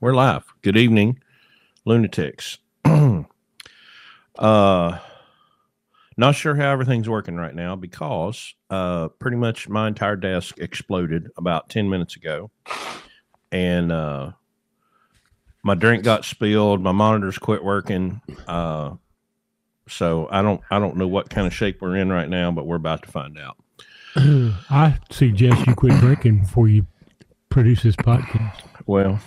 We're live. Good evening, lunatics. uh, not sure how everything's working right now because uh, pretty much my entire desk exploded about 10 minutes ago. And uh, my drink got spilled, my monitors quit working. Uh, so I don't I don't know what kind of shape we're in right now, but we're about to find out. I suggest you quit drinking before you produce this podcast. Well,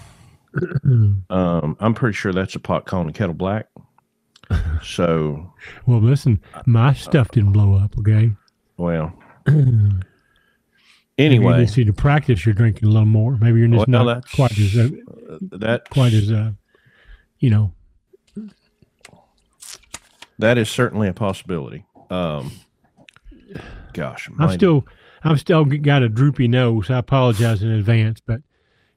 um, I'm pretty sure that's a pot calling a kettle black. So, Well, listen, my stuff didn't blow up. Okay. well, you anyway, just need to practice your drinking a little more. Maybe you're just Well, not quite as uh, that quite as uh, you know. that is certainly a possibility. Um, gosh, I'm still I'm still got a droopy nose. I apologize in advance, but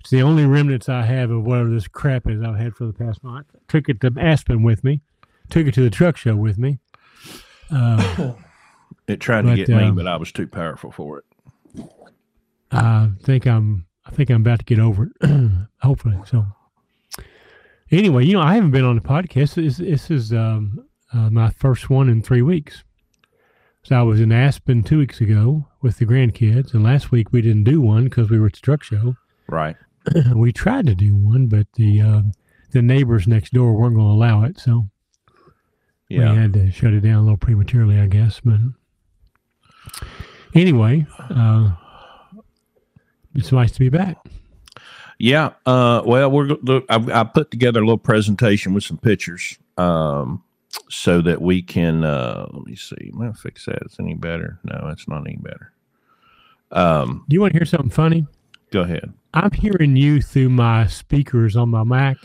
it's the only remnants I have of whatever this crap is I've had for the past month. Took it to Aspen with me. Took it to the truck show with me. Uh, it tried to but, get me, um, but I was too powerful for it. I think I'm I think I'm about to get over it. Hopefully. So anyway, you know, I haven't been on the podcast. This, this is um, uh, my first one in three weeks. So I was in Aspen two weeks ago with the grandkids, and last week we didn't do one because we were at the truck show. Right. we tried to do one, but the uh, the neighbors next door weren't going to allow it, so Yeah. we had to shut it down a little prematurely, I guess. But anyway, uh, it's nice to be back. Yeah. Uh, well, we're look. I, I put together a little presentation with some pictures, um, so that we can. Uh, let me see. I'm gonna fix that. It's any better? No, it's not any better. Um, Do you want to hear something funny? Go ahead. I'm hearing you through my speakers on my Mac.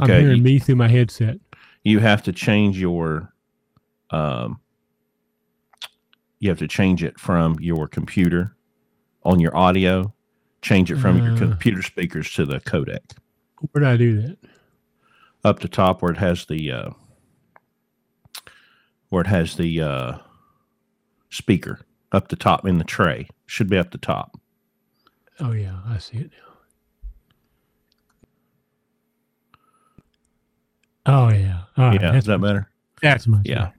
I'm Okay. hearing You, me through my headset. you have to change your. Um, you have to change it from your computer on your audio. Change it from your Uh. computer speakers to the codec. Where do I do that? up the top where it has the uh, where it has the uh, speaker up the top in the tray should be up the top Oh yeah, I see it now. Oh yeah. All right. yeah that's is that better That's much yeah better.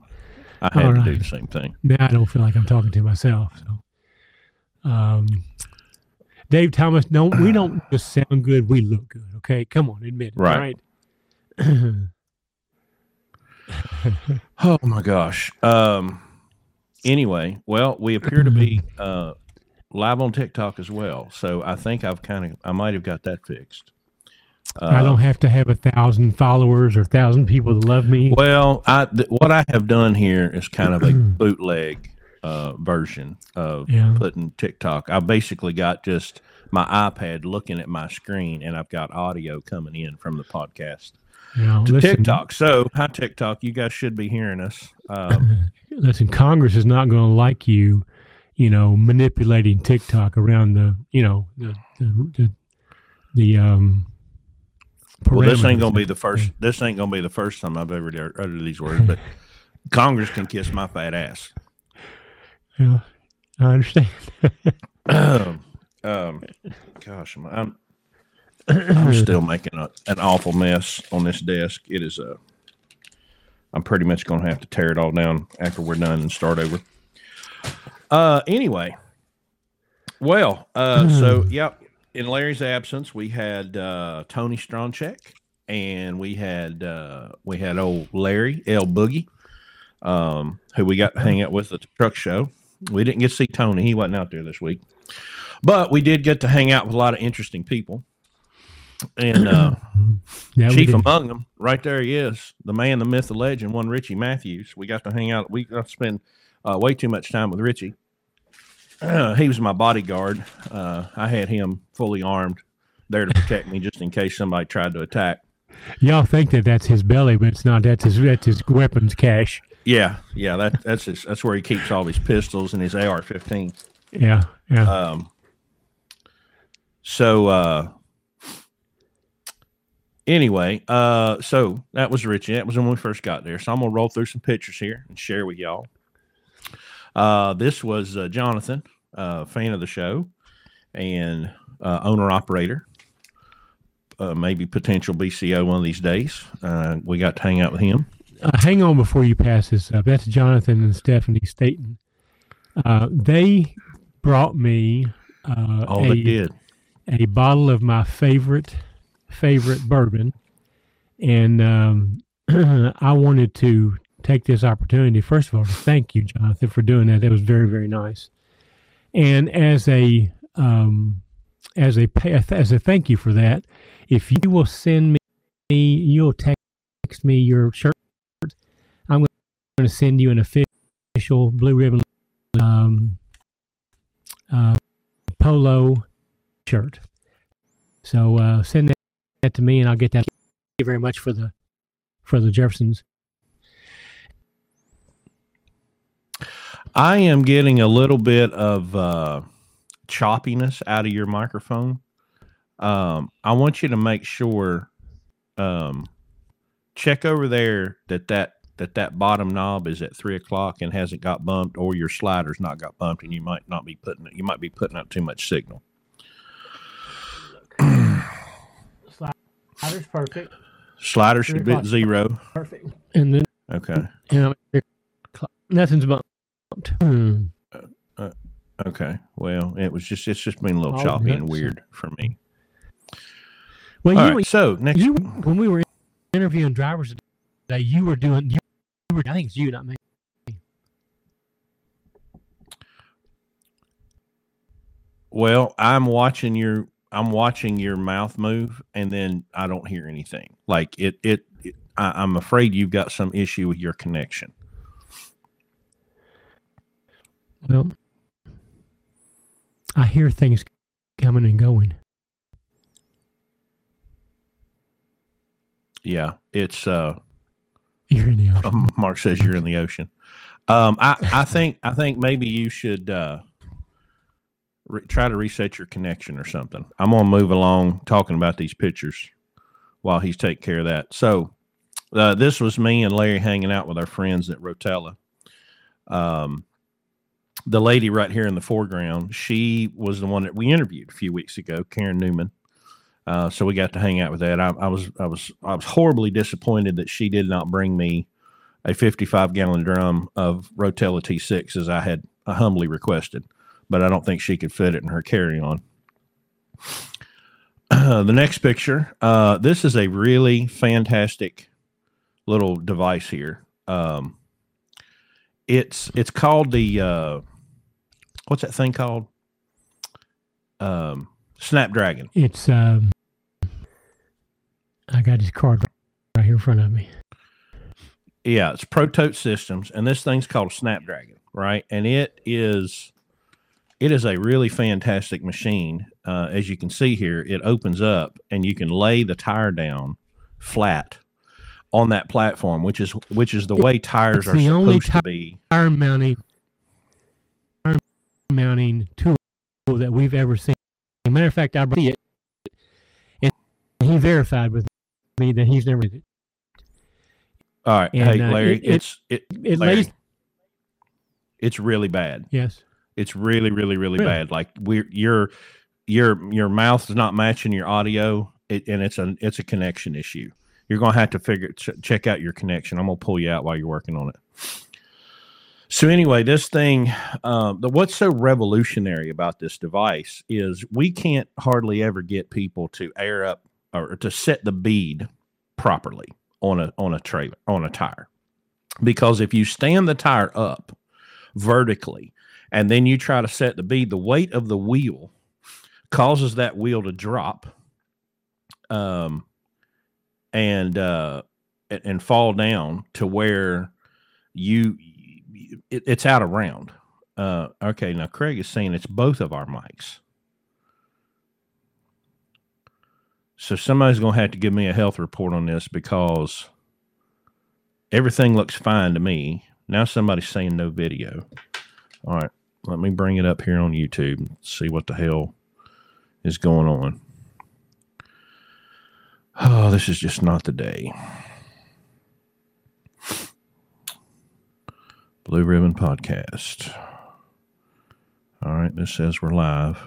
i had All to do the same thing Now I don't feel like I'm talking to myself. So, um, Dave Thomas, don't we don't just sound good, we look good. Okay, come on, admit it. Right. right? oh my gosh um anyway well we appear to be uh live on tiktok as well so i think i've kind of i might have got that fixed I Uh, don't have to have a thousand followers or a thousand people that love me. Well, I th- what I have done here is kind of a bootleg uh, version of Yeah. putting TikTok. I basically got just my iPad looking at my screen, and I've got audio coming in from the podcast know, to listen, TikTok. So, hi TikTok, you guys should be hearing us. Um, Listen, Congress is not going to like you, you know, manipulating TikTok around the, you know, the the the, the um. well, this ain't gonna be the first. This ain't gonna be the first time I've ever uttered these words, but Congress can kiss my fat ass. Yeah, I understand. um, um, gosh, I'm, I'm, still making a, an awful mess on this desk. It is a. I'm pretty much going to have to tear it all down after we're done and start over. Uh, anyway, well, uh, so yeah, in Larry's absence, we had uh, Tony Stronchek and we had uh, we had old Larry L Boogie, um, who we got to hang out with at the truck show. We didn't get to see Tony; he wasn't out there this week, but we did get to hang out with a lot of interesting people. And uh, Yeah, chief among them, right there he is, the man, the myth, the legend, one Richie Matthews. We got to hang out. We got to spend uh, way too much time with Richie. Uh, he was my bodyguard. Uh, I had him fully armed, there to protect me, just in case somebody tried to attack. Y'all think that that's his belly, but it's not. That's his. That's his weapons cache. Yeah, yeah, that that's his, that's where he keeps all his pistols and his AR-15. Yeah, yeah. Um, so uh, anyway, uh, so that was Richie. That was when we first got there. So I'm gonna roll through some pictures here and share with y'all. Uh, this was uh, Jonathan, uh, fan of the show and uh, owner operator. uh, maybe potential BCO one of these days. Uh, we got to hang out with him. Uh, hang on before you pass this up. That's Jonathan and Stephanie Staten. Uh, they brought me uh, Oh, a, they did. a bottle of my favorite favorite bourbon, and um, I wanted to take this opportunity first of all to thank you, Jonathan, for doing that. That was very very nice. And as a um, as a as a thank you for that, if you will send me, you'll text me your shirt. I'm going to send you an official blue ribbon um, uh, polo shirt. So uh, send that to me, and I'll get that. Thank you very much for the for the Jefferson's. I am getting a little bit of uh, choppiness out of your microphone. Um, I want you to make sure um, check over there that that that that bottom knob is at three o'clock and hasn't got bumped, or your slider's not got bumped, and you might not be putting it. You might be putting out too much signal. Slider's perfect. Slider should be at zero. Perfect. And then Okay. you know, nothing's bumped. Hmm. Okay. Well, it was just it's just been a little Oh, choppy and weird for me. Well, All you, right. So next, you when we were interviewing drivers today, you were doing. You were. I think it's you, not me. well, I'm watching your I'm watching your mouth move, and then I don't hear anything. Like it it. it I, I'm afraid you've got some issue with your connection. Well, I hear things coming and going. Yeah, it's uh. You're in the ocean. Mark says you're in the ocean. Um, I, I think I think maybe you should uh, re- try to reset your connection or something. I'm gonna move along talking about these pictures while he's taking care of that. So uh, this was me and Larry hanging out with our friends at Rotella. Um, the lady right here in the foreground, she was the one that we interviewed a few weeks ago, Karen Newman. Uh, so we got to hang out with that. I, I was I was I was horribly disappointed that she did not bring me a 55 gallon drum of Rotella T6 as I had humbly requested, but I don't think she could fit it in her carry on. the next picture. Uh, this is a really fantastic little device here. Um, it's it's called the uh, what's that thing called? Um, Snapdragon. It's um, I got his card right here in front of me. Yeah, it's Protote Systems, and this thing's called Snapdragon, right? And it is, it is a really fantastic machine. Uh, as you can see here, it opens up, and you can lay the tire down flat on that platform, which is which is the way tires It's are supposed to be. Tire mounting, tire mounting tool that we've ever seen. matter of fact, I brought it, and he verified with me that he's never. It, All right, And, hey uh, Larry, it- it- it's it, it Larry, lays. it's really bad. Yes. It's really, really, really Really? bad. Like we're your your your mouth is not matching your audio, it, and it's a it's a connection issue. You're gonna have to figure ch- check out your connection. I'm gonna pull you out while you're working on it. So anyway, this thing, um, the what's so revolutionary about this device is we can't hardly ever get people to air up or to set the bead properly on a on a trailer on a tire, because if you stand the tire up vertically and then you try to set the bead, the weight of the wheel causes that wheel to drop um and uh and fall down to where you it, it's out of round uh okay now craig is saying it's both of our mics so somebody's gonna have to give me a health report on this because everything looks fine to me now somebody's saying no video all right let me bring it up here on YouTube and see what the hell is going on. Oh, this is just not the day. Blue Ribbon Podcast. All right, this says we're live.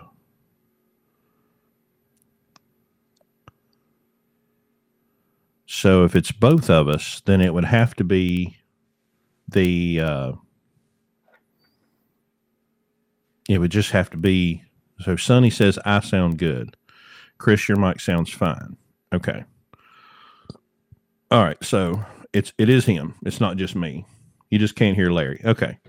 So if it's both of us, then it would have to be the uh, it would just have to be so Sonny says I sound good. Chris, your mic sounds fine. Okay. All right, so it's it is him. It's not just me. You just can't hear Larry. Okay.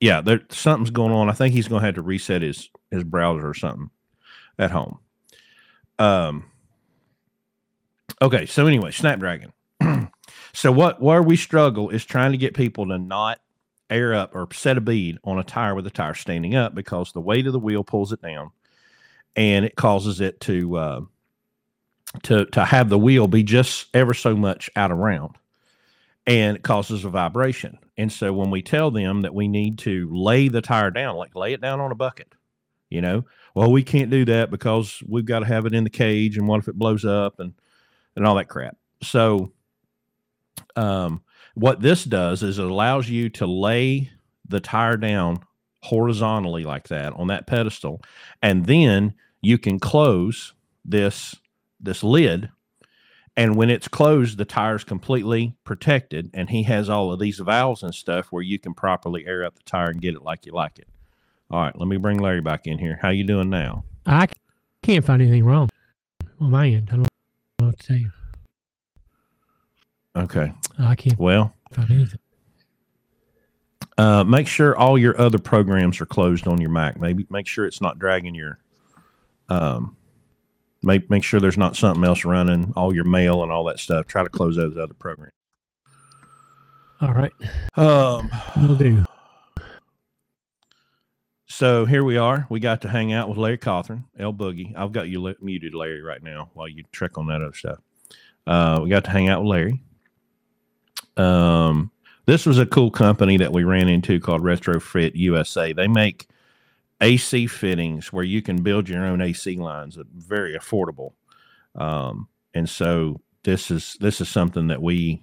Yeah, there something's going on. I think he's gonna have to reset his his browser or something at home. Um okay, so anyway, Snapdragon. so what where we struggle is trying to get people to not air up or set a bead on a tire with the tire standing up because the weight of the wheel pulls it down and it causes it to uh, to to have the wheel be just ever so much out of round and it causes a vibration and so when we tell them that we need to lay the tire down like lay it down on a bucket you know well we can't do that because we've got to have it in the cage and what if it blows up and and all that crap. So um what this does is it allows you to lay the tire down horizontally like that on that pedestal and then you can close this this lid and when it's closed the tire's completely protected and he has all of these valves and stuff where you can properly air up the tire and get it like you like it all right let me bring larry back in here how you doing now I can't find anything wrong on my end. I don't know what to tell you. okay I can't well find anything. uh, make sure all your other programs are closed on your mac maybe make sure it's not dragging your um make make sure there's not something else running all your mail and all that stuff try to close those other programs All right, um will do. So here we are. We got to hang out with Larry Cawthorn, L Boogie. I've got you muted, Larry, right now while you check on that other stuff. Uh, we got to hang out with Larry. Um, this was a cool company that we ran into called Retrofit USA. They make AC fittings where you can build your own AC lines, very affordable. Um, and so this is this is something that we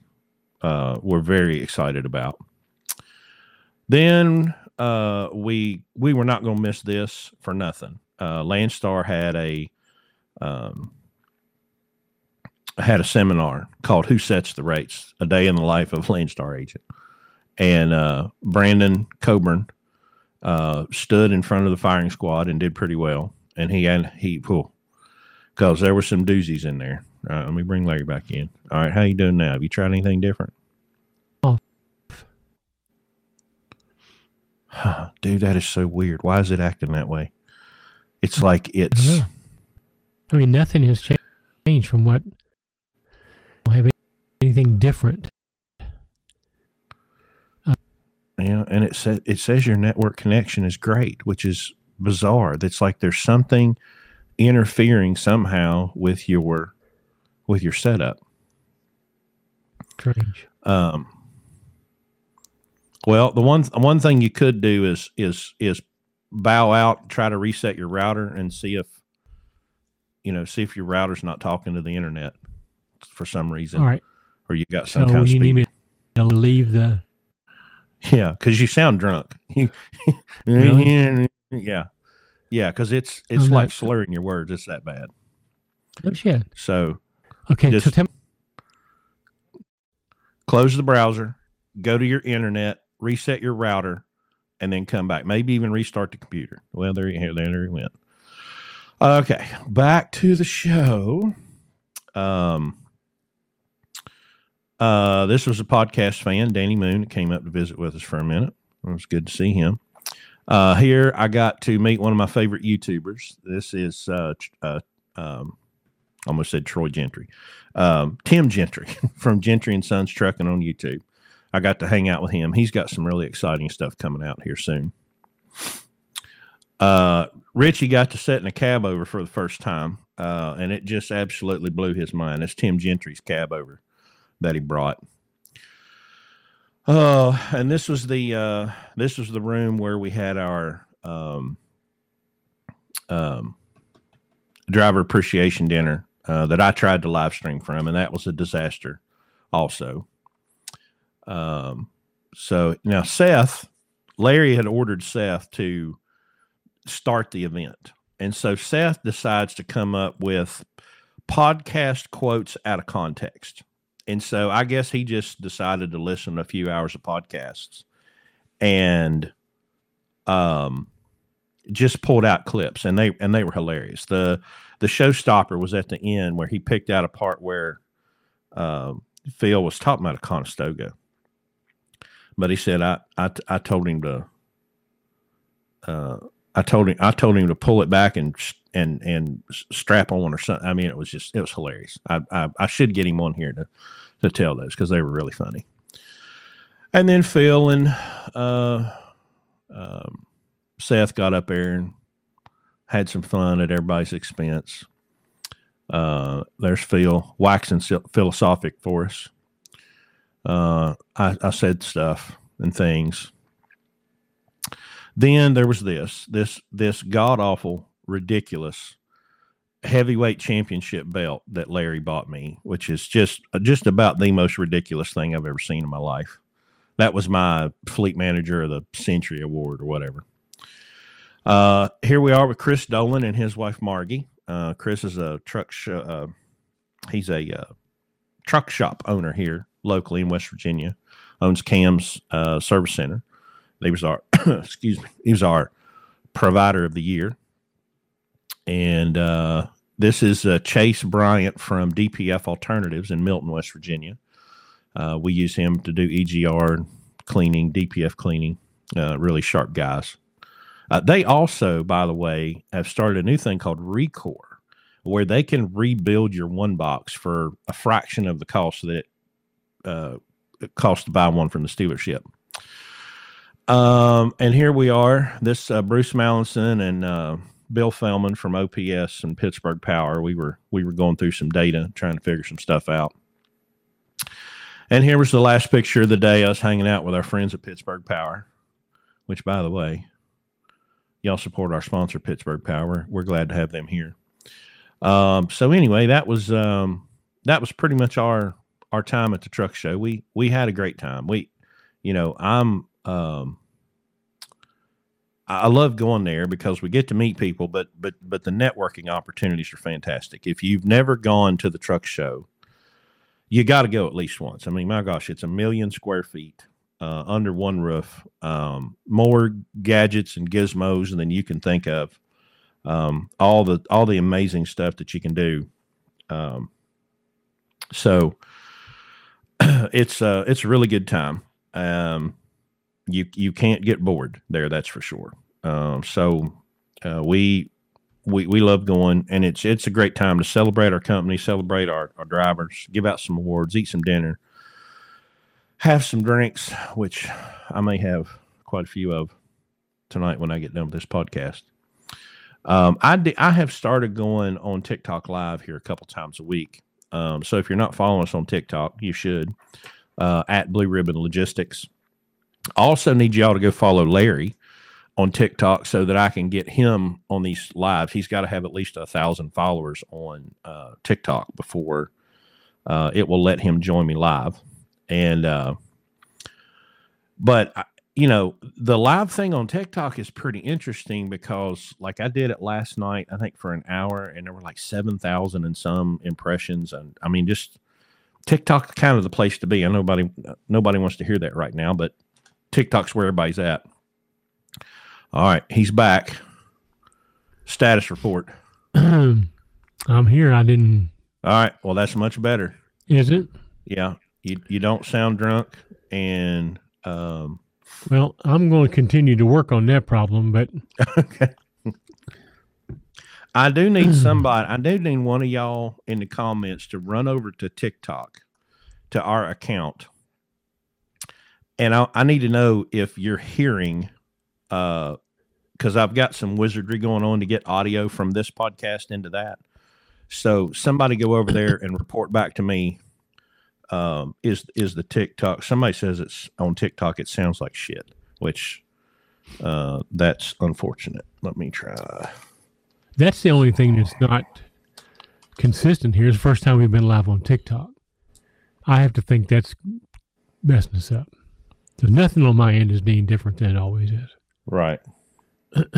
uh, we're very excited about. Then uh, we we were not going to miss this for nothing. Uh, Landstar had a um, had a seminar called "Who Sets the Rates: A Day in the Life of Landstar Agent," and uh, Brandon Coburn uh, stood in front of the firing squad and did pretty well. And he had he pull because there were some doozies in there. All right, let me bring Larry back in. All right, how you doing now? Have you tried anything different? Oh. Dude, that is so weird. Why is it acting that way? It's like it's know. I mean, nothing has changed from what. I don't have anything different. Yeah, and it says it says your network connection is great, which is bizarre. That's like there's something interfering somehow with your with your setup. Strange. Um, well, the one one thing you could do is is is bow out, try to reset your router, and see if you know see if your router's not talking to the internet for some reason, All right. or you got So some kind of you need me to leave the. Yeah, because you sound drunk. Really? yeah, yeah, because it's it's I'm like not- slurring your words. It's that bad. Oh shit. So Okay. so Just- tell close the browser, go to your internet, reset your router, and then come back. Maybe even restart the computer. Well, there you there, there he went. Okay, back to the show. Um, uh, this was a podcast fan, Danny Moon, that came up to visit with us for a minute. It was good to see him. Uh, here, I got to meet one of my favorite YouTubers. This is uh, uh, um, almost said Troy Gentry, um, Tim Gentry from Gentry and Sons Trucking on YouTube. I got to hang out with him. He's got some really exciting stuff coming out here soon. Uh, Richie got to sit in a cab over for the first time, uh, and it just absolutely blew his mind. It's Tim Gentry's cab over that he brought. Uh, and this was the uh, this was the room where we had our um, um, driver appreciation dinner uh, that I tried to live stream from, and that was a disaster, also. Um, so now Seth, Larry had ordered Seth to start the event, and so Seth decides to come up with podcast quotes out of context, and so I guess he just decided to listen to a few hours of podcasts, and um, just pulled out clips, and they and they were hilarious. the The showstopper was at the end where he picked out a part where um, Phil was talking about a Conestoga, but he said I I, I told him to. Uh, I told him I told him to pull it back and and and strap on or something. I mean, it was just it was hilarious. I I, I should get him on here to to tell those because they were really funny. And then Phil and uh, um, Seth got up there and had some fun at everybody's expense. Uh, there's Phil waxing philosophic for us. Uh, I, I said stuff and things then there was this this this god awful ridiculous heavyweight championship belt that Larry bought me, which is just just about the most ridiculous thing I've ever seen in my life. That was my fleet manager of the century award or whatever. Uh, here we are with Chris Dolan and his wife Margie. Uh, Chris is a truck. Sh- uh, he's a uh, truck shop owner here locally in West Virginia. Owns Cam's uh, Service Center. He was our excuse me. He was our provider of the year, and uh, this is uh, Chase Bryant from DPF Alternatives in Milton, West Virginia. Uh, we use him to do EGR cleaning, DPF cleaning. Uh, really sharp guys. Uh, they also, by the way, have started a new thing called Recore, where they can rebuild your one box for a fraction of the cost that it, uh, it costs to buy one from the dealership. Um, and here we are. This Bruce Mallinson and Bill Fellman from OPS and Pittsburgh Power. We were we were going through some data, trying to figure some stuff out. And here was the last picture of the day. Was hanging out with our friends at Pittsburgh Power, which, by the way, y'all support our sponsor, Pittsburgh Power. We're glad to have them here. Um, so anyway, that was um, that was pretty much our our time at the truck show. We we had a great time. We, you know, I'm um, I love going there because we get to meet people, but but but the networking opportunities are fantastic. If you've never gone to the truck show, you got to go at least once. I mean, my gosh, it's a million square feet uh, under one roof, um, more gadgets and gizmos than you can think of. Um, all the all the amazing stuff that you can do. Um, so it's uh, it's a really good time. Um, you you can't get bored there. That's for sure. Um, so uh, we we we love going, and it's it's a great time to celebrate our company, celebrate our, our drivers, give out some awards, eat some dinner, have some drinks, which I may have quite a few of tonight when I get done with this podcast. Um, I have started going on TikTok live here a couple times a week. Um, so if you're not following us on TikTok, you should uh, at Blue Ribbon Logistics. Also, need y'all to go follow Larry on TikTok so that I can get him on these lives. He's got to have at least a thousand followers on uh, TikTok before uh, it will let him join me live. And, uh, but you know, the live thing on TikTok is pretty interesting because, like, I did it last night, I think for an hour, and there were like 7,000 and some impressions. And I mean, just TikTok kind of the place to be. I nobody, nobody wants to hear that right now, but TikTok's where everybody's at. All right, he's back. Status report. I'm here. I didn't. All right. Well, that's much better. Is it? Yeah. You you don't sound drunk, and um. Well, I'm going to continue to work on that problem, but okay. I do need somebody. I do need one of y'all in the comments to run over to TikTok, to our account, and I, I need to know if you're hearing, uh, because I've got some wizardry going on to get audio from this podcast into that. So somebody go over there and report back to me. Um, is is the TikTok? Somebody says it's on TikTok. It sounds like shit, which uh, that's unfortunate. Let me try. That's the only thing that's not consistent here. Is the first time we've been live on TikTok. I have to think that's messing us up. So nothing on my end is being different than it always is. Right.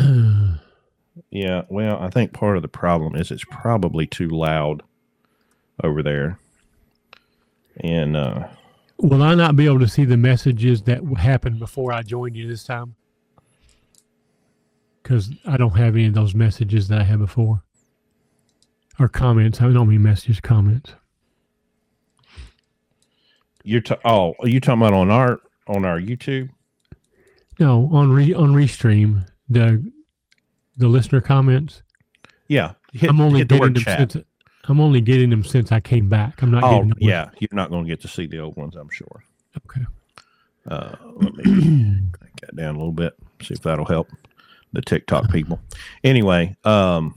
yeah. Well, I think part of the problem is it's probably too loud over there. and uh, Will I not be able to see the messages that happened before I joined you this time? Because I don't have any of those messages that I had before. Or comments. I don't mean messages, comments. you're ta- oh, are you talking about on our on our YouTube? No, on re on restream the the listener comments. Yeah, hit, I'm only the getting word them since I'm only getting them since I came back. I'm not Oh, getting them. yeah, you're not going to get to see the old ones, I'm sure. Okay. Uh, let me crank that down a little bit, see if that'll help the TikTok people. Anyway, um,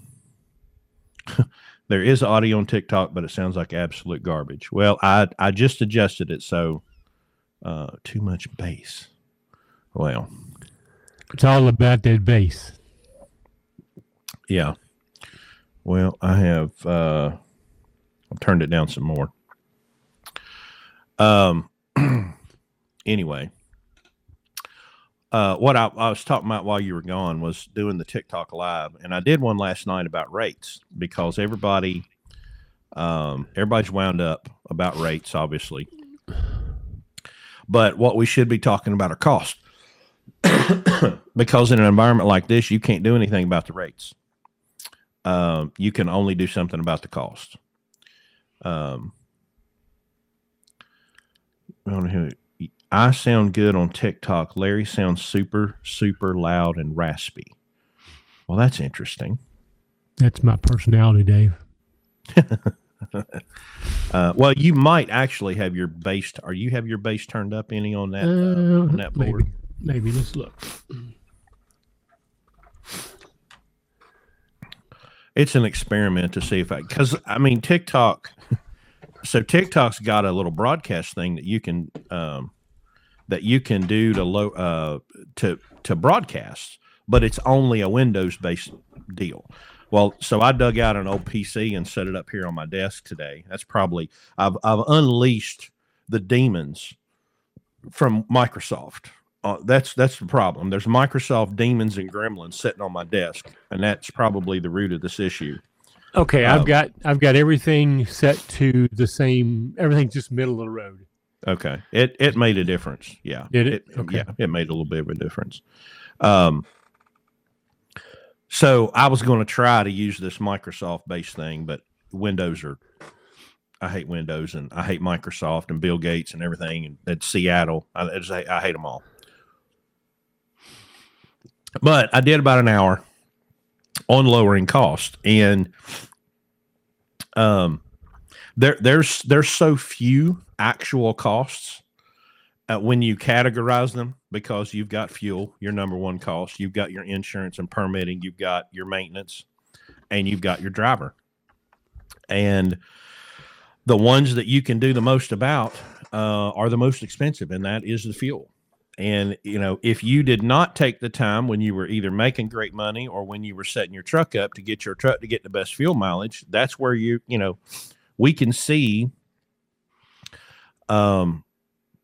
there is audio on TikTok, but it sounds like absolute garbage. Well, I I just adjusted it so uh, too much bass. Well, It's all about that bass. yeah. Well, I have uh, I've turned it down some more. Um. anyway, uh, what I, I was talking about while you were gone was doing the TikTok live, and I did one last night about rates because everybody, um, everybody's wound up about rates, obviously. But what we should be talking about are costs. because in an environment like this, you can't do anything about the rates. Um, you can only do something about the cost. Um, I don't know who- I sound good on TikTok. Larry sounds super, super loud and raspy. Well, that's interesting. That's my personality, Dave. Uh, well, you might actually have your bass. Are you have your bass turned up any on that uh, on that board? maybe. Maybe. Let's look. It's an experiment to see if I because I mean TikTok. So TikTok's got a little broadcast thing that you can um, that you can do to low uh, to to broadcast, but it's only a Windows based deal. Well, so I dug out an old PC and set it up here on my desk today. That's probably I've I've unleashed the demons from Microsoft. Uh, that's that's the problem. There's Microsoft demons and gremlins sitting on my desk, and that's probably the root of this issue. Okay, Um, I've got I've got everything set to the same. Everything's just middle of the road. Okay, it it made a difference. Yeah, Did it? Okay. Yeah, it made a little bit of a difference. Um, so I was going to try to use this Microsoft based thing, but Windows are. I hate Windows and I hate Microsoft and Bill Gates and everything and at Seattle. I, I, just, hate- I hate them all. But I did about an hour on lowering cost and um there there's there's so few actual costs uh, when you categorize them because you've got fuel your number one cost. You've got your insurance and permitting. You've got your maintenance and you've got your driver. And the ones that you can do the most about uh, are the most expensive and that is the fuel. And you know if you did not take the time when you were either making great money or when you were setting your truck up to get your truck to get the best fuel mileage that's where you you know we can see um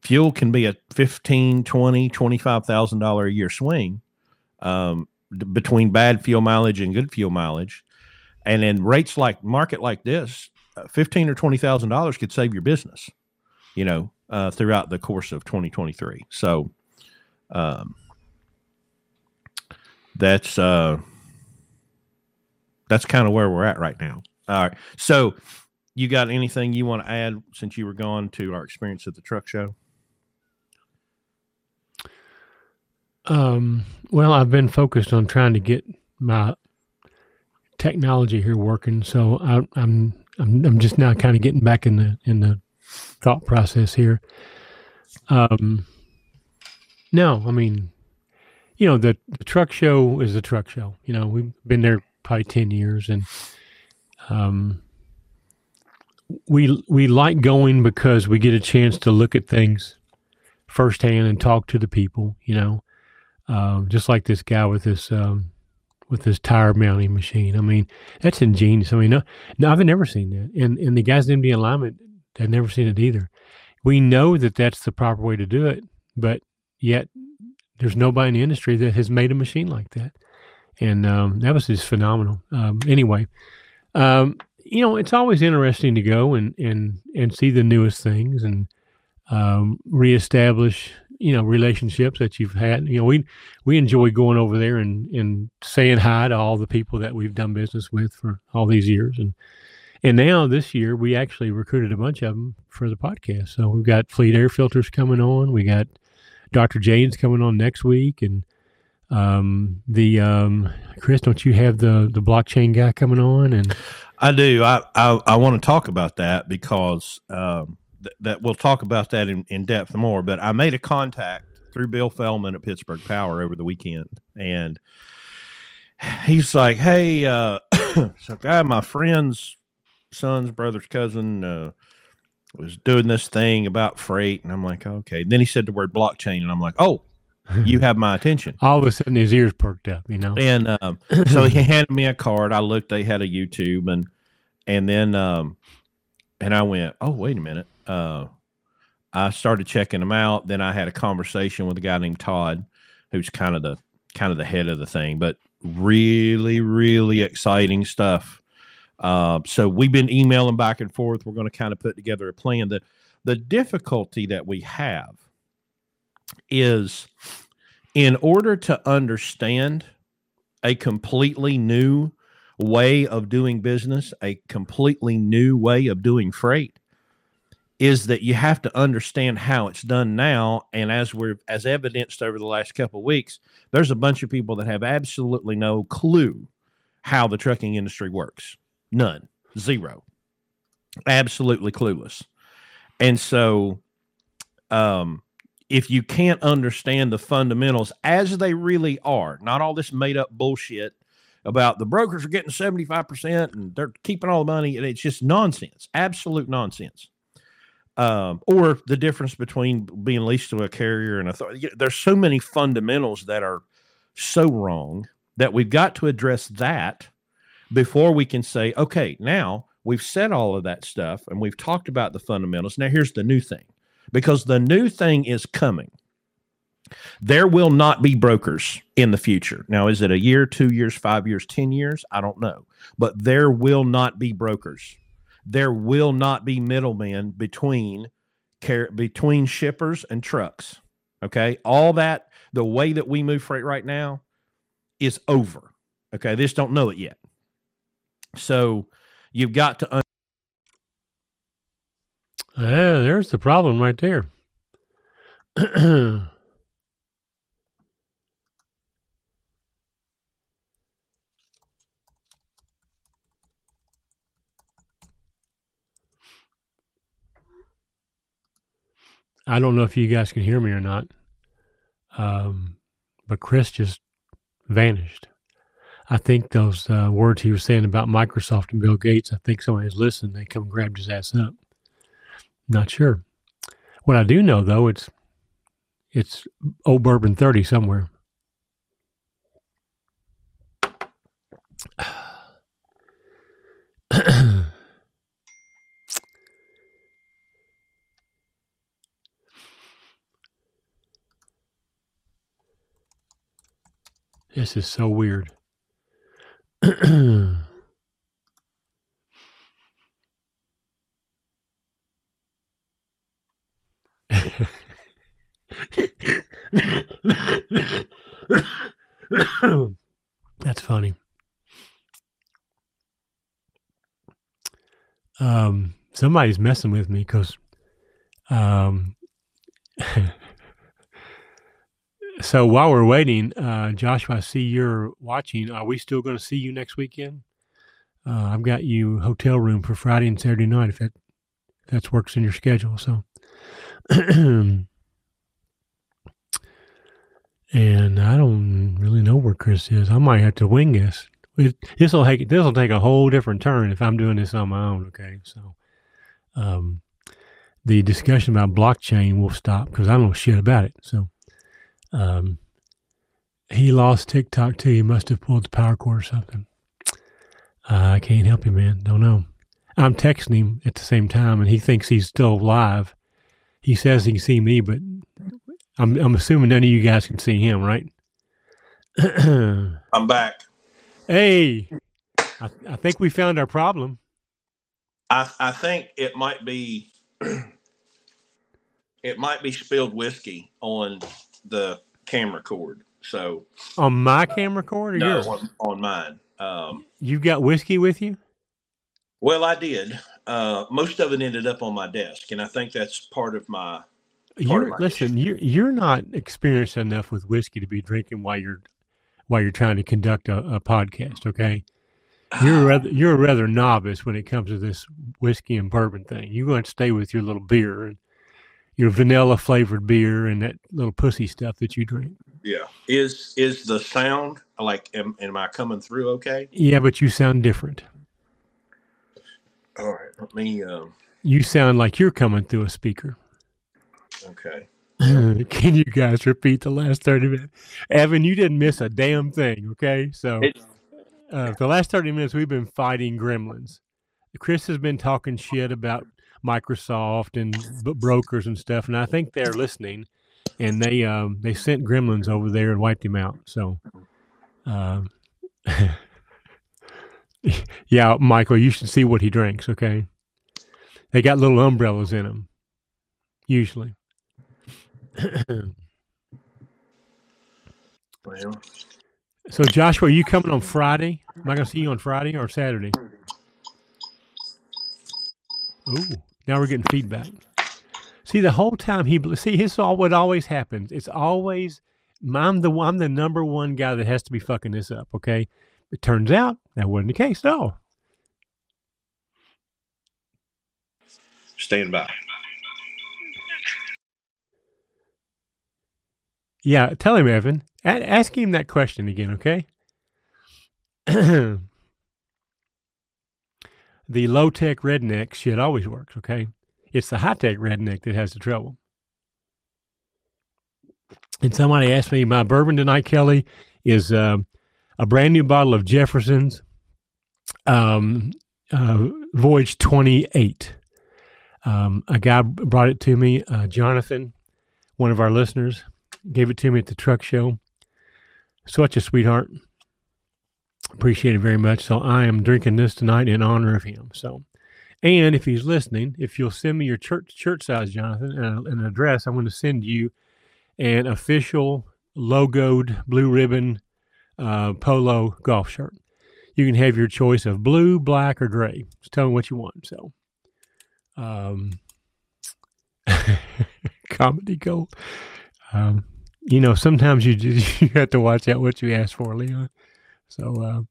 fuel can be a 15 20 25000 dollar a year swing um d- between bad fuel mileage and good fuel mileage. And in rates like market like this uh, 15 or 20 thousand dollars could save your business you know uh, throughout the course of 2023 so um that's uh that's kind of where we're at right now. All right. So you got anything you want to add since you were gone to our experience at the truck show Um, well, I've been focused on trying to get my technology here working, so I, I'm I'm I'm just now kind of getting back in the in the thought process here. Um, no, I mean, you know, the, the truck show is a truck show. You know, we've been there probably ten years, and um, we we like going because we get a chance to look at things firsthand and talk to the people. You know, um, just like this guy with this um, with this tire mounting machine. I mean, that's ingenious. I mean, no, no, I've never seen that, and and the guys in the alignment had never seen it either. We know that that's the proper way to do it, but yet there's nobody in the industry that has made a machine like that, and um, that was just phenomenal. Um, anyway, um, you know, it's always interesting to go and and and see the newest things and um, reestablish you know relationships that you've had. You know, we we enjoy going over there and and saying hi to all the people that we've done business with for all these years and. And now this year we actually recruited a bunch of them for the podcast. So we've got Fleet Air Filters coming on. We got Dr. Jane's coming on next week, and um, the um, Chris, don't you have the the blockchain guy coming on? And I do. I I, I want to talk about that because um, th- that we'll talk about that in, in depth more. But I made a contact through Bill Fellman at Pittsburgh Power over the weekend, and he's like, "Hey, uh, so guy, my friend's son's brother's cousin uh, was doing this thing about freight," and I'm like, "Okay." Then he said the word blockchain, and I'm like, "Oh." you have my attention. All of a sudden, his ears perked up, you know. And um, so he handed me a card. I looked; they had a YouTube, and and then um, and I went, "Oh, wait a minute." Uh, I started checking them out. Then I had a conversation with a guy named Todd, who's kind of the kind of the head of the thing, but really, really exciting stuff. Uh, so we've been emailing back and forth. We're going to kind of put together a plan. The the difficulty that we have is in order to understand a completely new way of doing business, a completely new way of doing freight, is that you have to understand how it's done now. And as we're as evidenced over the last couple weeks, there's a bunch of people that have absolutely no clue how the trucking industry works. None. Zero. Absolutely clueless. And so um if you can't understand the fundamentals as they really are, not all this made up bullshit about the brokers are getting 75% and they're keeping all the money. And it's just nonsense, absolute nonsense. Um, or the difference between being leased to a carrier and authority. There's so many fundamentals that are so wrong that we've got to address that before we can say, okay, now we've said all of that stuff and we've talked about the fundamentals. Now here's the new thing because the new thing is coming. There will not be brokers in the future. Now, is it a year, two years, five years, 10 years? I don't know. But there will not be brokers. There will not be middlemen between between shippers and trucks. Okay. All that, the way that we move freight right now is over. Okay. They just don't know it yet. So you've got to yeah, there's the problem right there. I don't know if you guys can hear me or not, um, but Chris just vanished. I think those uh, words he was saying about Microsoft and Bill Gates, I think somebody's listening. They come grabbed his ass up. Not sure. What I do know though, it's it's old bourbon thirty somewhere. this is so weird. That's funny. Um, somebody's messing with me because, um, so while we're waiting, uh, Joshua, I see you're watching. Are we still going to see you next weekend? Uh, I've got you hotel room for Friday and Saturday night if that if that works in your schedule. So, and I don't really know where Chris is. I might have to wing this. This will take this will take a whole different turn if I'm doing this on my own. Okay, so um, the discussion about blockchain will stop because I don't know shit about it. So um, he lost TikTok too. He must have pulled the power cord or something. Uh, I can't help you, man. Don't know. I'm texting him at the same time, and he thinks he's still live. He says he can see me, but I'm I'm assuming none of you guys can see him, right? I'm back. Hey, I, I think we found our problem. I I think it might be it might be spilled whiskey on the camera cord. So On my camera cord or no, yours? on, on mine. Um, You got whiskey with you? well, I did. Uh, most of it ended up on my desk, and I think that's part of my. Part of You're my listen. You're you're not experienced enough with whiskey to be drinking while you're while you're trying to conduct a, a podcast. Okay, you're rather you're a rather novice when it comes to this whiskey and bourbon thing. You're going to stay with your little beer and your vanilla flavored beer and that little pussy stuff that you drink. Yeah. Is is the sound like? Am, am I coming through okay? Yeah, but you sound different. All right. Let me. Um, You sound like you're coming through a speaker. okay. Can you guys repeat the last 30 minutes? Evan, you didn't miss a damn thing, okay? So uh, the last 30 minutes we've been fighting gremlins. Chris has been talking shit about Microsoft and b- brokers and stuff, and I think they're listening. And they um, they sent gremlins over there and wiped him out. So, uh, yeah, Michael, you should see what he drinks. Okay, they got little umbrellas in them, usually. Well, So Joshua, are you coming on Friday? Am I going to see you on Friday or Saturday? Ooh, now we're getting feedback. See, the whole time he see, this is all what always happens. It's always I'm the I'm the number one guy that has to be fucking this up. Okay, it turns out that wasn't the case at all. stand by. Yeah, tell him, Evan. A- ask him that question again, okay? the low tech redneck shit always works, okay? It's the high tech redneck that has the trouble. And somebody asked me, my bourbon tonight, Kelly, is um a brand new bottle of Jefferson's um, uh, Voyage 28. Um, a guy brought it to me, uh, Jonathan, one of our listeners gave it to me at the truck show. Such a sweetheart. Appreciate it very much. So I am drinking this tonight in honor of him. So, and if he's listening, if you'll send me your church church size, Jonathan, and an address, I'm going to send you an official logoed blue ribbon uh, polo golf shirt. You can have your choice of blue, black, or gray. Just tell me what you want. So, um, comedy gold. Um, you know, sometimes you just you have to watch out what you ask for, Leon. So, uh,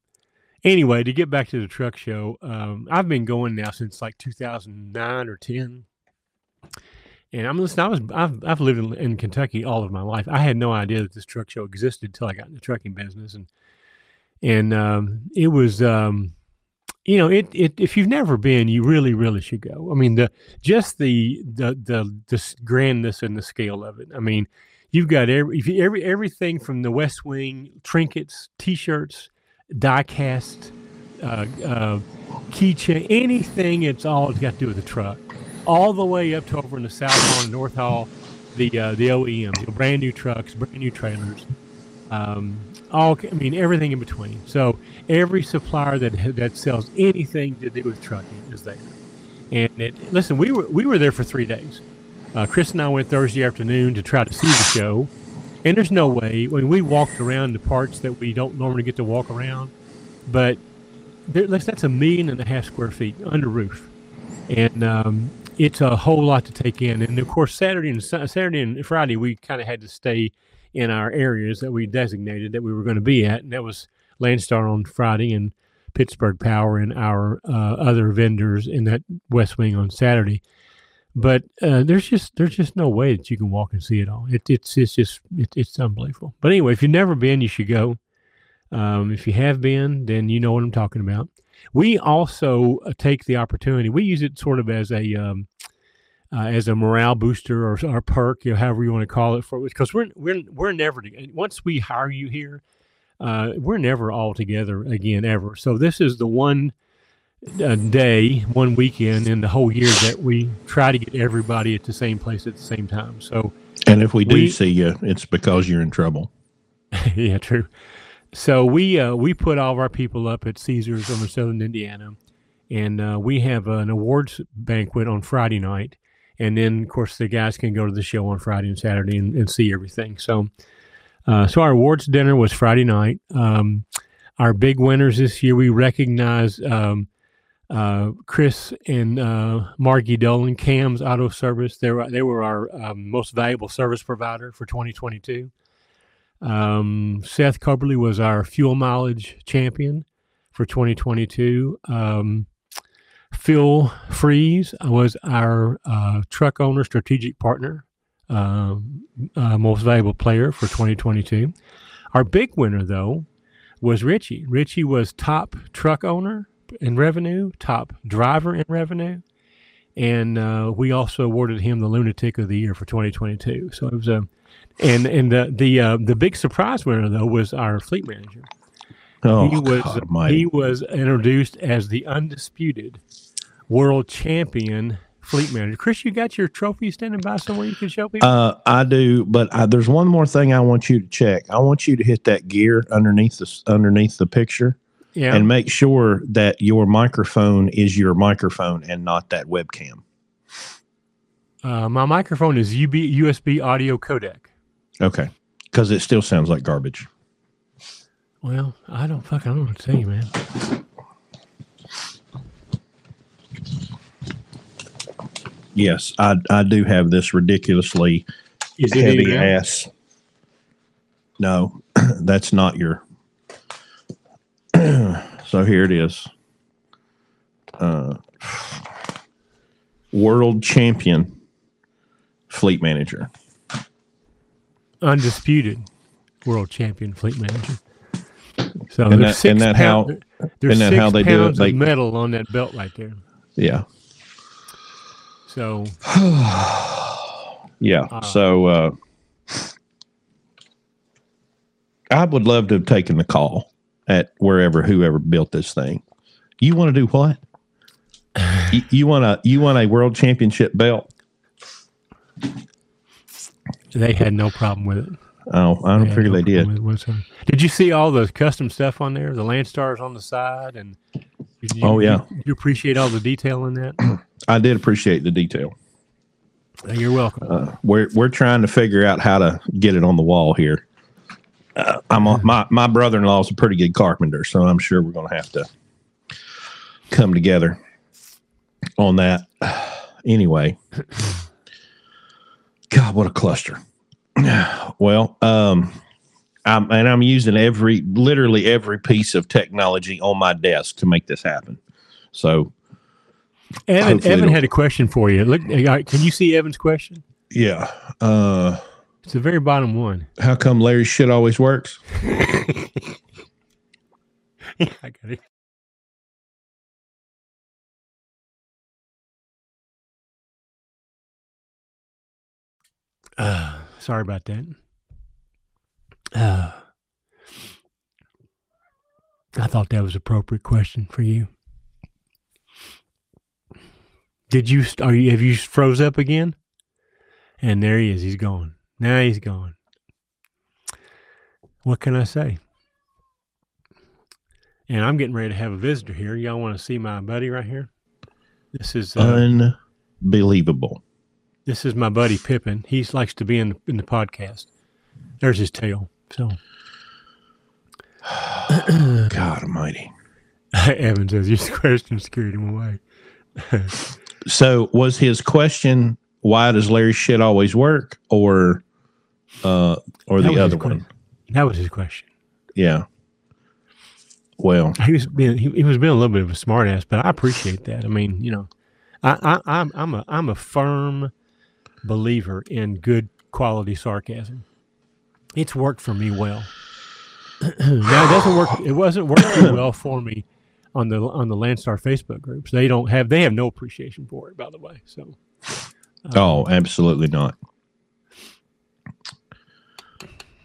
anyway, to get back to the truck show, um, I've been going now since like 2009 or 10. And I'm listening. I was I've I've lived in, in Kentucky all of my life. I had no idea that this truck show existed until I got in the trucking business, and and um, it was um, you know it it if you've never been, you really really should go. I mean the just the the the the grandness and the scale of it. I mean you've got every every everything from the West Wing trinkets, T-shirts, die cast, uh, uh, keychain, anything. It's all it's got to do with the truck, all the way up to over in the South Hall and North Hall, the uh, the OEM, brand new trucks, brand new trailers, um, all I mean everything in between. So every supplier that that sells anything to do with trucking is there. And it, listen, we were we were there for three days. Uh, Chris and I went Thursday afternoon to try to see the show, and there's no way when we walked around the parts that we don't normally get to walk around, but there, that's a million and a half square feet under roof, and um, it's a whole lot to take in. And of course, Saturday and Saturday and Friday we kind of had to stay in our areas that we designated that we were going to be at, and that was Landstar on Friday and Pittsburgh Power and our uh, other vendors in that West Wing on Saturday. But uh, there's just there's just no way that you can walk and see it all. It, it's it's just it, it's unbelievable. But anyway, if you've never been, you should go. Um, if you have been, then you know what I'm talking about. We also uh, take the opportunity. We use it sort of as a um, uh, as a morale booster or, or perk, you know, however you want to call it, for because we're we're we're never once we hire you here, uh, we're never all together again ever. So this is the one uh, day, one weekend in the whole year that we try to get everybody at the same place at the same time. So And if we do We- see you, it's because you're in trouble. yeah, true. So we uh, we put all of our people up at Caesars over Southern Indiana, and uh, we have an awards banquet on Friday night, and then of course the guys can go to the show on Friday and Saturday and, and see everything. So, uh, so our awards dinner was Friday night. Um, our big winners this year, we recognize um, uh, Chris and uh, Margie Dolan, Cam's Auto Service. They were they were our um, most valuable service provider for 2022. Um, Seth Coberly was our fuel mileage champion for 2022. Um, Phil Freeze was our uh, truck owner strategic partner, um, uh, most valuable player for 2022. Our big winner, though, was Richie. Richie was top truck owner in revenue, top driver in revenue, and uh, we also awarded him the Lunatic of the Year for 2022. So it was a, and and the the uh, the big surprise winner though was our fleet manager. Oh, he was God he was introduced as the undisputed world champion fleet manager. Chris, you got your trophy standing by somewhere you can show people. Uh, I do, but I, there's one more thing I want you to check. I want you to hit that gear underneath the underneath the picture yeah, and make sure that your microphone is your microphone and not that webcam. uh, my microphone is UB, USB audio codec. Okay, because it still sounds like garbage. Well, I don't fucking I don't know what to tell you, man. Yes, I I do have this ridiculously Is heavy ass. No, that's not your. so here it is. Uh, world champion fleet manager. undisputed world champion fleet manager. So there's that- six isn't that pound- how- there's six how they do it? pounds They- of metal on that belt right there. Yeah. So yeah. Uh, so uh, I would love to have taken the call at wherever whoever built this thing. You want to do what? you, you want a you want a world championship belt? they had no problem with it. Oh, I don't had figure no they did. problem with it whatsoever. Did you see all the custom stuff on there? The Landstars on the side, and did you, Oh, yeah. you, you appreciate all the detail in that. I did appreciate the detail. You're welcome. Uh, we're we're trying to figure out how to get it on the wall here. Uh, I'm a, my my brother in law is a pretty good carpenter, so I'm sure we're going to have to come together on that. Anyway, God, what a cluster. Well, um, I'm, and I'm using every literally every piece of technology on my desk to make this happen. So Evan, Evan had a question for you. Look, uh, can you see Evan's question? yeah, uh, It's the very bottom one. how come Larry's shit always works? I got it. Uh, sorry about that. Uh, I thought that was appropriate question for you. Did you? st- Are you? Have you froze up again? And there he is. He's gone. Now he's gone. What can I say? And I'm getting ready to have a visitor here. Y'all want to see my buddy right here? This is uh, Unbelievable. this is my buddy Pippin. He likes to be in the, in the podcast. There's his tail. So God Almighty. Evan says your question scared him away. So was his question why does Larry's shit always work or uh or That the other one? That was his question. Yeah. Well, He was being he, he was being a little bit of a smartass, but I appreciate that. I mean, you know, I, I I'm I'm a I'm a firm believer in good quality sarcasm. It's worked for me well. now it doesn't work. It wasn't working well for me on the on the Landstar Facebook groups. They don't have they have no appreciation for it, by the way. So. um, oh, absolutely not.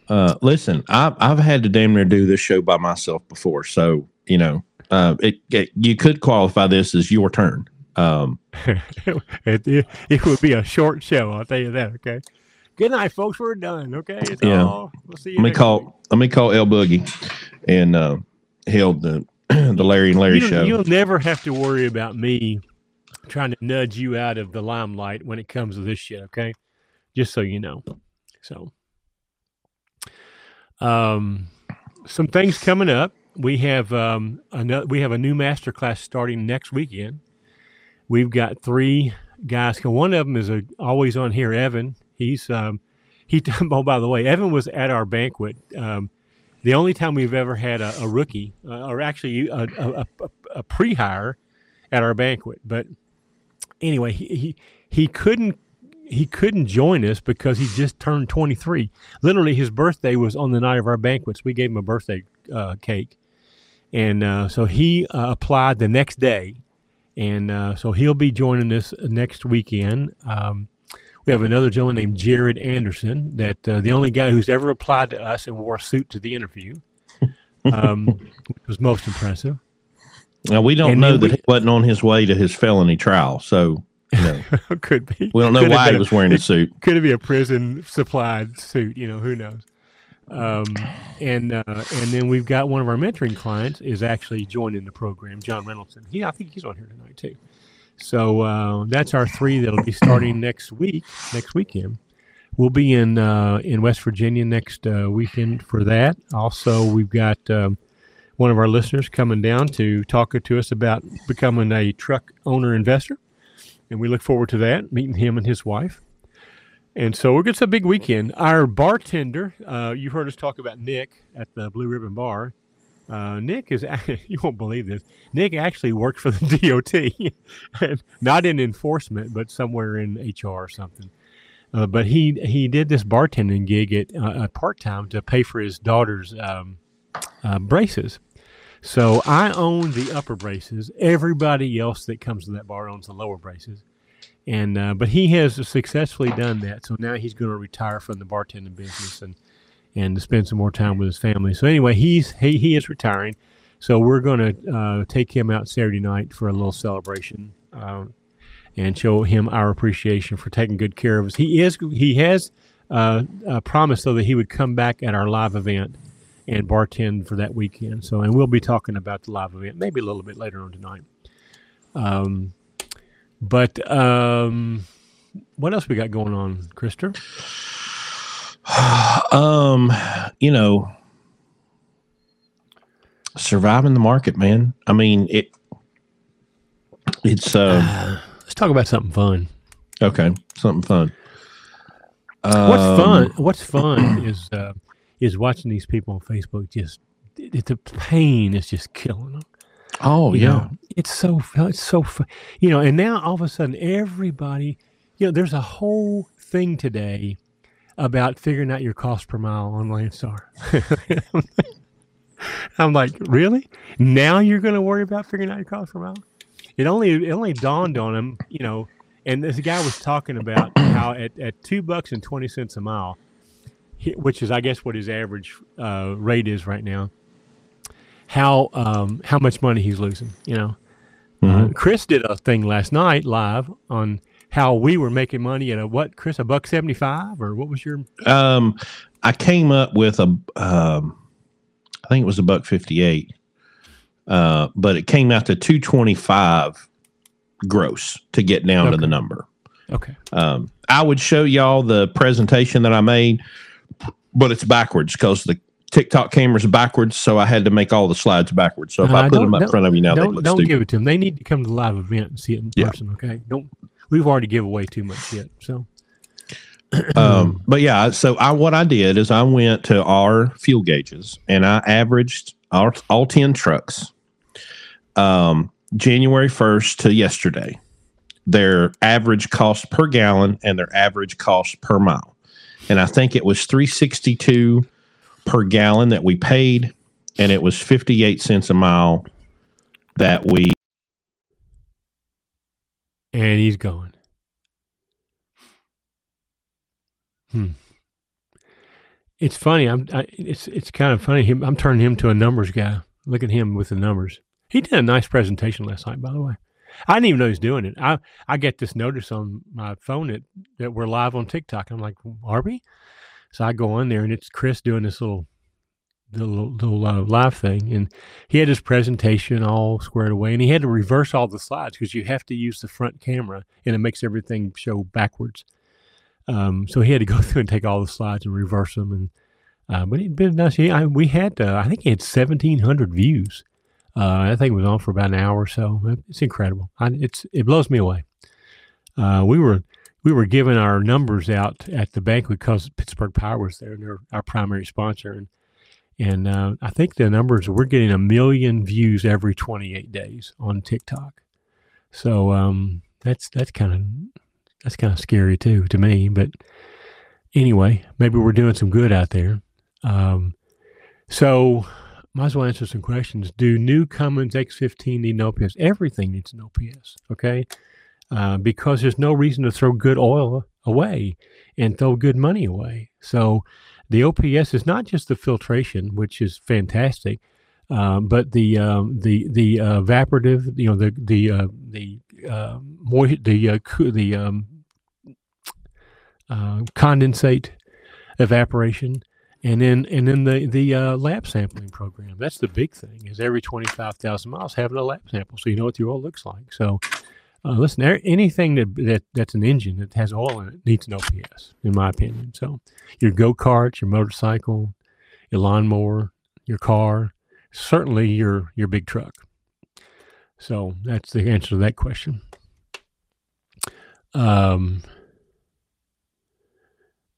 Uh listen, I've I've had to damn near do this show by myself before, so you know, uh it, it you could qualify this as your turn. Um it, it, it would be a short show. I'll tell you that. Okay. Good night, folks. We're done. Okay. It's Yeah. all. We'll see you. let me call week. let me call El Boogie and uh held the the Larry and Larry you, show. You'll never have to worry about me trying to nudge you out of the limelight when it comes to this shit. Okay, just so you know. So, um, some things coming up. We have um another, we have a new master class starting next weekend. We've got three guys. One of them is a always on here, Evan. He's um he. Oh, by the way, Evan was at our banquet. Um, the only time we've ever had a, a rookie, uh, or actually a, a, a, pre-hire, at our banquet. But anyway, he, he he couldn't he couldn't join us because he just turned 23. Literally, his birthday was on the night of our banquets. We gave him a birthday uh, cake, and uh, so he uh, applied the next day, and uh, so he'll be joining us next weekend. Um, we have another gentleman named Jared Anderson, that uh, the only guy who's ever applied to us and wore a suit to the interview, um, which was most impressive. Now we don't And know that we- he wasn't on his way to his felony trial, so know Could be. we don't know Could why he was wearing a suit. could it be a prison supplied suit? You know, who knows? Um, and uh, and then we've got one of our mentoring clients is actually joining the program, John Reynoldsson. He, I think he's on here tonight too. So uh, that's our three that'll be starting next week, next weekend. We'll be in uh, in West Virginia next uh, weekend for that. Also, we've got um, one of our listeners coming down to talk to us about becoming a truck owner investor, and we look forward to that, meeting him and his wife. And so it's a big weekend. Our bartender, uh, you heard us talk about Nick at the Blue Ribbon Bar. Uh, Nick is, you won't believe this. Nick actually worked for the DOT, not in enforcement, but somewhere in HR or something. Uh, but he he did this bartending gig at uh, part time to pay for his daughter's um, uh, braces. So I own the upper braces. Everybody else that comes to that bar owns the lower braces and uh, but he has successfully done that. So now he's going to retire from the bartending business and and spend some more time with his family. So anyway, he's he, he is retiring. So we're going to uh, take him out Saturday night for a little celebration um, and show him our appreciation for taking good care of us. He is he has uh, uh, promised though that he would come back at our live event and bartend for that weekend. So and we'll be talking about the live event maybe a little bit later on tonight. Um, but um, what else we got going on, Krister? um, you know, surviving the market, man. I mean, it. It's uh, Let's talk about something fun. okay, something fun. What's Um, fun? What's fun is uh, is watching these people on Facebook. Just the pain is just killing them. Oh you yeah, know? it's so it's so. You know, and now all of a sudden everybody, you know, there's a whole thing today about figuring out your cost per mile on Landstar. I'm like, really? Now you're going to worry about figuring out your cost per mile? It only it only dawned on him, you know. And this guy was talking about how at, at two bucks and twenty cents a mile, which is I guess what his average uh, rate is right now. How um, how much money he's losing, you know. Uh, Mhm. Chris did a thing last night live on how we were making money at a what, Chris, a buck seventy five, or what was your? Um, I came up with a, um, I think it was a buck fifty eight, uh, but it came out to two twenty five gross to get down to the number. Okay, Um, I would show y'all the presentation that I made, but it's backwards because the TikTok camera's backwards, so I had to make all the slides backwards. So if Uh, I put them up front of you now, they don't look don't stupid. give it to them. They need to come to the live event and see it in Yeah. person. Okay, don't. We've already give away too much yet. So um, but yeah, so I what I did is I went to our fuel gauges and I averaged our, all ten trucks, um, January first to yesterday, their average cost per gallon and their average cost per mile, and I think it was three sixty two per gallon that we paid, and it was fifty eight cents a mile that we and he's gone. Hmm. It's funny. I'm. I, it's it's kind of funny. Him. I'm turning him to a numbers guy. Look at him with the numbers. He did a nice presentation last night, by the way. I didn't even know he was doing it. I I get this notice on my phone that that we're live on TikTok. I'm like, are we? So I go on there and it's Chris doing this little the little, little uh, live thing, and he had his presentation all squared away, and he had to reverse all the slides because you have to use the front camera, and it makes everything show backwards. Um, so he had to go through and take all the slides and reverse them, and uh, but it'd been nice. He, I, we had, uh, I think he had seventeen hundred views. Uh, think it was on for about an hour or so. It's incredible. I, it's it blows me away. Uh, we were we were giving our numbers out at the banquet because Pittsburgh Power was there and they're our primary sponsor. And, and uh, I think the numbers we're getting a million views every 28 days on TikTok. So um, that's that's kind of that's kind of scary too to me. But anyway, maybe we're doing some good out there. Um, so might as well answer some questions. Do new Cummins X15 need an OPS? Everything needs an OPS. Okay. Uh, because there's no reason to throw good oil away and throw good money away. So the OPS is not just the filtration, which is fantastic, uh, but the um, the the uh, evaporative, you know, the the uh, the uh, the uh, the um, condensate evaporation, and then and then the the lab sampling program. That's the big thing. Is every twenty five thousand miles having a lab sample, so you know what the oil looks like. So uh, listen, anything that, that that's an engine that has oil in it needs an OPS, in my opinion. So, your go kart, your motorcycle, your lawnmower, your car, certainly your your big truck. So that's the answer to that question. Um,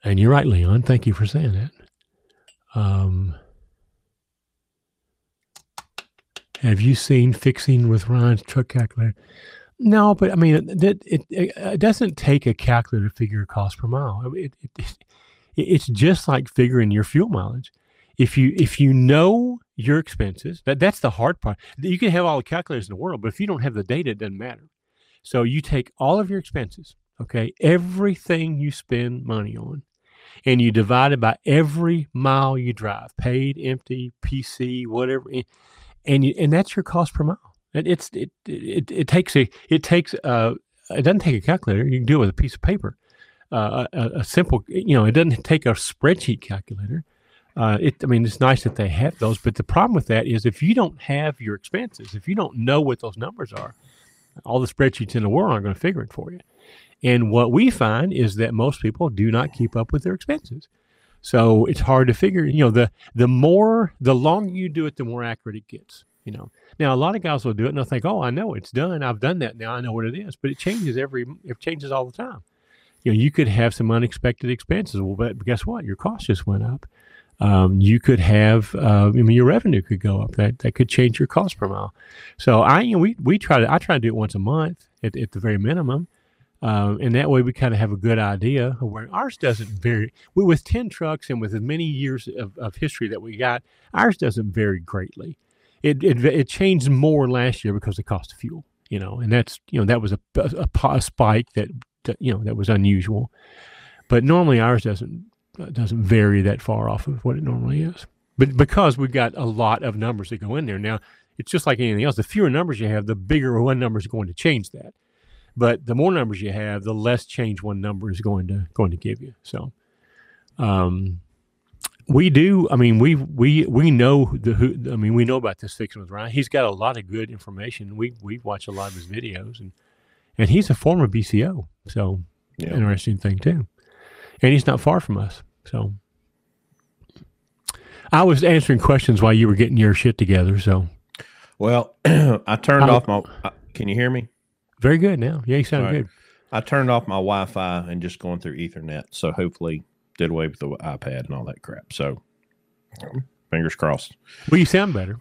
and you're right, Leon. Thank you for saying that. Um, have you seen fixing with Ryan's truck calculator? No, but I mean, it, it, it doesn't take a calculator to figure cost per mile. It, it, it's just like figuring your fuel mileage. If you if you know your expenses, that that's the hard part. You can have all the calculators in the world, but if you don't have the data, it doesn't matter. So you take all of your expenses, okay, everything you spend money on, and you divide it by every mile you drive, paid, empty, PC, whatever, and you and that's your cost per mile. It, it's it, it it takes a it takes uh it doesn't take a calculator. You can do it with a piece of paper. Uh, a, a, simple, you know, it doesn't take a spreadsheet calculator. Uh, it, I mean, it's nice that they have those, but the problem with that is if you don't have your expenses, if you don't know what those numbers are, all the spreadsheets in the world aren't going to figure it for you. And what we find is that most people do not keep up with their expenses. So it's hard to figure, you know, the the more the longer you do it, the more accurate it gets you know. Now a lot of guys will do it and they'll think, "Oh, I know it's done. I've done that now. I know what it is." But it changes every. It changes all the time. You know, you could have some unexpected expenses. Well, but guess what? Your cost just went up. Um, you could have, uh, I mean, your revenue could go up. That that could change your cost per mile. So I, you know, we we try to I try to do it once a month at, at the very minimum. Um, and that way we kind of have a good idea of where ours doesn't vary. We, with 10 trucks and with as many years of, of history that we got, ours doesn't vary greatly it, it, it changed more last year because of the cost of fuel, you know, and that's, you know, that was a, a, a spike that, that, you know, that was unusual. But normally ours doesn't, uh, doesn't vary that far off of what it normally is. But because we've got a lot of numbers that go in there now, it's just like anything else. The fewer numbers you have, the bigger one number is going to change that. But the more numbers you have, the less change one number is going to going to give you. So, um, we do. I mean, we we we know the who. I mean, we know about this fixing with Ryan. He's got a lot of good information. We we watch a lot of his videos, and and he's a former BCO, so yeah. interesting thing too. And he's not far from us, so. I was answering questions while you were getting your shit together. So, well, I turned I, off my. Can you hear me? Very good now. Yeah, you sound right. good. I turned off my Wi-Fi and just going through Ethernet. So hopefully did away with the iPad and all that crap. So fingers crossed. Well, you sound better.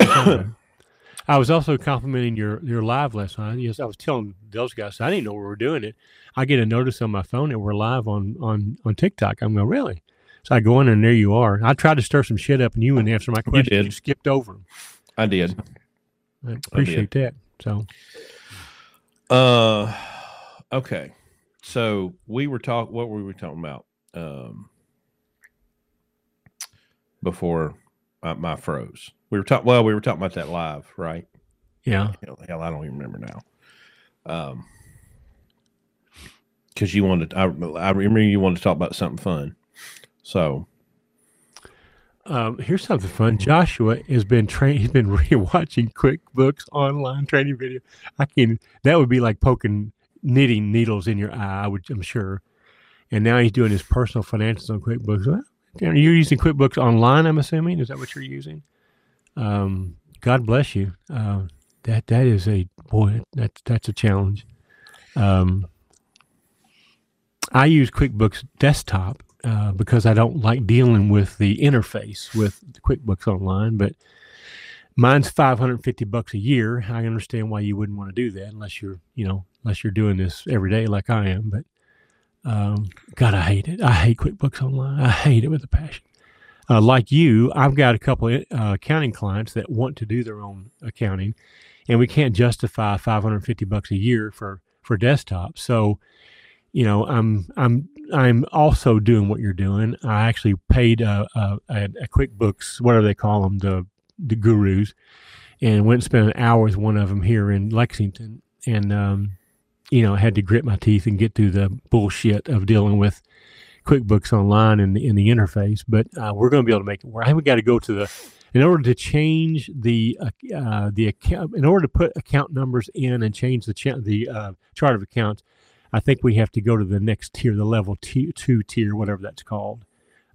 You sound better. I was also complimenting your your live last night. Yes, I was telling those guys I didn't know we were doing it. I get a notice on my phone that we're live on on on TikTok. I'm going really. So I go in and there you are. I tried to stir some shit up and you wouldn't answer my question. You, you skipped over. I did. I appreciate I did. that. So, uh, okay. So we were talking. What were we talking about? um, before my, my froze. We were talking. Well, we were talking about that live, right? Yeah. Hell, I don't even remember now. Um, because you wanted, I, I remember you wanted to talk about something fun. So, Um, here's something fun. Joshua has been trained. He's been rewatching QuickBooks online training video. I can. That would be like poking knitting needles in your eye. I would. I'm sure. And now he's doing his personal financials on QuickBooks. Well, you're using QuickBooks online. I'm assuming. Is that what you're using? Um, God bless you. Uh, that that is a boy. That's that's a challenge. Um, I use QuickBooks Desktop uh, because I don't like dealing with the interface with QuickBooks Online. But mine's 550 bucks a year. I understand why you wouldn't want to do that unless you're, you know, unless you're doing this every day like I am. But um, God, I hate it. I hate QuickBooks Online. I hate it with a passion. Uh, like you, I've got a couple of uh, accounting clients that want to do their own accounting, and we can't justify 550 bucks a year for for desktop. So, you know, I'm I'm I'm also doing what you're doing. I actually paid a, a, a QuickBooks, whatever they call them, the the gurus, and went and spent an hour with one of them here in Lexington, and um, you know, had to grit my teeth and get through the bullshit of dealing with QuickBooks Online and the, in the interface. But uh, we're going to be able to make it work. I we got to go to the in order to change the uh, uh, the account in order to put account numbers in and change the cha- the uh, chart of accounts. I think we have to go to the next tier, the level t- two tier, whatever that's called,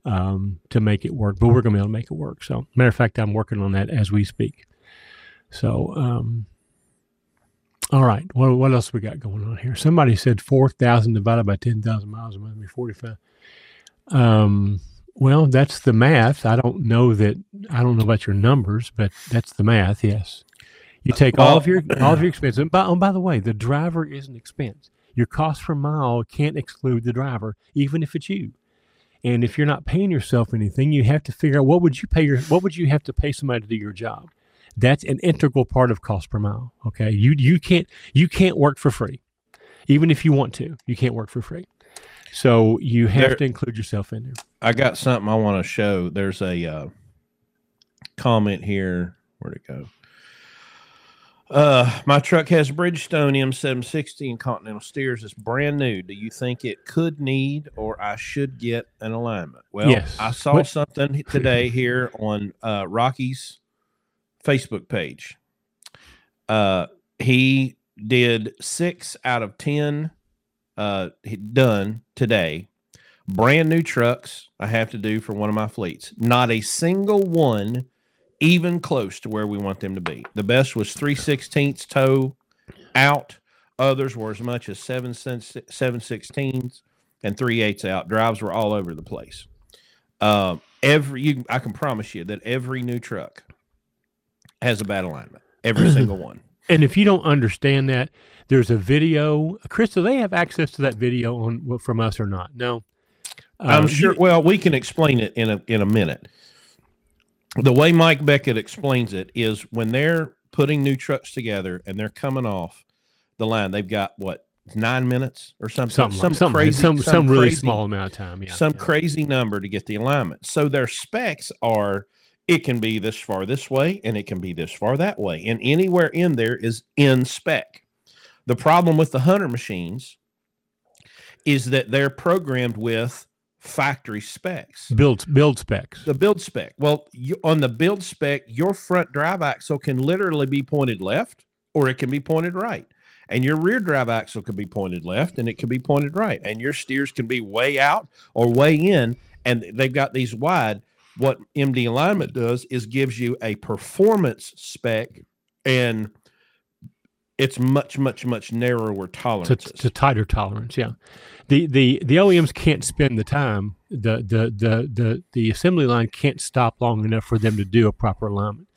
um, to make it work. But we're going to be able to make it work. So, matter of fact, I'm working on that as we speak. So, um, all right. What, what else we got going on here? Somebody said 4,000 divided by 10,000 miles must be 45. Um, well, that's the math. I don't know that, I don't know about your numbers, but that's the math. Yes. You take all of your all of your expenses. And by, oh, by the way, the driver is an expense. Your cost per mile can't exclude the driver, even if it's you. And if you're not paying yourself anything, you have to figure out what would you pay your what would you have to pay somebody to do your job. That's an integral part of cost per mile. Okay, you you can't you can't work for free, even if you want to. You can't work for free. So you have There- to include yourself in there. I got something I want to show. There's a uh, comment here. Where'd it go? Uh, my truck has Bridgestone M760 and Continental steers. It's brand new. Do you think it could need or I should get an alignment? Well, Yes. I saw What- something today here on uh, Rocky's Facebook page. Uh, he did six out of 10 uh, he- done today brand new trucks I have to do for one of my fleets. Not a single one even close to where we want them to be. The best was 3 16ths toe out. Others were as much as 7 7 16ths and 3 eighths out. Drives were all over the place. Um, every you, I can promise you that every new truck has a bad alignment. Every single one. And if you don't understand that, there's a video. Chris, do they have access to that video on from us or not? No. I'm Uh, sure. Well, we can explain it in a in a minute. The way Mike Beckett explains it is when they're putting new trucks together and they're coming off the line, they've got what nine minutes or something, something, some like- crazy, some, some, really crazy- small amount of time. Yeah. some yeah. crazy number to get the alignment. So their specs are it can be this far this way and it can be this far that way, and anywhere in there is in spec. The problem with the hunter machines is that they're programmed with factory specs build build specs. the build spec. Well, you, on the build spec, your front drive axle can literally be pointed left or it can be pointed right. And your rear drive axle can be pointed left and it can be pointed right. And your steers can be way out or way in. And they've got these wide. What MD alignment does is gives you a performance spec and it's much, much, much narrower to, tolerances. to tighter tolerance. Yeah, the the the OEMs can't spend the time. The the the the the assembly line can't stop long enough for them to do a proper alignment,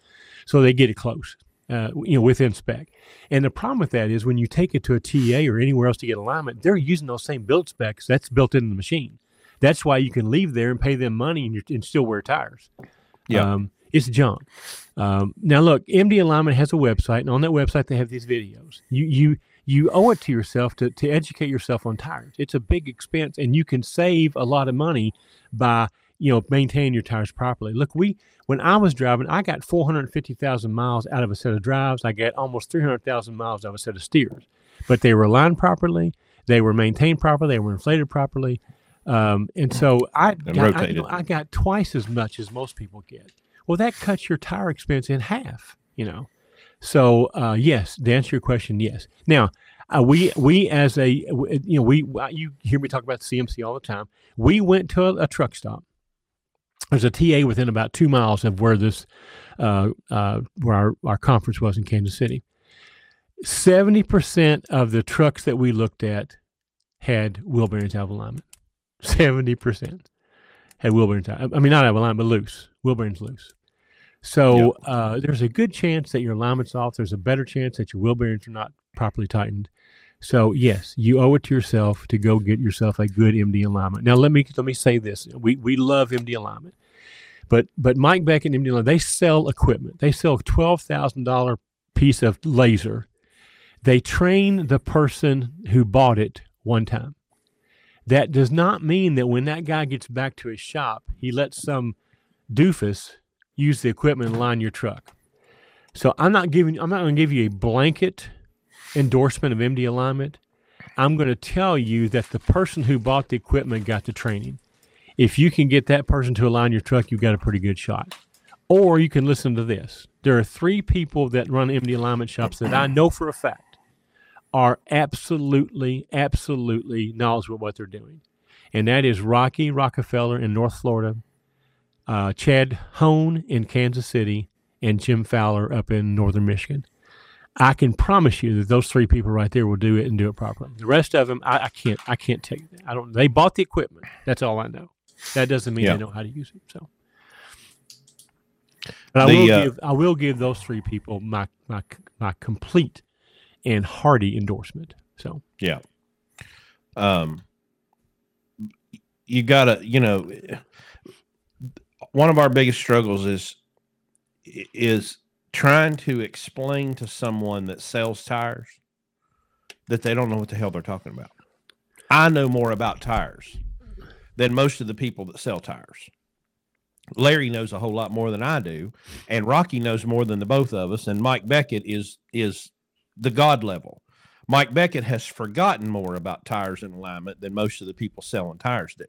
so they get it close. Uh, you know, within spec. And the problem with that is when you take it to a TA or anywhere else to get alignment, they're using those same build specs that's built into the machine. That's why you can leave there and pay them money and, and still wear tires. Yeah. Um, it's junk. Um, now look, MD Alignment has a website, and on that website they have these videos. You you you owe it to yourself to to educate yourself on tires. It's a big expense, and you can save a lot of money by you know maintaining your tires properly. Look, we when I was driving, I got four hundred fifty thousand miles out of a set of drives. I got almost three hundred thousand miles out of a set of steers, but they were aligned properly. They were maintained properly. They were inflated properly. Um, and so I And got, I, you know, I got twice as much as most people get. Well, that cuts your tire expense in half, you know. So uh, yes, to answer your question, yes. Now uh, we we as a you know we uh, you hear me talk about CMC all the time. We went to a, a truck stop. There's a TA within about two miles of where this uh, uh, where our, our conference was in Kansas City. Seventy percent of the trucks that we looked at had wheel bearings out of alignment. Seventy percent had wheel bearings out. I mean, not out of alignment, but loose. Wheel bearings loose. So uh, there's a good chance that your alignment's off. There's a better chance that your wheel bearings are not properly tightened. So yes, you owe it to yourself to go get yourself a good MD alignment. Now let me let me say this: we we love MD alignment, but but Mike Beck and MD alignment they sell equipment. They sell a twelve thousand dollar piece of laser. They train the person who bought it one time. That does not mean that when that guy gets back to his shop, he lets some doofus use the equipment and line your truck. So I'm not giving I'm not going to give you a blanket endorsement of MD alignment. I'm going to tell you that the person who bought the equipment got the training. If you can get that person to align your truck, you've got a pretty good shot. Or you can listen to this. There are three people that run MD alignment shops that I know for a fact are absolutely, absolutely knowledgeable what they're doing. And that is Rocky Rockefeller in North Florida, uh, Chad Hone in Kansas City, and Jim Fowler up in Northern Michigan. I can promise you that those three people right there will do it and do it properly. The rest of them, I, I can't. I can't take. that. I don't. They bought the equipment. That's all I know. That doesn't mean Yeah. they know how to use it. So, but I The, will uh, give. I will give those three people my my my complete and hearty endorsement. So, Yeah. Um, you gotta, you know, one of our biggest struggles is is trying to explain to someone that sells tires that they don't know what the hell they're talking about. I know more about tires than most of the people that sell tires. Larry knows a whole lot more than I do, and Rocky knows more than the both of us, and Mike Beckett is is the god level. Mike Beckett has forgotten more about tires and alignment than most of the people selling tires do.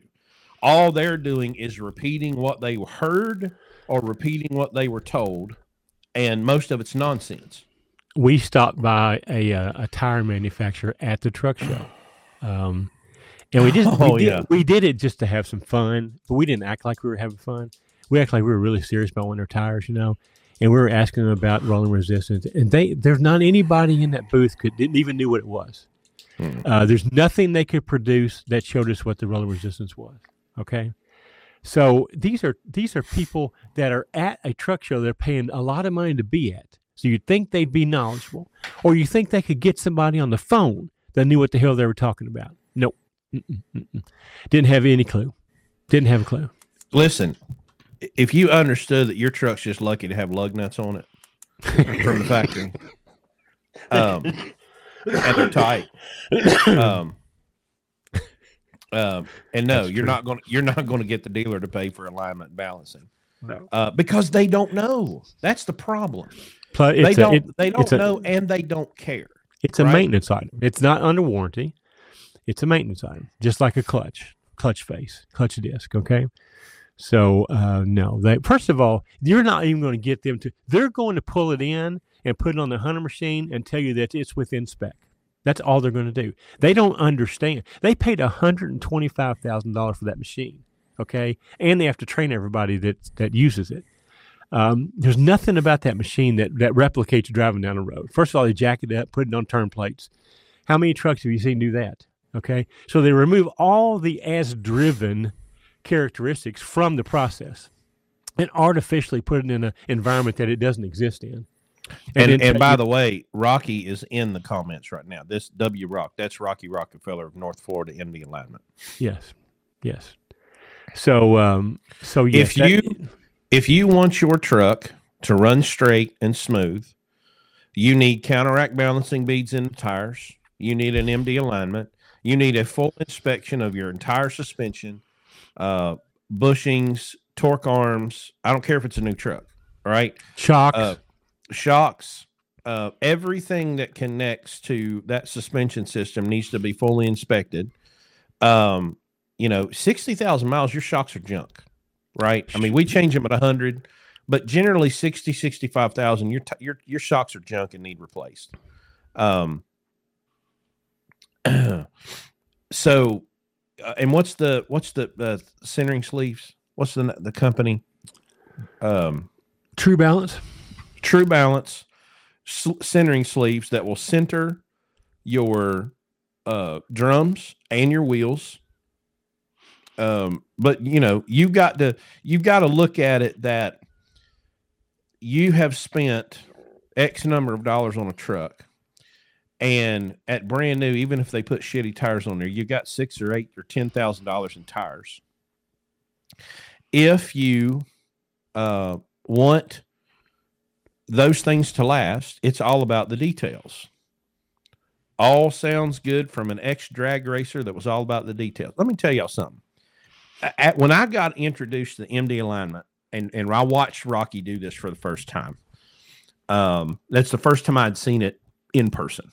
All they're doing is repeating what they heard or repeating what they were told, and most of it's nonsense. we stopped by a uh, a tire manufacturer at the truck show, um, and we just Oh, we, did, yeah. we did it just to have some fun, but we didn't act like we were having fun. We acted like we were really serious about winter tires, you know. And we were asking them about rolling resistance, and they there's not anybody in that booth could didn't even knew what it was. Hmm. Uh, there's nothing they could produce that showed us what the rolling resistance was. Okay. So these are these are people that are at a truck show they're paying a lot of money to be at. So you'd think they'd be knowledgeable, or you think they could get somebody on the phone that knew what the hell they were talking about. Nope, Mm-mm, mm-mm. didn't have any clue. Didn't have a clue. Listen, if you understood that your truck's just lucky to have lug nuts on it from the factory, um, and they're tight, um, um, and no, That's you're true. not going. to You're not going to get the dealer to pay for alignment and balancing No. uh, because they don't know. That's the problem. Plus, they it's a, don't. it- they don't it's a- know, and they don't care. It's a right? maintenance item. It's not under warranty. It's a maintenance item, just like a clutch, clutch face, clutch disc. Okay. So uh, no, they first of all, you're not even going to get them to. They're going to pull it in and put it on the hunter machine and tell you that it's within spec. That's all they're going to do. They don't understand. They paid hundred and twenty-five thousand dollars for that machine. Okay, and they have to train everybody that that uses it. Um, there's nothing about that machine that that replicates driving down the road. First of all, they jack it up, put it on turn plates. How many trucks have you seen do that? Okay, so they remove all the as driven characteristics from the process and artificially put it in an environment that it doesn't exist in. And then and, by the way, Rocky is in the comments right now. This W Rock, that's Rocky Rockefeller of North Florida MD alignment. yes, yes. So, um, so yes, If that- you- If you want your truck to run straight and smooth, you need counteract balancing beads in the tires. You need an MD alignment. You need a full inspection of your entire suspension, uh, bushings, torque arms. I don't care if it's a new truck, all right? shocks, uh, shocks, uh, everything that connects to that suspension system needs to be fully inspected. Um, you know, 60,000 miles, your shocks are junk, right? I mean, we change them at 100, but generally 60, 65,000, your, t- your, your shocks are junk and need replaced. Um, so, uh, and what's the, what's the uh, centering sleeves? What's the, the company? Um, True balance. True Balance centering sleeves that will center your uh, drums and your wheels. Um, but you know, you've got to you've got to look at it that you have spent X number of dollars on a truck, and at brand new, even if they put shitty tires on there, you've got six or eight or ten thousand dollars in tires. If you uh, want those things to last, it's all about the details. All sounds good from an ex drag racer that was all about the details. Let me tell y'all something. At, when I got introduced to the MD alignment, and, and I watched Rocky do this for the first time, um, that's the first time I'd seen it in person.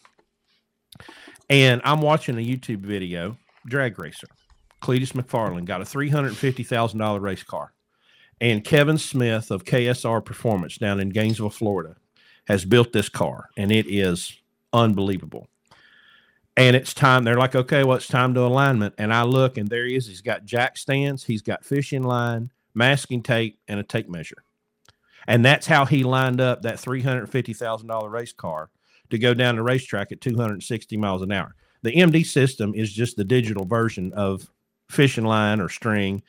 And I'm watching a YouTube video, drag racer. Cleetus McFarland got a $350,000 race car. And Kevin Smith of KSR Performance down in Gainesville, Florida, has built this car, and it is unbelievable. And it's time. They're like, okay, well, it's time to alignment. And I look, and there he is. He's got jack stands, he's got fishing line, masking tape, and a tape measure. And that's how he lined up that $350,000 race car to go down the racetrack at 260 miles an hour. The MD system is just the digital version of fishing line or string.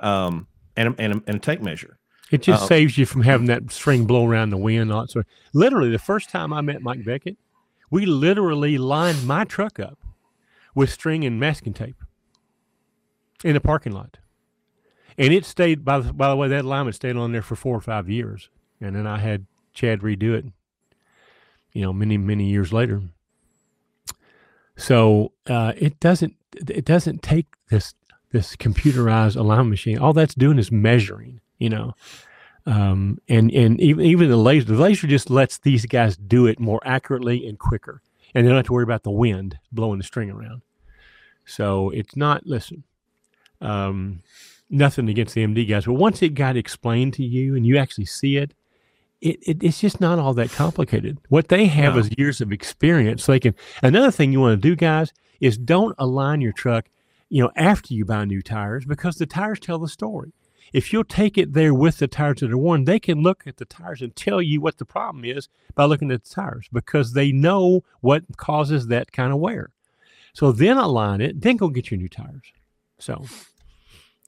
Um, and a, and a, and a tape measure. It just Uh, saves you from having that string blow around the wind. That sort. Literally, the first time I met Mike Beckett, we literally lined my truck up with string and masking tape in the parking lot, and it stayed. By the, by the way, that alignment stayed on there for four or five years, and then I had Chad redo it. You know, many many years later. So uh, it doesn't it doesn't take this this computerized alignment machine. All that's doing is measuring. You know, um, and and even even the laser, the laser just lets these guys do it more accurately and quicker, and they don't have to worry about the wind blowing the string around. So it's not. Listen, um, nothing against the MD guys, but once it got explained to you and you actually see it, it, it it's just not all that complicated. What they have No. is years of experience. So they can. Another thing you want to do, guys, is don't align your truck, you know, after you buy new tires because the tires tell the story. If you'll take it there with the tires that are worn, they can look at the tires and tell you what the problem is by looking at the tires because they know what causes that kind of wear. So then align it, then go get your new tires. So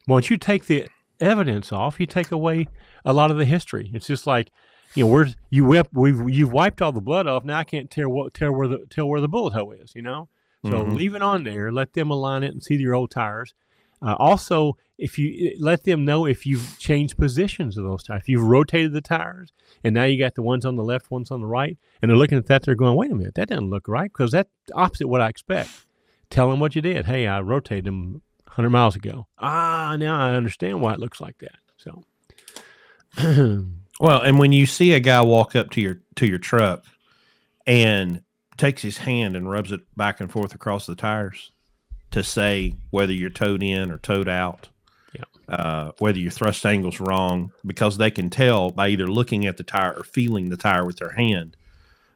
once you take the evidence off, you take away a lot of the history. It's just like, you know, where's you whip we've you've wiped all the blood off. Now I can't tell what tell where the tell where the bullet hole is, you know? So Mhm. leave it on there, let them align it and see your old tires. Uh, also, if you let them know if you've changed positions of those tires, if you've rotated the tires, and now you got the ones on the left, ones on the right, and they're looking at that, they're going, "Wait a minute, that doesn't look right," because that's opposite what I expect. Tell them what you did. Hey, I rotated them 100 miles ago. Ah, now I understand why it looks like that. So, Well, and when you see a guy walk up to your to your truck and takes his hand and rubs it back and forth across the tires to say whether you're toed in or toed out, Yeah. uh, whether your thrust angle's wrong, because they can tell by either looking at the tire or feeling the tire with their hand.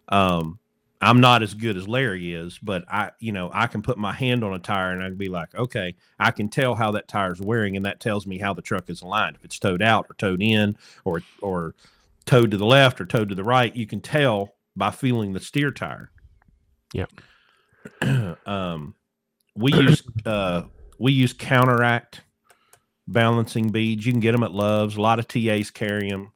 Um, I'm not as good as Larry is, but I, you know, I can put my hand on a tire and I can be like, okay, I can tell how that tire's wearing, and that tells me how the truck is aligned. If it's toed out or toed in, or or toed to the left or toed to the right, you can tell by feeling the steer tire. Yep. um, we use uh, we use counteract balancing beads. You can get them at Love's. A lot of TAs carry them.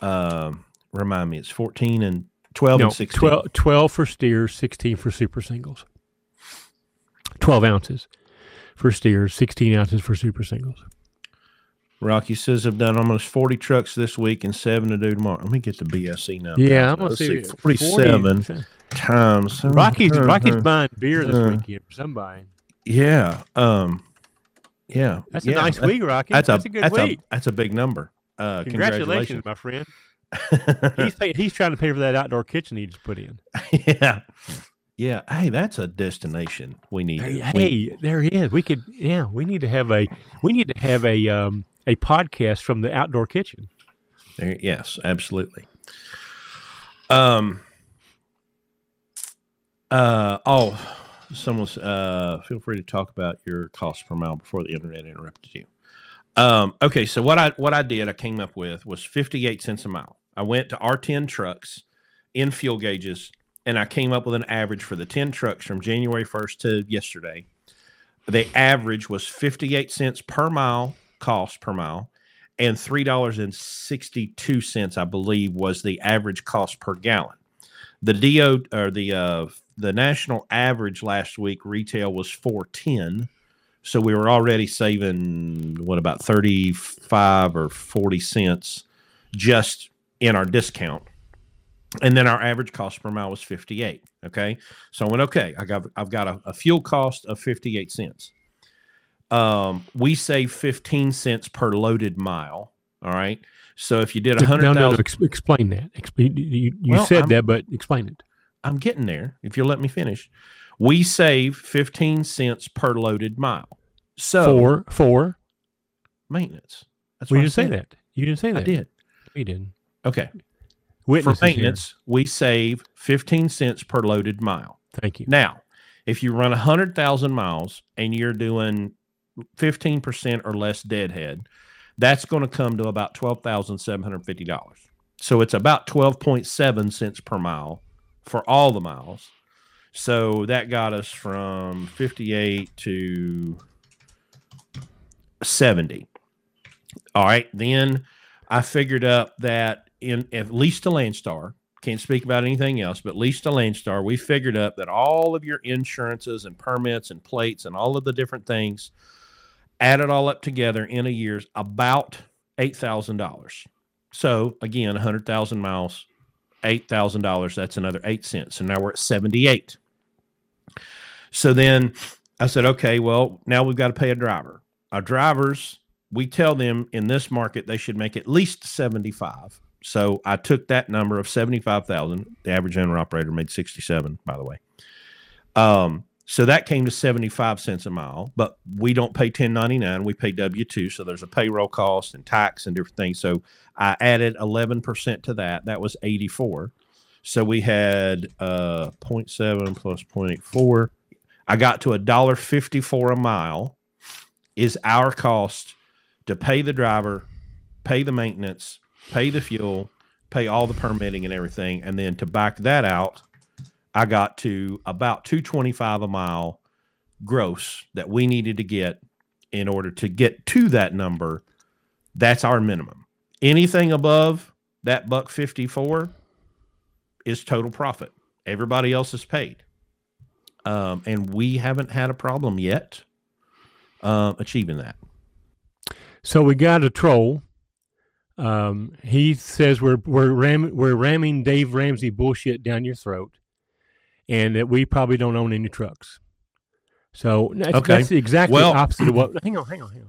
Um, remind me, it's fourteen and twelve no, and sixteen. 12, 12 for steers, 16 for super singles. 12 ounces for steers, 16 ounces for super singles. Rocky says I've done almost 40 trucks this week and seven to do tomorrow. Let me get the BSE now. Yeah, I'm gonna Let's see, 47 40. Times. Rocky's Rocky's buying beer this uh, weekend for somebody. Yeah. Um, yeah. That's yeah, a nice week, Rocky. That's, That's, a, a good that's week. A, that's a big number. Uh, Congratulations, congratulations. my friend. He's he's trying to pay for that outdoor kitchen he just put in. yeah. Yeah. Hey, that's a destination we need. Hey, we- hey, there he is. We could, yeah, we need to have a, we need to have a, um, a podcast from the outdoor kitchen. There, yes, absolutely. Um. Uh. Oh, someone's. Uh. Feel free to talk about your cost per mile before the internet interrupted you. Um. Okay. So what I what I did, I came up with was fifty eight cents a mile. I went to R ten trucks in fuel gauges, and I came up with an average for the ten trucks from January first to yesterday. The average was fifty eight cents per mile cost per mile and three dollars and sixty two cents, I believe, was the average cost per gallon. The do or the uh, the national average last week retail was four ten, so we were already saving what about thirty five or forty cents just in our discount. And then our average cost per mile was 58. Okay. So I went, okay, I got I've got a, a fuel cost of 58 cents um, we save 15 cents per loaded mile. All right. So if you did a No, hundred no, no, explain that. Explain, you you Well, said I'm- that, but explain it. I'm getting there. If you'll let me finish, we save 15 cents per loaded mile. So For, for, maintenance. That's we didn't say that. You didn't say that. I did. We didn't. Okay. Witness For maintenance, we save 15 cents per loaded mile. Thank you. Now, if you run 100,000 miles and you're doing 15% or less deadhead, that's going to come to about $12,750. So it's about 12.7 cents per mile for all the miles. So that got us from 58 to 70. All right. Then I figured up that in at least to Landstar, can't speak about anything else, but at least to Landstar, we figured up that all of your insurances and permits and plates and all of the different things added all up together in a year's about eight thousand dollars. So again, hundred thousand miles, eight thousand dollars. That's another eight cents. So now we're at seventy-eight. So then I said, okay, well now we've got to pay a driver. Our drivers, we tell them in this market they should make at least seventy-five. So I took that number of seventy-five thousand. The average owner operator made sixty-seven, by the way. Um, so that came to 75 cents a mile, but we don't pay 1099. We pay W 2. So there's a payroll cost and tax and different things. So I added 11% to that. That was 84. So we had uh, 0.7 plus 0.84. I got to a dollar 54 a mile is our cost to pay the driver, pay the maintenance, pay the fuel, pay all the permitting and everything. And then to back that out, I got to about 225 a mile gross that we needed to get in order to get to that number. That's our minimum. Anything above that buck 54 is total profit. Everybody else is paid. Um, and we haven't had a problem yet uh, achieving that. So we got a troll. Um, he says we're we're ram, we're ramming Dave Ramsey bullshit down your throat, and that we probably don't own any trucks. So that's, Okay. that's exactly Well- opposite of what. Hang on, hang on, hang on.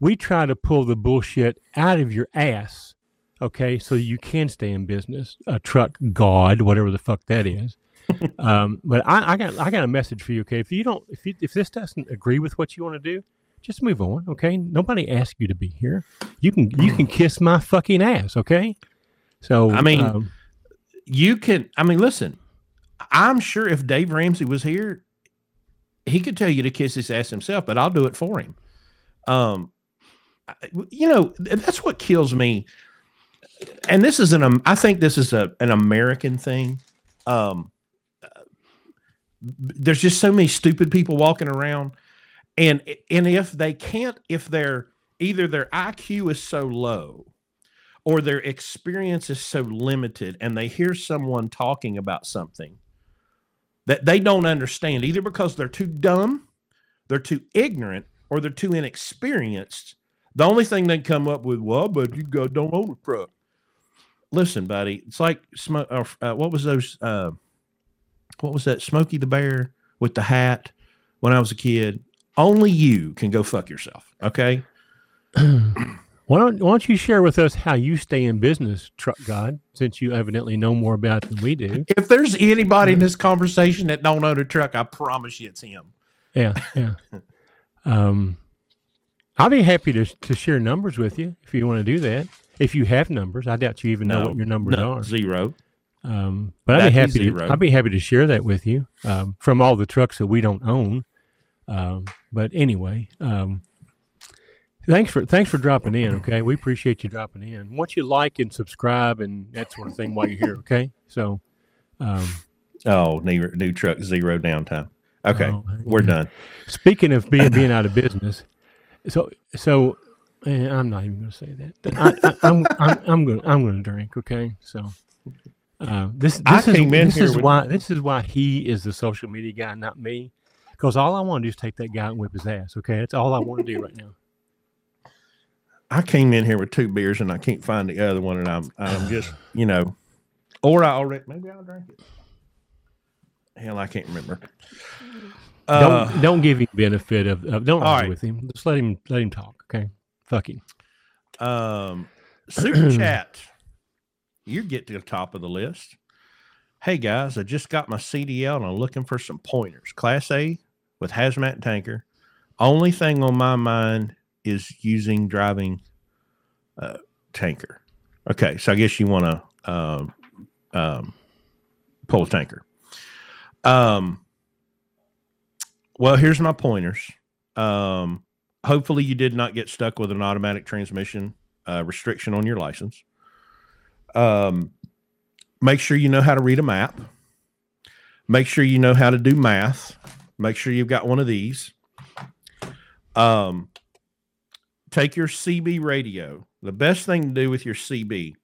We try to pull the bullshit out of your ass, okay, so you can stay in business. A truck god, whatever the fuck that is. um, but I, I got I got a message for you, okay? If you don't, if you, if this doesn't agree with what you want to do, just move on, okay? Nobody asked you to be here. You can you can kiss my fucking ass, okay? So I mean, um, you can i mean listen i'm sure if dave ramsey was here he could tell you to kiss his ass himself but i'll do it for him. Um you know that's what kills me. And this is an um, i think this is a an american thing. Um there's just so many stupid people walking around. And and if they can't if they're either their iq is so low or their experience is so limited and they hear someone talking about something that they don't understand either because they're too dumb they're too ignorant or they're too inexperienced. The only thing they come up with well but you go don't own a truck. Listen buddy it's like smoke uh, uh, what was those uh what was that smokey the bear with the hat when i was a kid? Only you can go fuck yourself okay Why don't Why don't you share with us how you stay in business, Truck God, since you evidently know more about it than we do? If there's anybody in this conversation that don't own a truck, I promise you it's him. Yeah, yeah. um, I'll be happy to to share numbers with you if you want to do that. If you have numbers, I doubt you even know what your numbers No, are. zero. Um, but I'd be That'd be happy to. I'd be happy to share that with you um, from all the trucks that we don't own. Um, but anyway, um, thanks for thanks for dropping in. Okay, we appreciate you dropping in. Once you like and subscribe and that sort of thing while you're here. Okay, so um, Oh, new new truck, zero downtime. Okay, Oh, we're yeah. done. speaking of being being out of business, so so eh, I'm not even going to say that. I, I, I'm I'm I'm going I'm going to drink. Okay, so. Uh, this this is this is why this is why he is the social media guy, not me. Because all I want to do is take that guy and whip his ass. Okay, that's all I want to do right now. I came in here with two beers and I can't find the other one, and I'm I'm just you know, or I already maybe I'll drink it. Hell, I can't remember. Uh, don't don't give him benefit of, of don't argue right. with him. Just let him let him talk. Okay, fuck him. Um, super chat. You get to the top of the list. Hey guys, I just got my CDL and I'm looking for some pointers. Class A with hazmat tanker. Only thing on my mind is using driving uh, tanker. Okay, so I guess you want to um, um, pull a tanker. Um, well, here's my pointers. Um, hopefully, you did not get stuck with an automatic transmission uh, restriction on your license. Um, make sure you know how to read a map. Make sure you know how to do math. Make sure you've got one of these. Um, take your CB radio. The best thing to do with your CB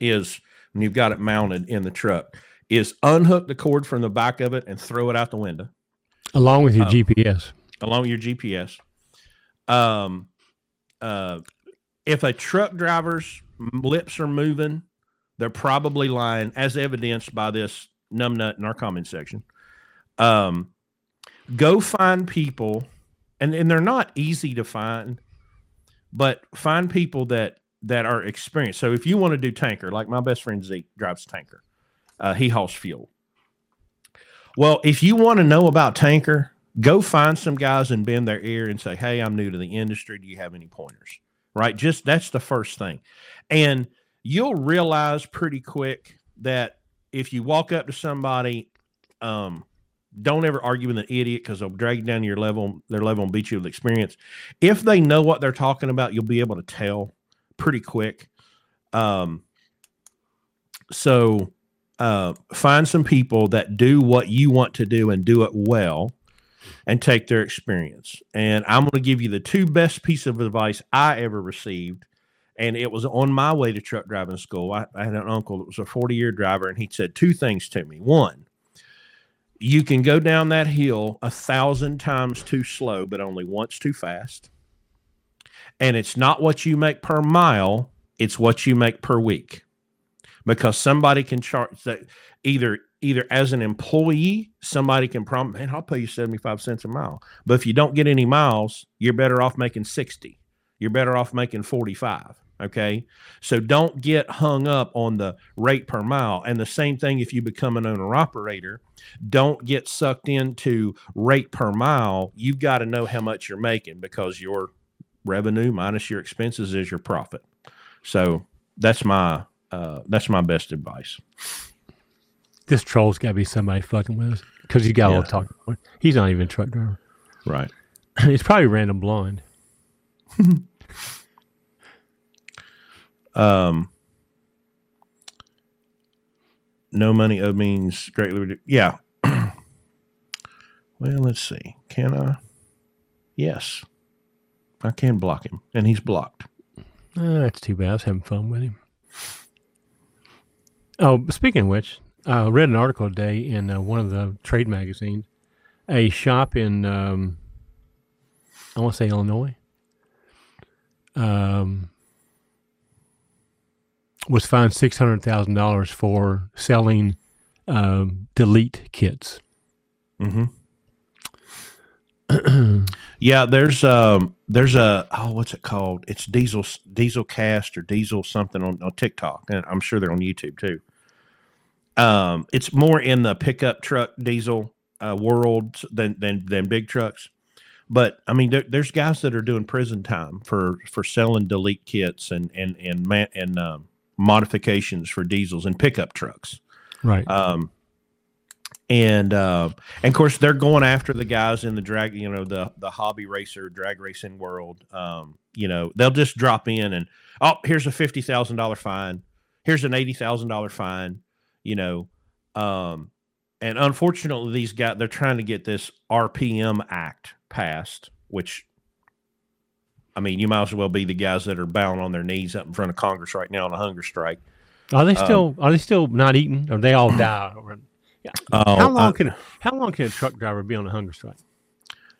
is when you've got it mounted in the truck is unhook the cord from the back of it and throw it out the window Along with your Um, GPS. along with your GPS. Um, uh, if a truck driver's lips are moving, they're probably lying, as evidenced by this numbnut in our comment section. Um, go find people, and, and they're not easy to find, but find people that that are experienced. So if you want to do tanker, like my best friend Zeke drives tanker, uh, he hauls fuel. Well, if you want to know about tanker, go find some guys and bend their ear and say, Hey, I'm new to the industry. Do you have any pointers? Right? Just that's the first thing. And you'll realize pretty quick that if you walk up to somebody, um, don't ever argue with an idiot because they'll drag you down to your level, their level and beat you with experience. If they know what they're talking about, you'll be able to tell pretty quick. Um, so uh, find some people that do what you want to do and do it well and take their experience. And I'm going to give you the two best piece of advice I ever received. And it was on my way to truck driving school. I, I had an uncle that was a 40 year driver, and he said two things to me. One, you can go down that hill a thousand times too slow, but only once too fast. And it's not what you make per mile, it's what you make per week. Because somebody can charge that either either as an employee, somebody can promise, man, I'll pay you 75 cents a mile. But if you don't get any miles, you're better off making 60. You're better off making 45. Okay. So don't get hung up on the rate per mile. And the same thing if you become an owner operator, don't get sucked into rate per mile. You've got to know how much you're making because your revenue minus your expenses is your profit. So that's my uh, that's my best advice. This troll's got to be somebody fucking with us because he's got Yeah. talking. point. He's not even a truck driver. Right. it's probably random blonde. Um, no money owed means greatly reduced. Yeah. well, let's see. Can I? Yes, I can block him, and he's blocked. Uh, that's too bad. I was having fun with him. Oh, speaking of which, I read an article today in uh, one of the trade magazines. A shop in, um, I want to say Illinois, um, was fined six hundred thousand dollars for selling um, delete kits. Mm-hmm. Yeah, there's um there's a oh what's it called? It's Diesel Diesel Cast or Diesel something on, on TikTok, and I'm sure they're on YouTube too. Um, it's more in the pickup truck diesel uh, world than than than big trucks. But I mean, there, there's guys that are doing prison time for for selling delete kits and and and man, and um, modifications for diesels and pickup trucks. right. Um, and uh, and of course they're going after the guys in the drag, you know, the the hobby racer drag racing world. Um, you know, they'll just drop in and oh, here's a fifty thousand dollar fine, here's an eighty thousand dollar fine. You know, um, and unfortunately, these guys they're trying to get this RPM Act passed, which. I mean, you might as well be the guys that are bowing on their knees up in front of Congress right now on a hunger strike. are they still are they still not eating? Or they all die? Or- Oh, how long I- can how long can a truck driver be on a hunger strike?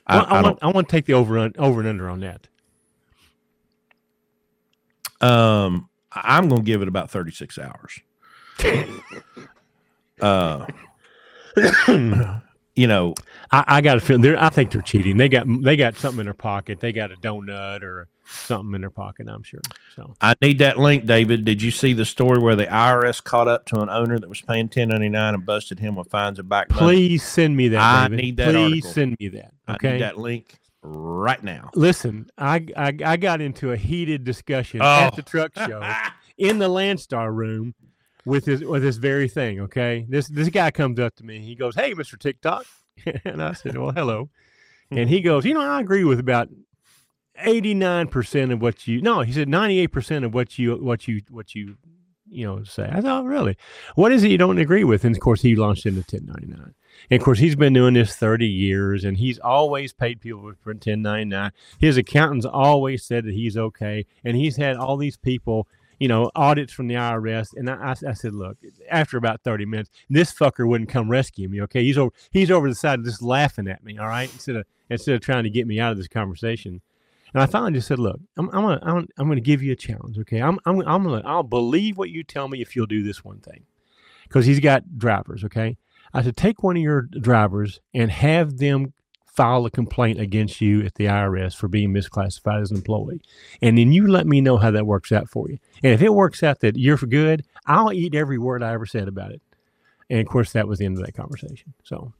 I, I, I want I want to take the over un- over and under on that. Um, I'm going to give it about 36 hours. uh, you know, I, I got a feeling they're. I think they're cheating. They got they got something in their pocket. They got a donut or something in their pocket. I'm sure. So I need that link, David. Did you see the story where the IRS caught up to an owner that was paying 1099 and busted him with fines and back money? please send me that. I David. need that Please article. send me that. I Okay. need that link right now. Listen, I, I I got into a heated discussion Oh. at the truck show in the Landstar room with this with this very thing. Okay, this this guy comes up to me. He goes, "Hey, Mister TikTok," and I said, "Well, hello." Hmm. And he goes, "You know, I agree with about eighty nine percent of what you. No, he said ninety eight percent of what you what you what you you know say." I thought, really, what is it you don't agree with? And of course, he launched into ten ninety nine. And of course, he's been doing this 30 years and he's always paid people for 1099. His accountants always said that he's okay. And he's had all these people, you know, audits from the IRS. And I, I, I said, look, after about 30 minutes, this fucker wouldn't come rescue me. Okay. He's over, he's over the side just laughing at me. All right. Instead of, instead of trying to get me out of this conversation. And I finally just said, look, I'm, I'm gonna, I'm, I'm gonna give you a challenge. Okay. I'm, I'm, I'm gonna, I'll believe what you tell me if you'll do this one thing. Cause he's got drivers. Okay. I said, take one of your drivers and have them file a complaint against you at the IRS for being misclassified as an employee. And then you let me know how that works out for you. And if it works out that you're for good, I'll eat every word I ever said about it. And of course, that was the end of that conversation. So,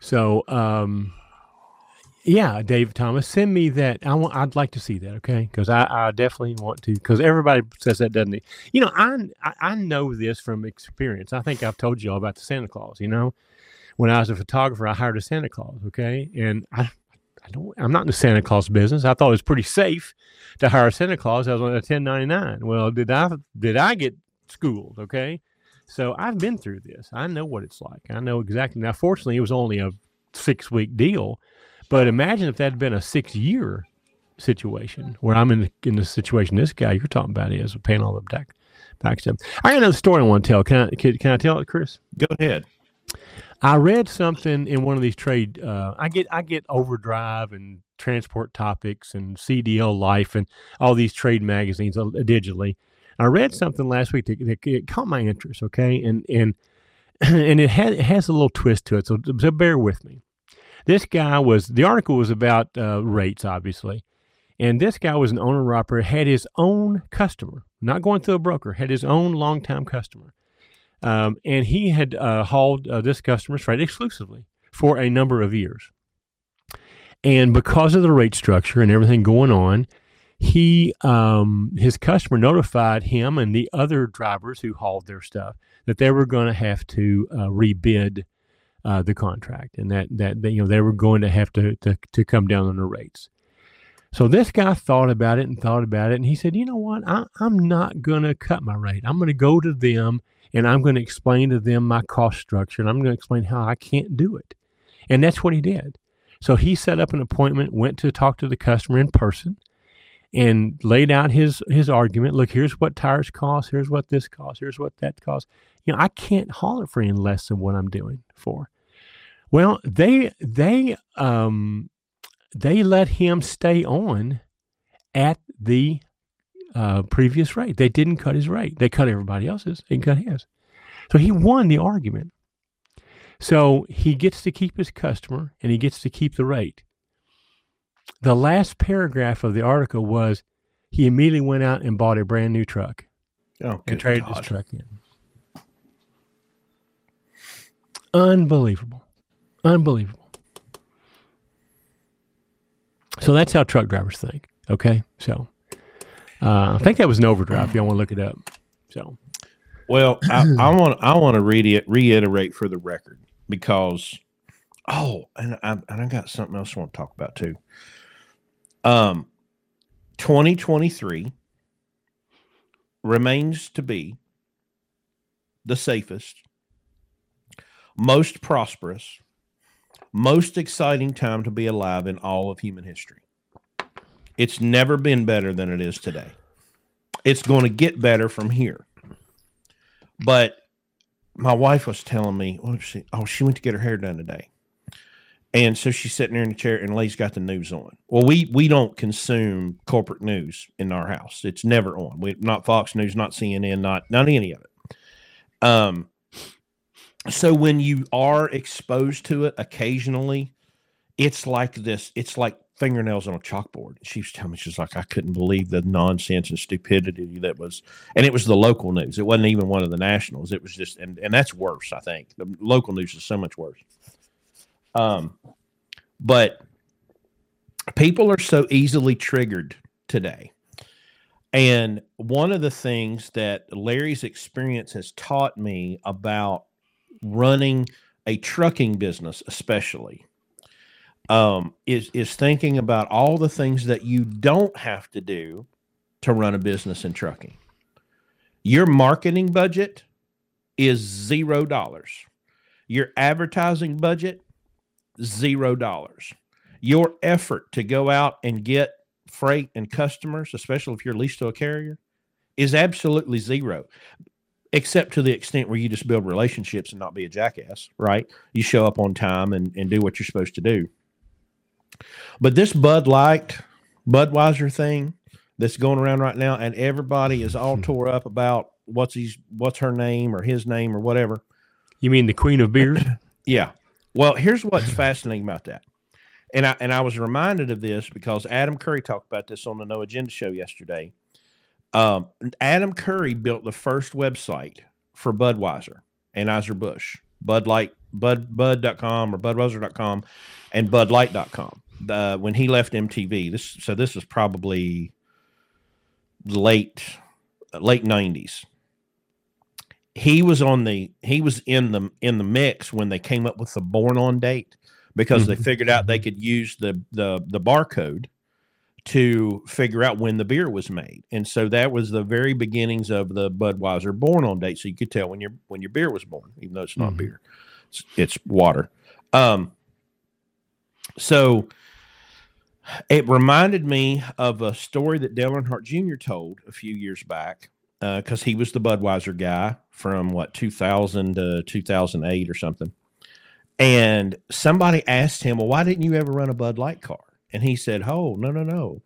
so, um, yeah, Dave Thomas, send me that. I want. I'd like to see that. Okay, because I, I definitely want to. Because everybody says that, doesn't it? You know, I, I I know this from experience. I think I've told you all about the Santa Claus. You know, when I was a photographer, I hired a Santa Claus. Okay, and I I don't. I'm not in the Santa Claus business. I thought it was pretty safe to hire a Santa Claus. I was on a 1099. Well, did I did I get schooled? Okay, so I've been through this. I know what it's like. I know exactly. Now, fortunately, it was only a six week deal. But imagine if that had been a six year situation where I'm in the, in the situation this guy you're talking about is paying all the back back stuff. I got another story I want to tell. Can I can, can I tell it, Chris? Go ahead. I read something in one of these trade. Uh, I get I get Overdrive and Transport Topics and CDL Life and all these trade magazines uh, digitally. I read something last week that, that caught my interest. Okay, and and and it, had, it has a little twist to it. So, so bear with me. This guy was the article was about uh, rates, obviously, and this guy was an owner operator, had his own customer, not going through a broker, had his own longtime customer, um, and he had uh, hauled uh, this customer's freight exclusively for a number of years. And because of the rate structure and everything going on, he um, his customer notified him and the other drivers who hauled their stuff that they were going to have to uh, rebid uh, the contract and that, that that you know they were going to have to, to to come down on the rates. So this guy thought about it and thought about it, and he said, "You know what? I, I'm not going to cut my rate. I'm going to go to them and I'm going to explain to them my cost structure, and I'm going to explain how I can't do it." And that's what he did. So he set up an appointment, went to talk to the customer in person, and laid out his his argument. Look, here's what tires cost. Here's what this costs. Here's what that costs. You know, I can't haul it for any less than what I'm doing for. Well, they they um they let him stay on at the uh, previous rate. They didn't cut his rate. They cut everybody else's. They cut his. So he won the argument. So he gets to keep his customer and he gets to keep the rate. The last paragraph of the article was he immediately went out and bought a brand new truck Oh, and traded God. his truck in. Unbelievable. Unbelievable. So that's how truck drivers think. Okay. So uh, I think that was an overdrive y'all want to look it up. So Well, I, want I want to reiterate for the record because oh, and I and I got something else I want to talk about too. Um, 2023 remains to be the safest, most prosperous, most exciting time to be alive in all of human history. It's never been better than it is today. It's going to get better from here. But my wife was telling me, what she? Oh, she went to get her hair done today. And so she's sitting there in the chair and Lay's got the news on. Well, we we don't consume corporate news in our house. It's never on. We not Fox News, not CNN, not not any of it. Um so when you are exposed to it occasionally, it's like this, it's like fingernails on a chalkboard. She was telling me, she's like, I couldn't believe the nonsense and stupidity that was and it was the local news. It wasn't even one of the nationals. It was just, and, and that's worse, I think. The local news is so much worse. Um, but people are so easily triggered today. And one of the things that Larry's experience has taught me about running a trucking business, especially, um, is is thinking about all the things that you don't have to do to run a business in trucking. Your marketing budget is zero dollars. Your advertising budget, zero dollars. Your effort to go out and get freight and customers, especially if you're leased to a carrier, is absolutely zero. Except to the extent where you just build relationships and not be a jackass, right? You show up on time and, and do what you're supposed to do. But this Bud Light, Budweiser thing that's going around right now, and everybody is all tore up about what's his what's her name or his name or whatever. you mean the queen of beers? Yeah. Well, here's what's fascinating about that. And I and I was reminded of this because Adam Curry talked about this on the No Agenda show yesterday. Um, Adam Curry built the first website for Budweiser, and Anheuser-Busch, Bud Light, Bud Bud.com or Budweiser.com and Budlight.com. Uh, when he left MTV, this so this is probably late late 90s he was on the he was in the in the mix when they came up with the born on date because they Mhm. figured out they could use the the the barcode to figure out when the beer was made and so that was the very beginnings of the budweiser born on date so you could tell when your when your beer was born even though it's not Mhm. beer it's, water um so it reminded me of a story that Dale Earnhardt Jr. told a few years back because he was the Budweiser guy from what 2000 to 2008 or something. And somebody asked him, "Well, why didn't you ever run a Bud Light car?" And he said, "Oh, no, no, no.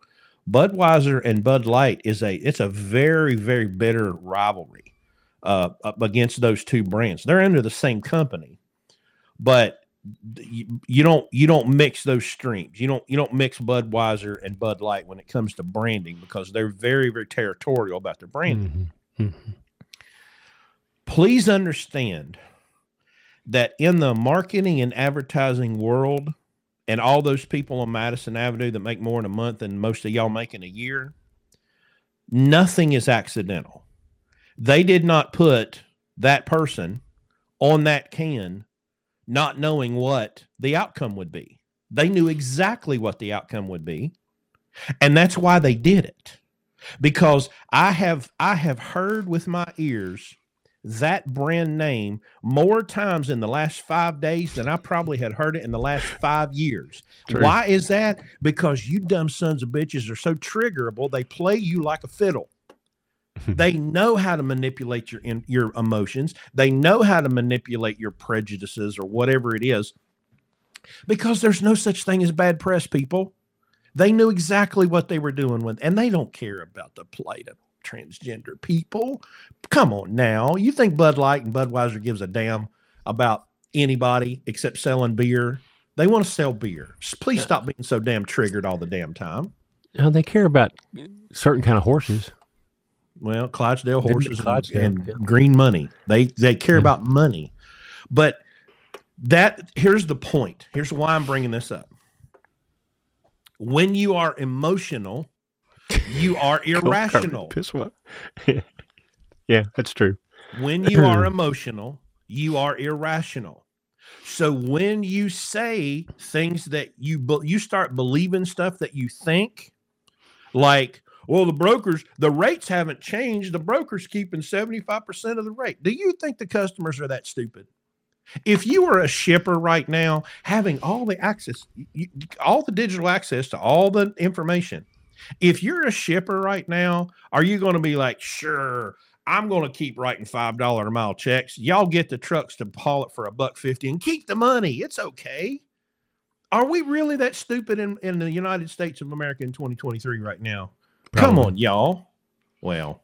Budweiser and Bud Light is a it's a very very bitter rivalry uh, against those two brands. They're under the same company, but you, you don't you don't mix those streams. You don't you don't mix Budweiser and Bud Light when it comes to branding because they're very very territorial about their branding. Mhm. Mhm. Please understand that in the marketing and advertising world, and all those people on Madison Avenue that make more in a month than most of y'all make in a year, nothing is accidental. They did not put that person on that can not knowing what the outcome would be. They knew exactly what the outcome would be. And that's why they did it. Because I have I have heard with my ears that brand name more times in the last 5 days than I probably had heard it in the last 5 years. True. Why is that? Because you dumb sons of bitches are so triggerable, they play you like a fiddle. they know how to manipulate your in, your emotions. They know how to manipulate your prejudices or whatever it is. Because there's no such thing as bad press, people. They knew exactly what they were doing with, and they don't care about the plight of transgender people. Come on now. You think Bud Light and Budweiser gives a damn about anybody except selling beer. They want to sell beer. Please stop being so damn triggered all the damn time. Now they care about certain kind of horses. Well, Clydesdale horses and- Clydesdale, and, yeah. green money. They they care Yeah. about money. But that here's the point. Here's why I'm bringing this up. When you are emotional, you are irrational. Piss what? yeah, that's true. When you are emotional, you are irrational. So when you say things that you be- you start believing stuff that you think, like, well, the brokers, the rates haven't changed. The brokers keeping seventy five percent of the rate. Do you think the customers are that stupid? If you were a shipper right now, having all the access, all the digital access to all the information, if you're a shipper right now, are you going to be like, sure, I'm going to keep writing five dollar a mile checks. Y'all get the trucks to haul it for a buck fifty and keep the money. It's okay. Are we really that stupid in, in the United States of America in 2023 right now? Come on, y'all. Well,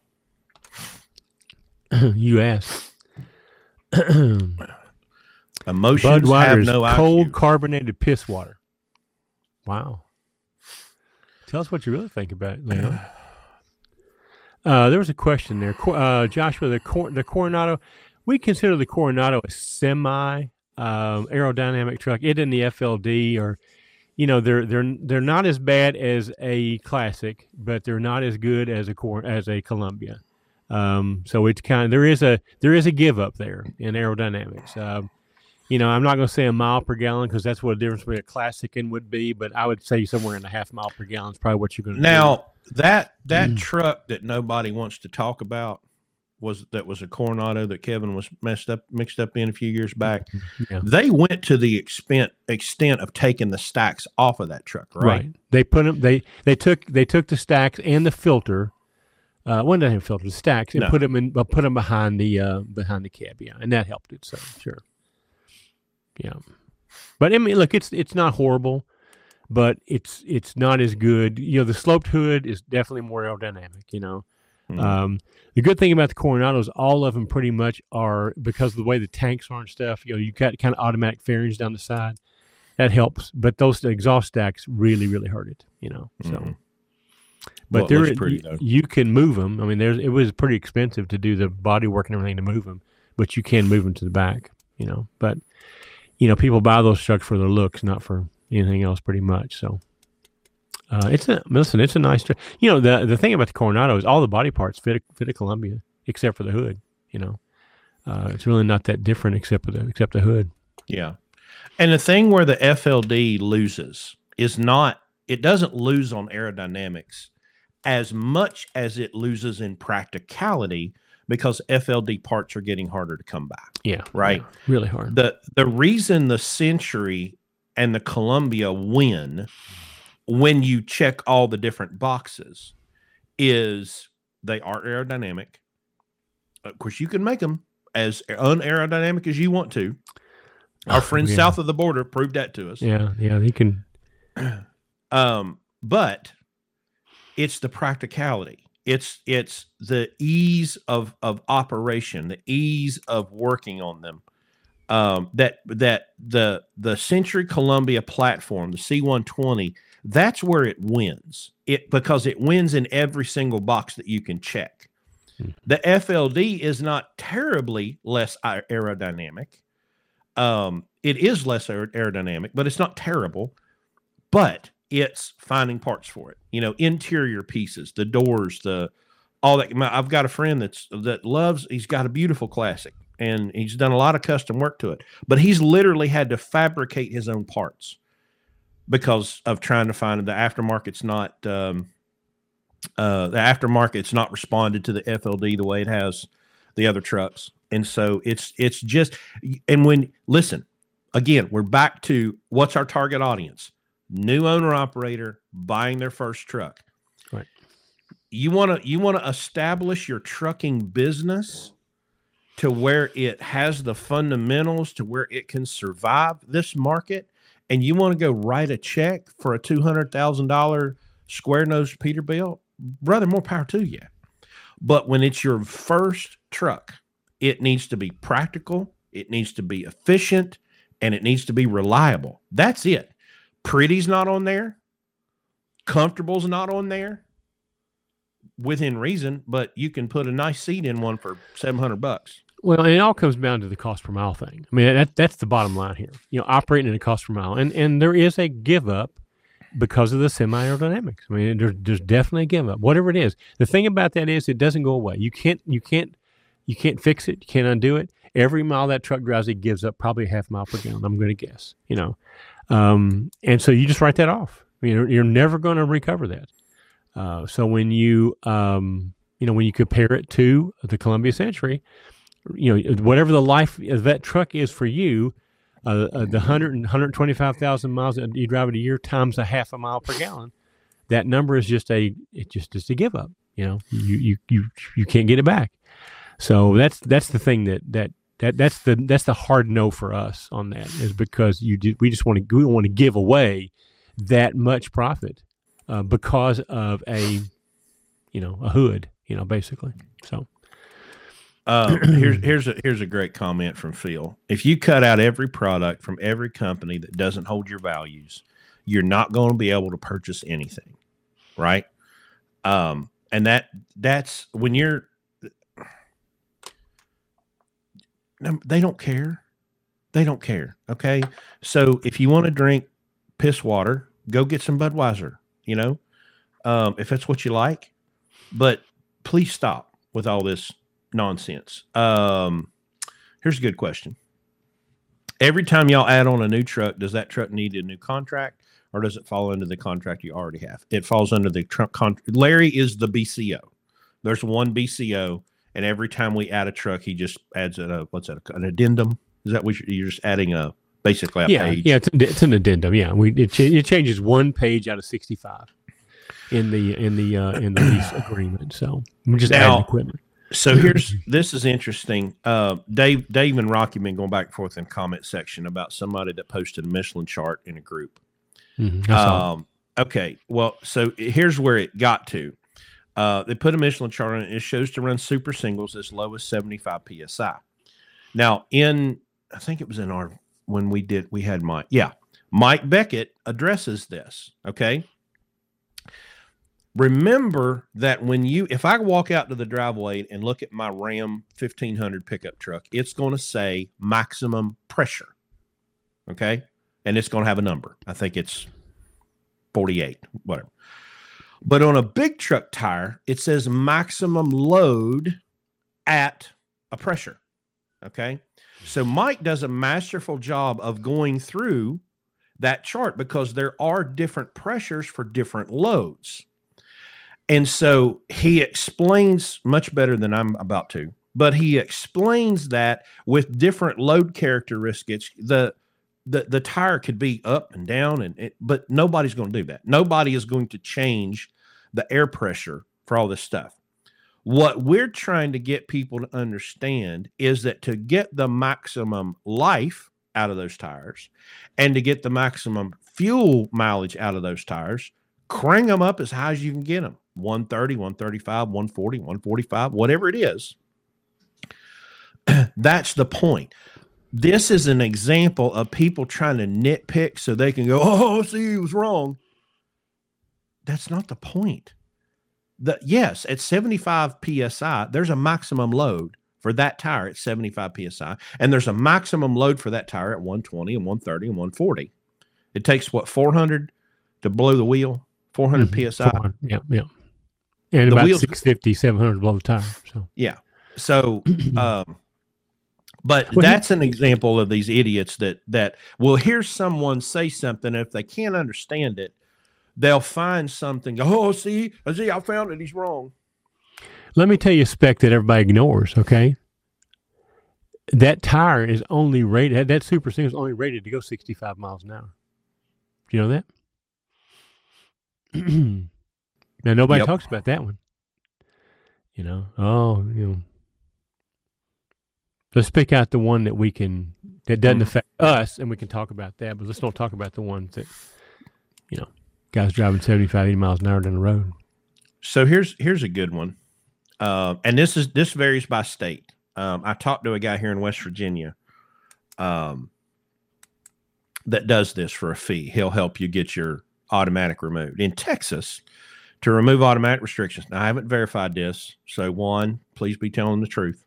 you asked. emotions have Budweiser's no cold IQ. carbonated piss water. Wow. Tell us what you really think about it, Leon. Uh, there was a question there, uh, Joshua. The Cor- the Coronado, we consider the Coronado a semi um, aerodynamic truck. It in the FLD, or you know, they're they're they're not as bad as a classic, but they're not as good as a Cor- as a Columbia. Um, so it's kind of there is a there is a give up there in aerodynamics. Um, you know, I'm not going to say a mile per gallon because that's what the difference between a classic and would be, but I would say somewhere in a half mile per gallon is probably what you're going to Now that that Mm. truck that nobody wants to talk about was that was a Coronado that Kevin was messed up mixed up in a few years back. Yeah. They went to the extent extent of taking the stacks off of that truck, right? Right. They put them. They they took they took the stacks and the filter. Uh, one didn't have filter the stacks and No. put them in, but put them behind the uh, behind the cab. Yeah, and that helped it. So sure. Yeah, but I mean, look, it's it's not horrible, but it's it's not as good. You know, the sloped hood is definitely more aerodynamic. You know, Mhm. um, the good thing about the Coronados, all of them pretty much are because of the way the tanks are and stuff. You know, you got kind of automatic fairings down the side. That helps, but those exhaust stacks really, really hurt it. You know, so. Mhm. But Well, there, pretty, you, you can move them. I mean, there's it was pretty expensive to do the body work and everything to move them, but you can move them to the back. You know, but you know, people buy those trucks for their looks, not for anything else, pretty much. So, uh, it's a listen. It's a nice. You know, the the thing about the Coronado is all the body parts fit a, fit a Columbia except for the hood. You know, uh, it's really not that different except for the except the hood. Yeah. And the thing where the FLD loses is not, it doesn't lose on aerodynamics as much as it loses in practicality because FLD parts are getting harder to come by. Yeah, Right. yeah, really hard. The the reason the Century and the Columbia win when you check all the different boxes is they are aerodynamic. Of course, you can make them as unaerodynamic as you want to. Our friends Yeah. south of the border proved that to us. Yeah, yeah, he can. Um, but it's the practicality. It's it's the ease of of operation, the ease of working on them. Um, that that the the Century Columbia platform, the C120, that's where it wins. It because it wins in every single box that you can check. Hmm. The FLD is not terribly less aerodynamic. Um, it is less aer- aerodynamic, but it's not terrible. But it's finding parts for it. You know, interior pieces, the doors, the all that. my- I've got a friend that's that loves. He's got a beautiful classic, and he's done a lot of custom work to it. But he's literally had to fabricate his own parts because of trying to find the aftermarket's not. Um, uh, the aftermarket's not responded to the FLD the way it has the other trucks, and so it's it's just. And when listen, again, we're back to what's our target audience new owner operator buying their first truck. Right. You want to you want to establish your trucking business to where it has the fundamentals to where it can survive this market and you want to go write a check for a $200,000 square nose Peterbilt, brother, more power to you. But when it's your first truck, it needs to be practical, It needs to be efficient and it needs to be reliable. That's it. Pretty's not on there. Comfortable's not on there. Within reason, but you can put a nice seat in one for 700 bucks. Well, and it all comes down to the cost per mile thing. I mean, that, that's the bottom line here. You know, operating at a cost per mile, and and there is a give up because of the semi aerodynamics. I mean, there's there's definitely a give up. Whatever it is, the thing about that is it doesn't go away. You can't you can't you can't fix it. You can't undo it. Every mile that truck drives, it gives up probably half mile per gallon. I'm going to guess. You know, um, and so you just write that off. I mean, you're, you're never going to recover that. Uh, so when you um, you know when you compare it to the Columbia Century you know whatever the life of that truck is for you uh, uh, the 100 and 125,000 miles that you drive it a year times a half a mile per gallon that number is just a it just is a give up you know? You you you you can't get it back. So that's that's the thing that that that that's the that's the hard no for us on that is because you do, we just want to we want to give away that much profit uh, because of a you know a hood you know basically. So uh, here's here's a here's a great comment from Phil. If you cut out every product from every company that doesn't hold your values, you're not going to be able to purchase anything, right? Um, and that that's when you're they don't care. They don't care. Okay. So if you want to drink piss water, go get some Budweiser, you know, um, if that's what you like. But please stop with all this nonsense. Um, here's a good question. Every time y'all add on a new truck, does that truck need a new contract or does it fall under the contract you already have? It falls under the truck contract. Larry is the BCO. There's one BCO, and every time we add a truck, he just adds a what's that? An addendum? Is that what you're just adding a basically a yeah, page? Yeah, it's, it's an addendum. Yeah, we it, ch- it changes one page out of sixty five in the in the uh, in the lease agreement. So we're just Now- adding equipment. So here's this is interesting. Uh, Dave, Dave, and Rocky been going back and forth in comment section about somebody that posted a Michelin chart in a group. Mhm, it. Um, okay, well, so here's where it got to. Uh, they put a Michelin chart on it. It shows to run super singles as low as 75 psi. Now, in I think it was in our when we did we had Mike. Yeah, Mike Beckett addresses this. Okay. Remember that when you, if I walk out to the driveway and look at my Ram 1500 pickup truck, it's going to say maximum pressure. Okay. And it's going to have a number. I think it's 48, whatever. But on a big truck tire, it says maximum load at a pressure. Okay. So Mike does a masterful job of going through that chart because there are different pressures for different loads. And so he explains much better than I'm about to, but he explains that with different load characteristics, the the, the tire could be up and down and it, but nobody's going to do that. Nobody is going to change the air pressure for all this stuff. What we're trying to get people to understand is that to get the maximum life out of those tires and to get the maximum fuel mileage out of those tires, crank them up as high as you can get them 130, 135, 140, 145, whatever it is. That's the point. This is an example of people trying to nitpick so they can go, oh, see, he was wrong. That's not the point. The, yes, at 75 psi, there's a maximum load for that tire at 75 psi, and there's a maximum load for that tire at 120 and 130 and 140. It takes what 400 to blow the wheel, 400 Mhm, psi. 400, Yeah, yeah. And The about wheels- 650, 700 below the tire. So Yeah. So, um, but Well, he- that's an example of these idiots that that will hear someone say something. and If they can't understand it, they'll find something. Oh, see, i see, I found it. He's wrong. let me tell you a spec that everybody ignores. Okay, that tire is only rated. That super single is only rated to go 65 miles an hour. Do you know that? now nobody Yep. talks about that one. You know, oh, you know. Let's pick out the one that we can that doesn't Mhm. affect us, and we can talk about that. But let's don't talk about the ones that, you know, guys driving 75, 80 miles an hour down the road. So here's here's a good one, uh, and this is this varies by state. Um, I talked to a guy here in West Virginia um, that does this for a fee. He'll help you get your automatic removed. In Texas, to remove automatic restrictions, now I haven't verified this. So, one, please be telling the truth.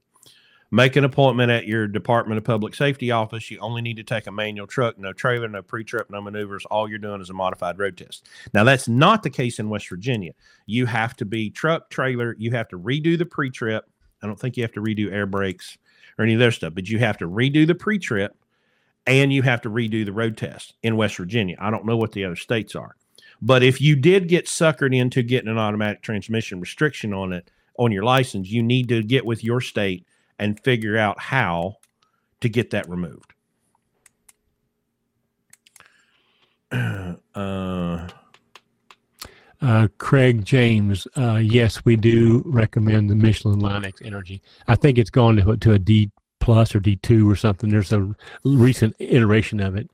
Make an appointment at your Department of Public Safety office. You only need to take a manual truck, no trailer, no pre trip, no maneuvers. All you're doing is a modified road test. Now, that's not the case in West Virginia. You have to be truck, trailer, you have to redo the pre trip. I don't think you have to redo air brakes or any of their stuff, but you have to redo the pre trip and you have to redo the road test in West Virginia. I don't know what the other states are. But if you did get suckered into getting an automatic transmission restriction on it on your license, you need to get with your state and figure out how to get that removed. Uh, uh, Craig James, uh, yes, we do recommend the Michelin Line X Energy. I think it's gone to, to a D plus or D two or something. There's a recent iteration of it.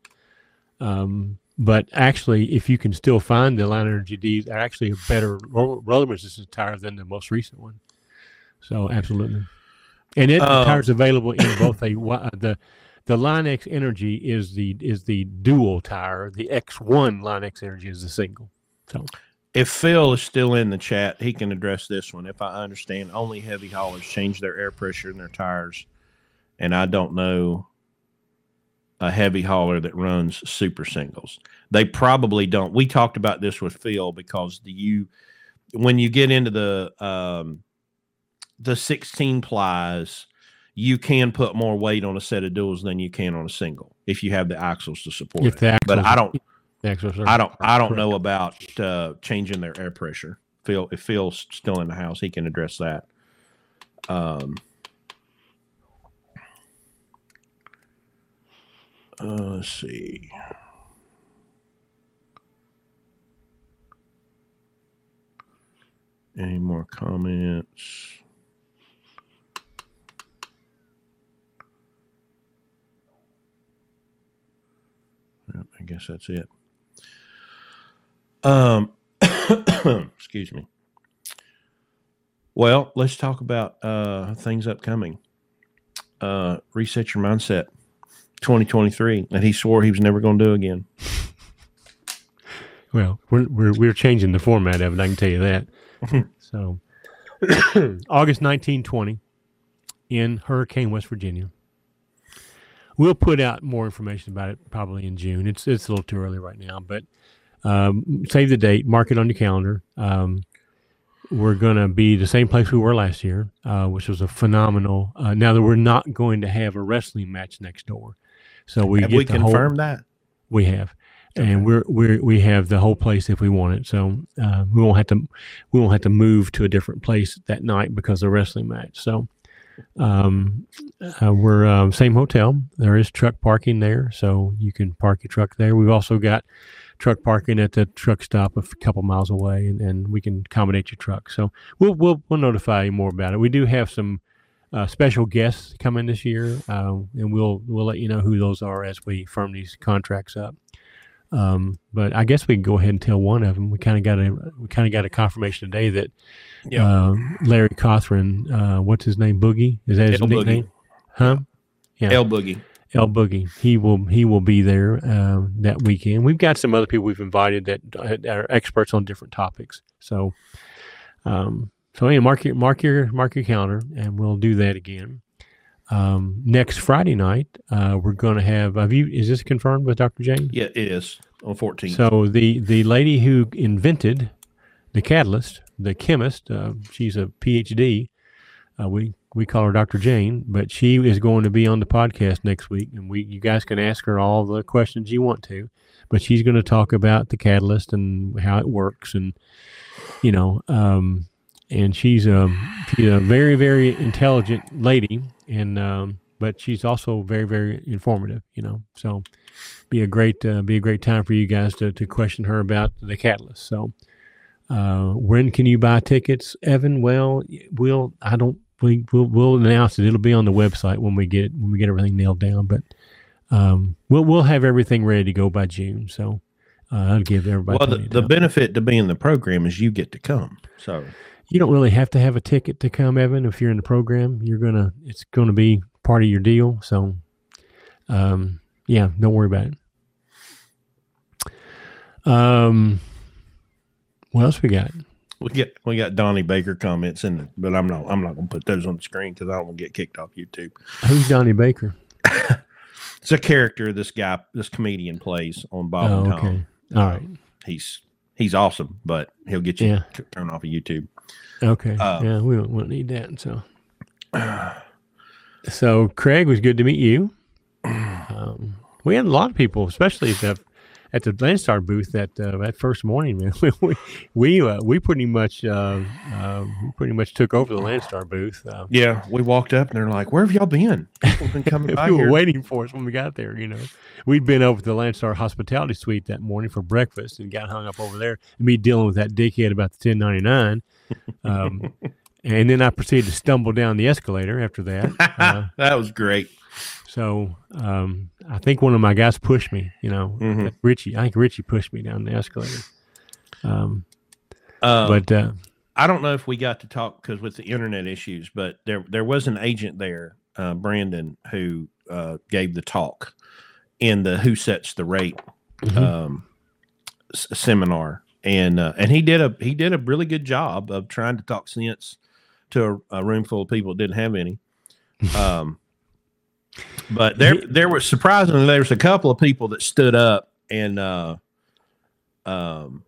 Um, but actually, if you can still find the Line Energy Ds, they're actually a better roller resistance tire than the most recent one. So absolutely, and it um, tires available in both a the the Line X Energy is the is the dual tire. The X1 Line X Energy is the single. So if Phil is still in the chat, he can address this one. If I understand, only heavy haulers change their air pressure in their tires, and I don't know a heavy hauler that runs super singles. They probably don't. We talked about this with Phil because the you when you get into the um, the 16 plies, you can put more weight on a set of duals than you can on a single if you have the axles to support if it. but I don't. I don't. I don't know about uh, changing their air pressure. Phil, if Phil's still in the house, he can address that. Um, uh, let's see. Any more comments? I guess that's it. Um, excuse me. Well, let's talk about uh, things upcoming. Uh, reset your mindset, 2023, that he swore he was never going to do again. Well, we're, we're we're changing the format of it. I can tell you that. so, August 1920 in Hurricane, West Virginia. We'll put out more information about it probably in June. It's it's a little too early right now, but um, save the date, mark it on your calendar. Um, we're going to be the same place we were last year, uh, which was a phenomenal. Uh, now that we're not going to have a wrestling match next door, so we have we confirmed that we have, okay. and we're we we have the whole place if we want it. So uh, we won't have to we won't have to move to a different place that night because of the wrestling match. So um, uh, we're uh, same hotel. There is truck parking there, so you can park your truck there. We've also got truck parking at the truck stop a couple miles away, and, and we can accommodate your truck. So we'll we'll we'll notify you more about it. We do have some uh, special guests coming this year, uh, and we'll we'll let you know who those are as we firm these contracts up. Um, but I guess we can go ahead and tell one of them. We kind of got a we kind of got a confirmation today that uh, Larry Cothran, uh, what's his name, Boogie, is that his El nickname? Boogie. Huh? Yeah, El Boogie. L Boogie. He will he will be there uh, that weekend. We've got some other people we've invited that are experts on different topics. So, um, so anyway, mark your mark your mark your calendar, and we'll do that again. Um, next Friday night, uh, we're going to have. Have you? Is this confirmed with Dr. Jane? Yeah, it is on 14th. So the the lady who invented the catalyst, the chemist, uh, she's a PhD. Uh, we we call her Dr. Jane, but she is going to be on the podcast next week, and we you guys can ask her all the questions you want to. But she's going to talk about the catalyst and how it works, and you know, um, and she's a she's a very very intelligent lady and um, but she's also very very informative you know so be a great uh, be a great time for you guys to, to question her about the catalyst. So uh, when can you buy tickets evan? Well we'll i don't we, we'll, we'll announce it. It'll be on the website when we get when we get everything nailed down but um, we'll we'll have everything ready to go by june. So uh, i'll give everybody well the, the benefit to being in the program is you get to come. So you don't really have to have a ticket to come, Evan. If you're in the program, you're gonna it's going to be part of your deal. So, um, yeah, don't worry about it. Um, what else we got? We get we got Donnie Baker comments in it, but I'm not I'm not gonna put those on the screen because I don't want to get kicked off YouTube. Who's Donnie Baker? It's a character this guy this comedian plays on Bob Oh, and Tom. okay. All right. He's he's awesome, but he'll get you Yeah. t- thrown off of YouTube. Okay. Uh, yeah, we don't, we don't need that. So, so Craig was good to meet you. Um, we had a lot of people, especially at the at the Landstar booth that uh, that first morning. Man, we we we, uh, we pretty much uh, uh, pretty much took over the Landstar booth. Uh, Yeah, we walked up and they're like, "Where have y'all been? People been coming by we were here." waiting for us when we got there. You know, we'd been over to the Landstar Hospitality Suite that morning for breakfast and got hung up over there. And me dealing with that dickhead about the ten ninety nine, um, and then I proceeded to stumble down the escalator after that. Uh, that was great. so um, I think one of my guys pushed me. You know, Mhm. Richie. I think Richie pushed me down the escalator. Um, Um, but uh, I don't know if we got to talk because with the internet issues, but there there was an agent there, uh, Brandon, who uh, gave the talk in the "Who Sets the Rate" mhm. um, s- seminar, and uh, and he did a he did a really good job of trying to talk sense to a, a room full of people that didn't have any. Um, but there there was surprisingly there was a couple of people that stood up and uh, um,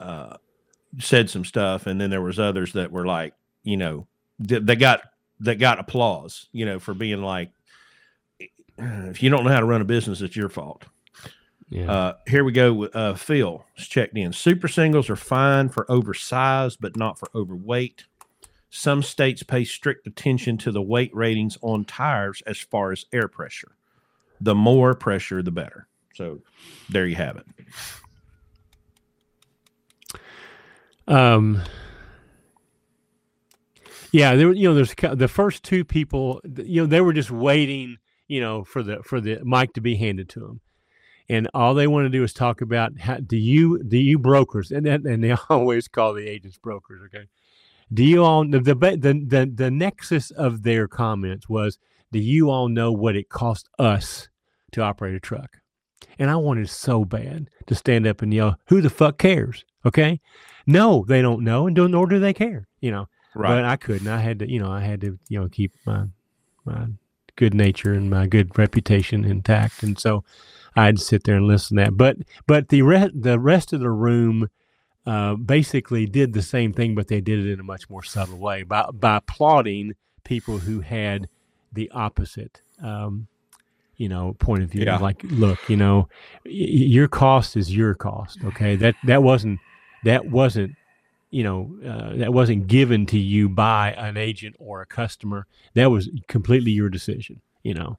uh, said some stuff, and then there was others that were like, you know, they got that got applause, you know, for being like, if you don't know how to run a business, it's your fault. Yeah. Uh, here we go. Uh, Phil checked in. Super singles are fine for oversized, but not for overweight. Some states pay strict attention to the weight ratings on tires as far as air pressure. The more pressure, the better. So there you have it. Um, yeah, there, you know, there's the first two people, you know, they were just waiting, you know, for the for the mic to be handed to them, and all they want to do is talk about how do you do you brokers, and and they always call the agents brokers, okay? Do you all the the the the, the nexus of their comments was, do you all know what it cost us to operate a truck? And I wanted so bad to stand up and yell, "Who the fuck cares?" Okay, no, they don't know, and don't nor do they care. You know, Right. but I couldn't. I had to, you know, I had to, you know, keep my my good nature and my good reputation intact, and so I had sit there and listen to that. But but the rest the rest of the room uh, basically did the same thing, but they did it in a much more subtle way by by applauding people who had the opposite. Um, you know, point of view. Yeah. Like, look, you know, y- your cost is your cost. Okay, that that wasn't that wasn't you know uh, that wasn't given to you by an agent or a customer that was completely your decision you know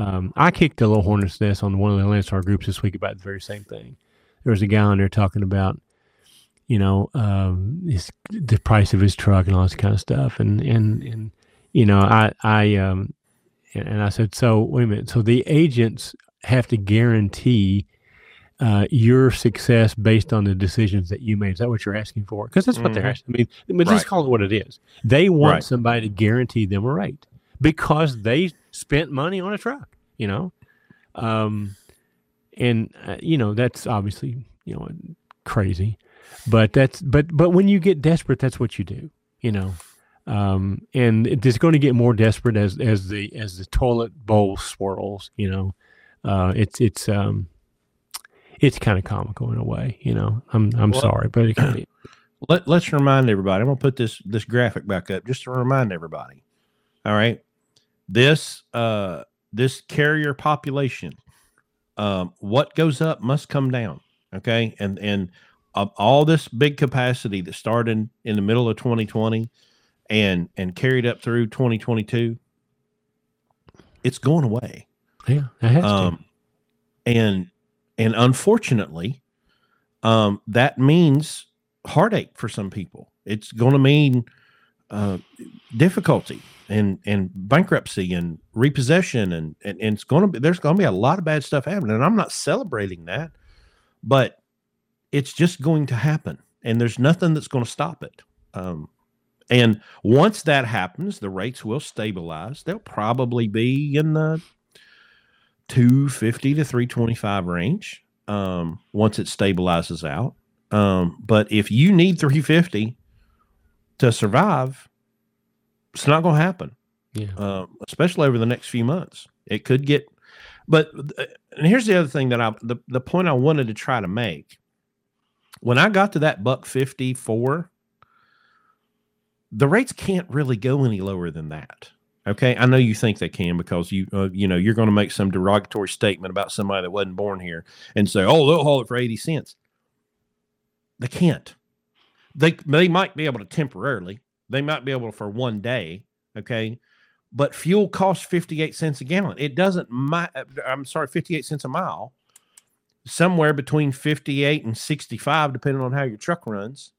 um, i kicked a little hornet's nest on one of the landstar groups this week about the very same thing there was a guy on there talking about you know um, his, the price of his truck and all this kind of stuff and and and you know i i um and, and i said so wait a minute so the agents have to guarantee uh, your success based on the decisions that you made. Is that what you're asking for? Because that's what they're Mhm. asking. I mean, I mean let's Right. call it what it is. They want Right. somebody to guarantee them a rate because they spent money on a truck. You know, um, and uh, you know that's obviously you know crazy, but that's but but when you get desperate, that's what you do. You know. Um, and it is going to get more desperate as as the as the toilet bowl swirls. You know, uh, it's it's um, it's kind of comical in a way, you know. I'm I'm Well- sorry, but it kind of Let, let's remind everybody. I'm going to put this this graphic back up just to remind everybody. All right. This uh this carrier population um what goes up must come down. Okay? And and of all this big capacity that started in the middle of 2020 and and carried up through 2022 it's going away. yeah, it has Um, and and unfortunately, um, that means heartache for some people. It's going to mean uh, difficulty and and bankruptcy and repossession and and, and it's going to be there's going to be a lot of bad stuff happening. And I'm not celebrating that, but it's just going to happen, and there's nothing that's going to stop it. Um, and once that happens, the rates will stabilize. They'll probably be in the 250 to 325 range um, once it stabilizes out. Um, but if you need 350 to survive, it's not going to happen. Yeah. Uh, especially over the next few months. It could get, but uh, and here's the other thing that I the, the point I wanted to try to make. When I got to that buck 54, the rates can't really go any lower than that. Okay, I know you think they can because you uh, you know you're going to make some derogatory statement about somebody that wasn't born here and say, "Oh, they'll haul it for 80 cents." They can't. They they might be able to temporarily. They might be able to for one day, okay? But fuel costs 58 cents a gallon. It doesn't mi- I'm sorry, 58 cents a mile. Somewhere between 58 and 65 depending on how your truck runs.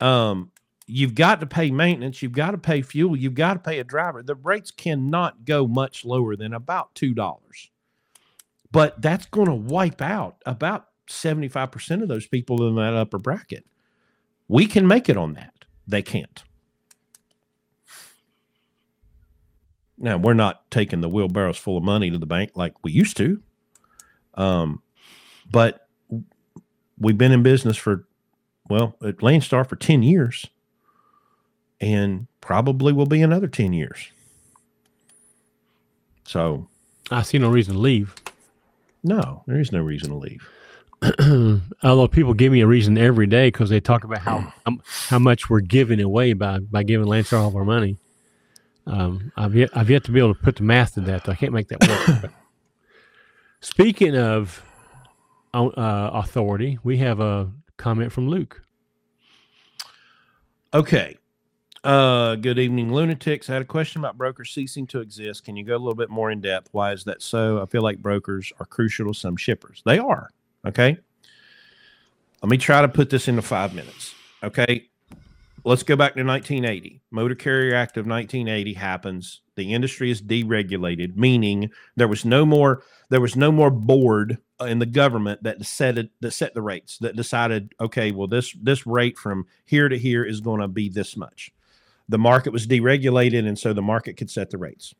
Um you've got to pay maintenance, you've got to pay fuel, you've got to pay a driver. The rates cannot go much lower than about $2. But that's going to wipe out about 75% of those people in that upper bracket. We can make it on that. They can't. Now, we're not taking the wheelbarrows full of money to the bank like we used to. Um, but we've been in business for, well, at Landstar for 10 years and probably will be another 10 years. So I see no reason to leave. No, there is no reason to leave. Although people give me a reason every day because they talk about how um, how much we're giving away by by giving Landstar all of our money. Um, I've yet I've yet to be able to put the math to that. So I can't make that work. But speaking of uh, authority, we have a comment from Luke. Okay. Uh, good evening, lunatics. I had a question about brokers ceasing to exist. Can you go a little bit more in depth? Why is that so? I feel like brokers are crucial to some shippers. They are. Okay. Let me try to put this into five minutes. Okay. Let's go back to 1980. Motor Carrier Act of 1980 happens. The industry is deregulated, meaning there was no more there was no more board in the government that set it, that set the rates that decided okay, well this this rate from here to here is going to be this much the market was deregulated and so the market could set the rates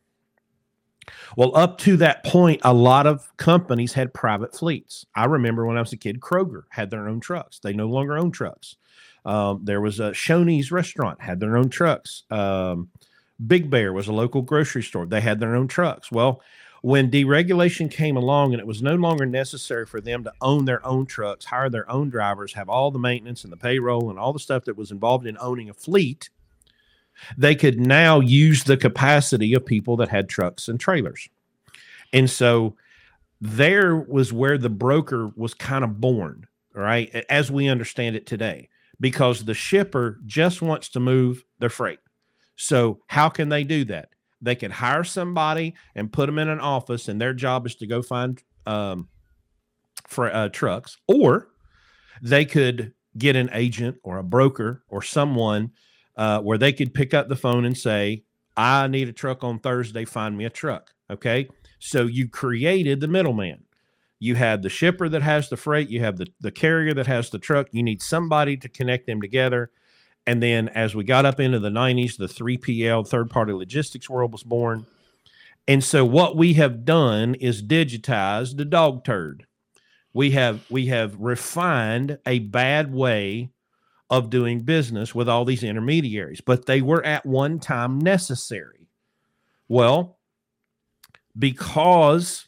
well up to that point a lot of companies had private fleets. I remember when i was a kid kroger had their own trucks. They no longer own trucks. Um, there was a shoney's restaurant had their own trucks. Um, big bear was a local grocery store. They had their own trucks. Well when deregulation came along and it was no longer necessary for them to own their own trucks hire their own drivers have all the maintenance and the payroll and all the stuff that was involved in owning a fleet they could now use the capacity of people that had trucks and trailers. And so there was where the broker was kind of born, right? As we understand it today, because the shipper just wants to move their freight. So, how can they do that? They could hire somebody and put them in an office, and their job is to go find um, for uh, trucks, or they could get an agent or a broker or someone uh, where they could pick up the phone and say, I need a truck on Thursday, find me a truck. Okay. So you created the middleman. You had the shipper that has the freight, you have the, the carrier that has the truck. You need somebody to connect them together. And then as we got up into the 90s, the 3PL third party logistics world was born. And so what we have done is digitized the dog turd. We have we have refined a bad way of doing business with all these intermediaries, but they were at one time necessary. Well, because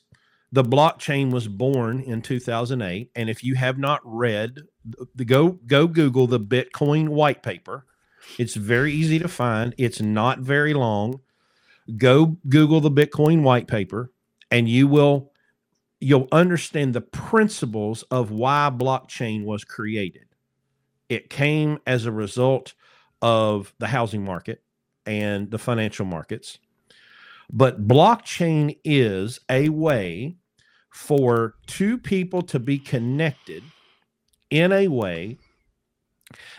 the blockchain was born in 2008 and if you have not read the go go google the bitcoin white paper. It's very easy to find. It's not very long. Go google the bitcoin white paper and you will you'll understand the principles of why blockchain was created it came as a result of the housing market and the financial markets. But blockchain is a way for two people to be connected in a way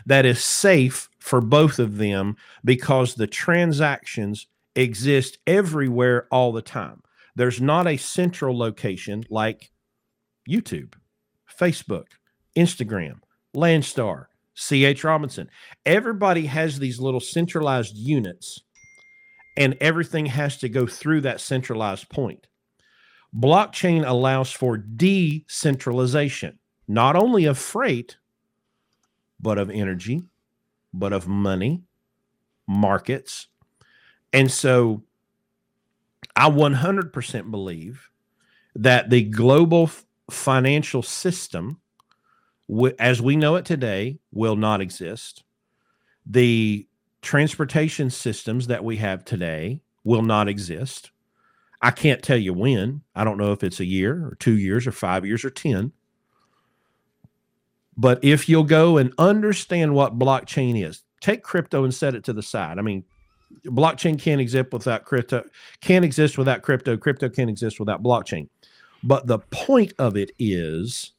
that is safe for both of them because the transactions exist everywhere all the time. There's not a central location like YouTube, Facebook, Instagram, Landstar, C.H. Robinson. Everybody has these little centralized units, and everything has to go through that centralized point. blockchain allows for decentralization, not only of freight, but of energy, but of money, markets. And so I 100% believe that the global financial system, as we know it today, will not exist. The transportation systems that we have today will not exist. I can't tell you when. I don't know if it's a year or two years or five years or 10. But if you'll go and understand what blockchain is, take crypto and set it to the side. I mean, blockchain can't exist without crypto, can't exist without crypto. Crypto can't exist without blockchain. But the point of it is,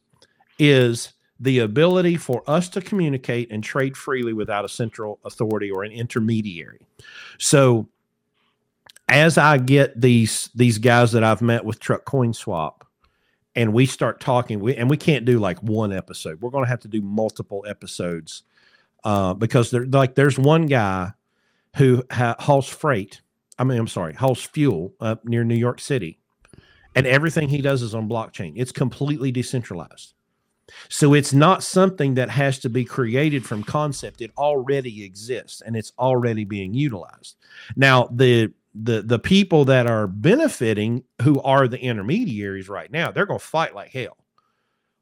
is the ability for us to communicate and trade freely without a central authority or an intermediary. So as I get these these guys that I've met with Truck Coin Swap and we start talking, we, and we can't do like one episode. We're going to have to do multiple episodes uh, because there like there's one guy who ha- hauls freight. I mean, I'm sorry, hauls fuel up near New York City, and everything he does is on blockchain. It's completely decentralized. So it's not something that has to be created from concept. It already exists and it's already being utilized. Now, the the the people that are benefiting who are the intermediaries right now, they're going to fight like hell.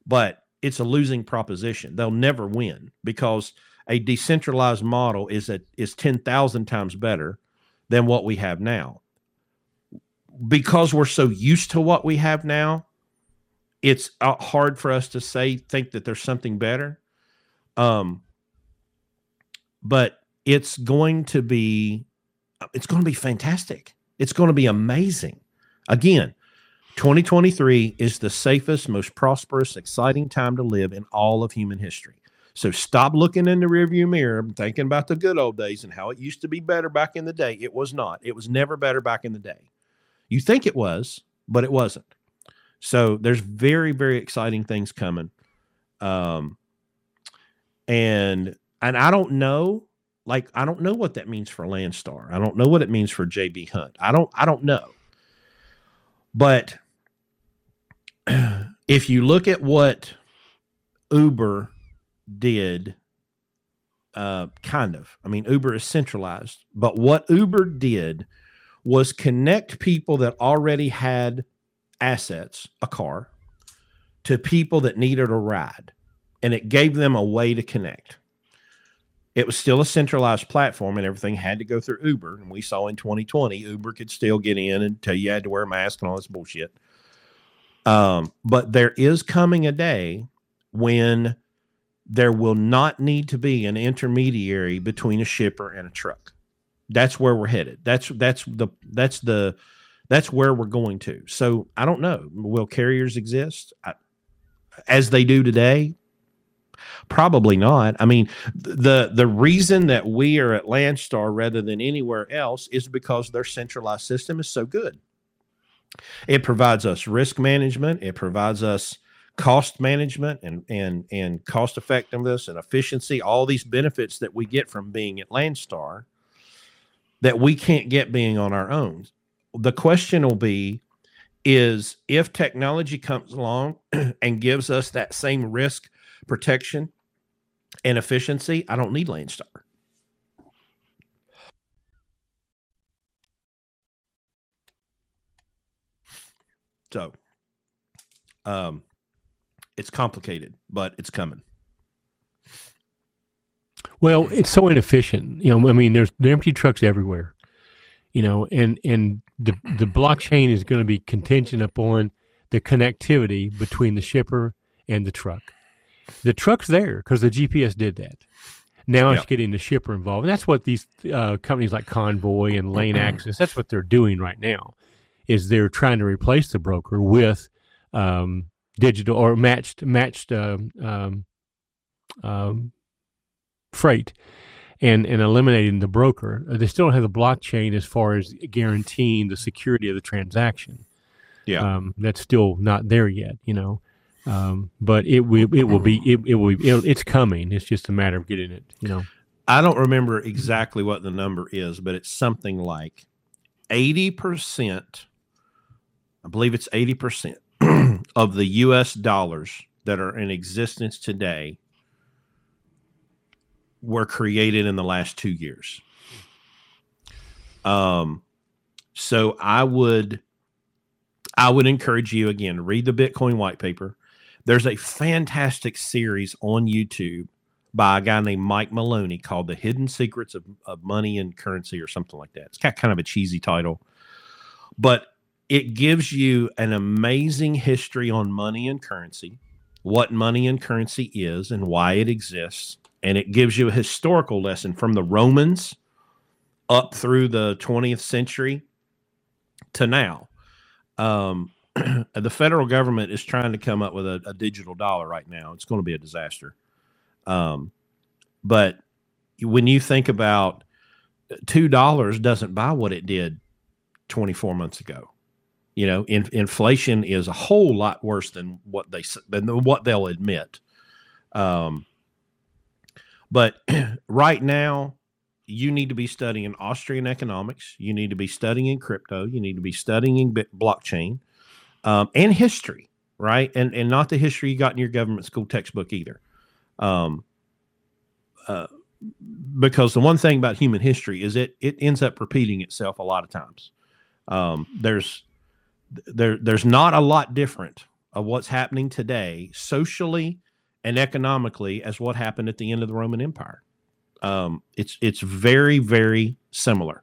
But it's a losing proposition. They'll never win because a decentralized model is a is 10,000 times better than what we have now. Because we're so used to what we have now, it's uh, hard for us to say think that there's something better. Um but it's going to be it's going to be fantastic. It's going to be amazing. Again 2023 is the safest most prosperous exciting time to live in all of human history. So stop looking in the rearview mirror and thinking about the good old days and how it used to be better back in the day. It was not. It was never better back in the day. You think it was but it wasn't so there's very, very exciting things coming. Um, and and I don't know, like I don't know what that means for Landstar. I don't know what it means for JB Hunt. I don't I don't know. But if you look at what Uber did, uh, kind of. I mean, Uber is centralized, but what Uber did was connect people that already had assets, a car, to people that needed a ride. And it gave them a way to connect. It was still a centralized platform and everything had to go through Uber. And we saw in 2020, Uber could still get in and tell you, you had to wear a mask and all this bullshit. Um, but there is coming a day when there will not need to be an intermediary between a shipper and a truck. That's where we're headed. That's that's the that's the that's where we're going to. So I don't know. Will carriers exist I, as they do today? Probably not. I mean, the the reason that we are at Landstar rather than anywhere else is because their centralized system is so good. It provides us risk management. It provides us cost management and and and cost effectiveness and efficiency. All these benefits that we get from being at Landstar that we can't get being on our own the question will be is if technology comes along and gives us that same risk protection and efficiency, I don't need Landstar. So, um, it's complicated, but it's coming. Well, it's so inefficient. You know, I mean, there's empty trucks everywhere. You know, and and the the blockchain is going to be contingent upon the connectivity between the shipper and the truck. The truck's there because the GPS did that. Now yep. it's getting the shipper involved, and that's what these uh, companies like Convoy and Lane Access. That's what they're doing right now. Is they're trying to replace the broker with um, digital or matched matched um, um, um freight and and eliminating the broker. Uh, they still don't have the blockchain as far as guaranteeing the security of the transaction. Yeah, um, that's still not there yet. You know, um, but it will it will be it, it will it's coming. It's just a matter of getting it. You know, I don't remember exactly what the number is, but it's something like eighty percent I believe it's 80% of the US dollars that are in existence today were created in the last two years. Um, so I would, I would encourage you again read the Bitcoin white paper. There's a fantastic series on YouTube by a guy named Mike Maloney called "The Hidden Secrets of, of Money and Currency" or something like that. It's got kind of a cheesy title, but it gives you an amazing history on money and currency, what money and currency is, and why it exists, and it gives you a historical lesson from the Romans up through the 20th century to now. Um, the federal government is trying to come up with a, a, digital dollar right now. It's going to be a disaster. Um, but when you think about two dollars doesn't buy what it did 24 months ago. You know, in, inflation is a whole lot worse than what they than what they'll admit. Um, but right now, you need to be studying Austrian economics. You need to be studying crypto. You need to be studying blockchain um, and history, right? And and not the history you got in your government school textbook either. Um, uh, because the one thing about human history is it it ends up repeating itself a lot of times. Um, there's there there's not a lot different of what's happening today socially and economically as what happened at the end of the Roman Empire. Um, it's it's very very similar.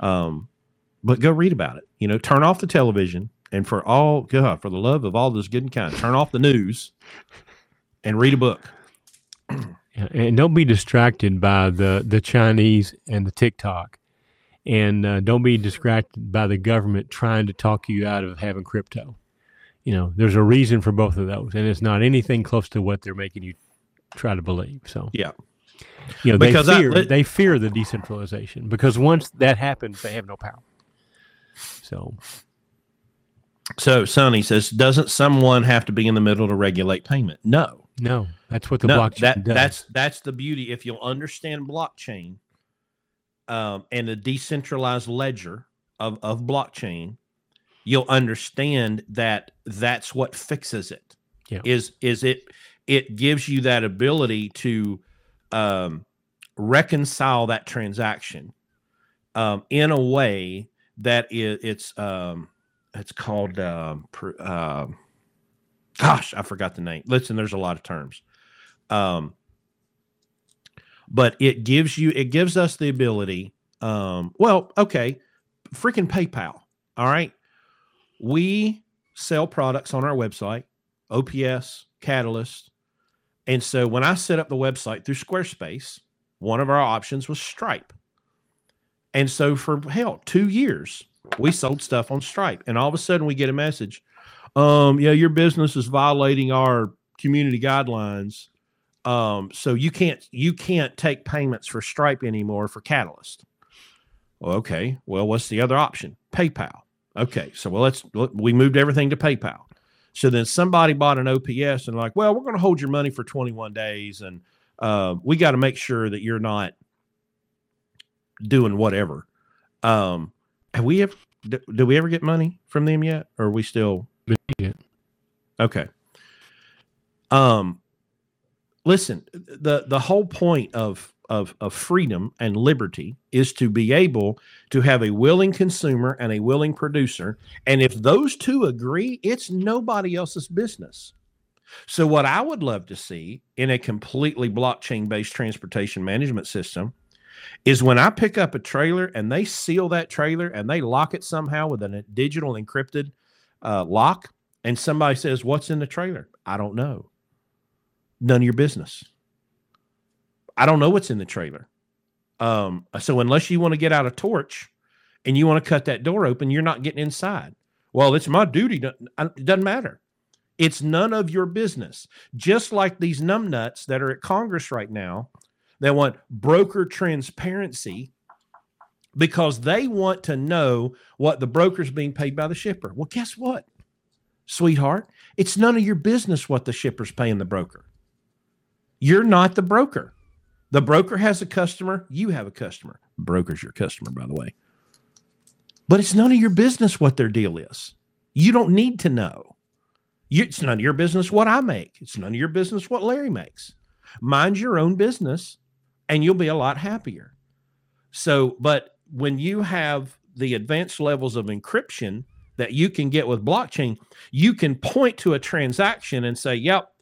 Um, but go read about it. You know, turn off the television, and for all God, for the love of all this good and kind, turn off the news and read a book. and don't be distracted by the the Chinese and the TikTok, and uh, don't be distracted by the government trying to talk you out of having crypto. You know, there's a reason for both of those, and it's not anything close to what they're making you try to believe. So yeah, you know, because they fear I, they fear the decentralization because once that happens, they have no power. So so Sonny says, doesn't someone have to be in the middle to regulate payment? No. No, that's what the no, blockchain that, does. That's that's the beauty. If you'll understand blockchain um, and the decentralized ledger of, of blockchain, you'll understand that that's what fixes it. Yeah. Is is it it gives you that ability to um, reconcile that transaction um, in a way that it, it's um, it's called um, uh, gosh, I forgot the name. Listen, there's a lot of terms. Um, but it gives you it gives us the ability um well okay freaking paypal all right we sell products on our website ops catalyst and so when i set up the website through squarespace one of our options was stripe and so for hell two years we sold stuff on Stripe, and all of a sudden we get a message. Um, yeah, your business is violating our community guidelines. Um, so you can't you can't take payments for Stripe anymore for Catalyst. Well, okay. Well, what's the other option? PayPal. Okay. So well, let's we moved everything to PayPal. So then somebody bought an OPS and like, well, we're going to hold your money for 21 days, and uh, we got to make sure that you're not doing whatever. Um, have we ever do, do we ever get money from them yet or are we still okay um listen the the whole point of of of freedom and liberty is to be able to have a willing consumer and a willing producer and if those two agree it's nobody else's business so what i would love to see in a completely blockchain based transportation management system is when I pick up a trailer and they seal that trailer and they lock it somehow with a digital encrypted uh, lock, and somebody says, What's in the trailer? I don't know. None of your business. I don't know what's in the trailer. Um, so unless you want to get out a torch and you want to cut that door open, you're not getting inside. Well, it's my duty. It doesn't matter. It's none of your business. Just like these numbnuts that are at Congress right now they want broker transparency because they want to know what the broker's being paid by the shipper. Well, guess what, sweetheart? It's none of your business what the shipper's paying the broker. You're not the broker. The broker has a customer, you have a customer. Broker's your customer, by the way. But it's none of your business what their deal is. You don't need to know. You, it's none of your business what I make. It's none of your business what Larry makes. Mind your own business and you'll be a lot happier. So, but when you have the advanced levels of encryption that you can get with blockchain, you can point to a transaction and say, yep,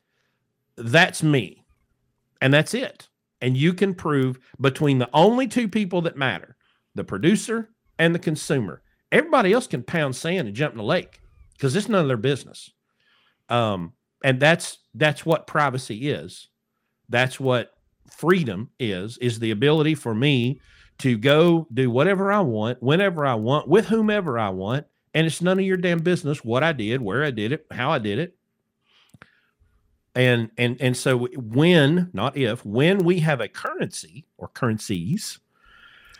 that's me. And that's it. And you can prove between the only two people that matter, the producer and the consumer. Everybody else can pound sand and jump in the lake because it's none of their business. Um, and that's that's what privacy is. That's what freedom is, is the ability for me to go do whatever I want, whenever I want, with whomever I want. And it's none of your damn business what I did, where I did it, how I did it. And and and so when, not if, when we have a currency or currencies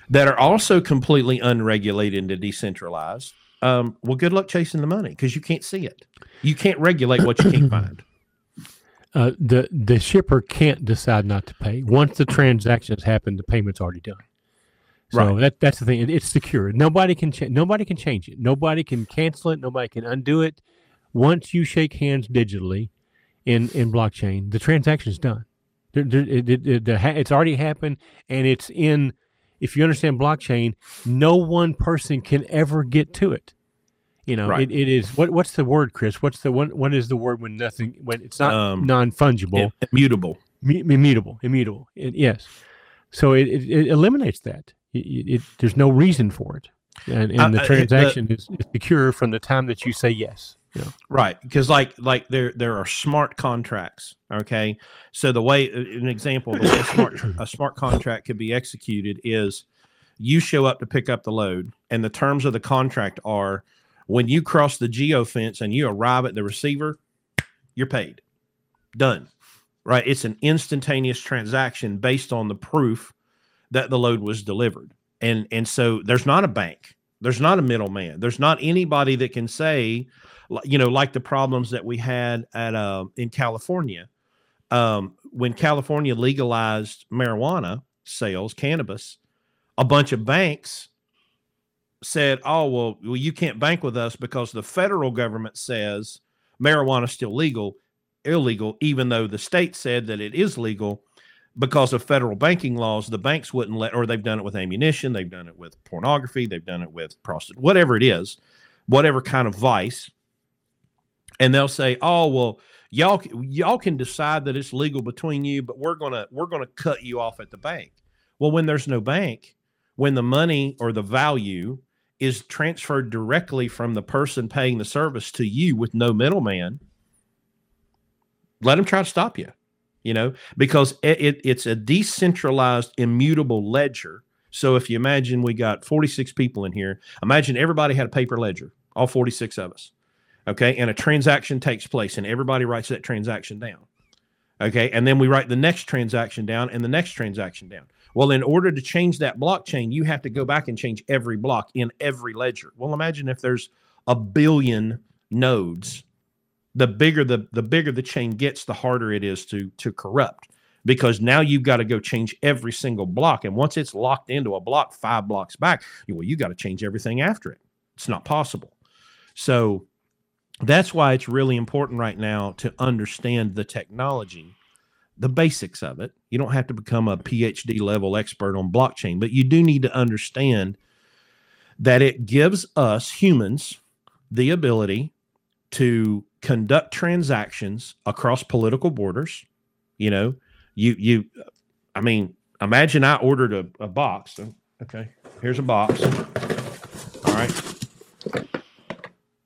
that are also completely unregulated and decentralized, um, well, good luck chasing the money because you can't see it. You can't regulate what you can't find. Uh, the the shipper can't decide not to pay once the transactions happen. The payment's already done. So Right. that that's the thing. It, it's secure. Nobody can cha- nobody can change it. Nobody can cancel it. Nobody can undo it. Once you shake hands digitally in in blockchain, the transaction is done. It, it, it- it's already happened, and it's in. If you understand blockchain, no one person can ever get to it. You know, Right. it, it is what what's the word, Chris? What's the one? What is the word when nothing when it's not Um, non fungible? Immutable. Immutable, immutable. Yes. So it, eliminates that. There's no reason for it, and, and Uh, the uh, it- transaction is, is secure from the time that you say yes. Know? Right, because like like there there are smart contracts. Okay, so the way an example, the way a smart a smart contract could be executed is you show up to pick up the load, and the terms of the contract are when you cross the geo fence and you arrive at the receiver, you're paid. Done. Right, it's an instantaneous transaction based on the proof that the load was delivered, and and so there's not a bank, there's not a middleman, there's not anybody that can say you know, like the problems that we had at uh, in California um, when California legalized marijuana sales, cannabis. A bunch of banks said, "Oh well, well, you can't bank with us because the federal government says marijuana is still legal, illegal, even though the state said that it is legal." Because of federal banking laws, the banks wouldn't let, or they've done it with ammunition, they've done it with pornography, they've done it with prostitution, whatever it is, whatever kind of vice and they'll say, "Oh, well, y'all y'all can decide that it's legal between you, but we're gonna we're gonna cut you off at the bank." Well, when there's no bank, when the money or the value is transferred directly from the person paying the service to you with no middleman, let them try to stop you. You know, because it, it, it's a decentralized, immutable ledger. So if you imagine we got 46 people in here, imagine everybody had a paper ledger, all 46 of us okay? And a transaction takes place and everybody writes that transaction down okay? And then we write the next transaction down and the next transaction down. Well in order to change that blockchain you have to go back and change every block in every ledger. Well imagine if there's a billion nodes. The bigger the the bigger the chain gets the harder it is to to corrupt because now you've got to go change every single block. And once it's locked into a block five blocks back well you got to change everything after it. It's not possible. So that's why it's really important right now to understand the technology, the basics of it. You don't have to become a PhD level expert on blockchain, but you do need to understand that it gives us humans the ability to conduct transactions across political borders. You know, you you I mean, imagine I ordered a, a box. Okay, here's a box. All right.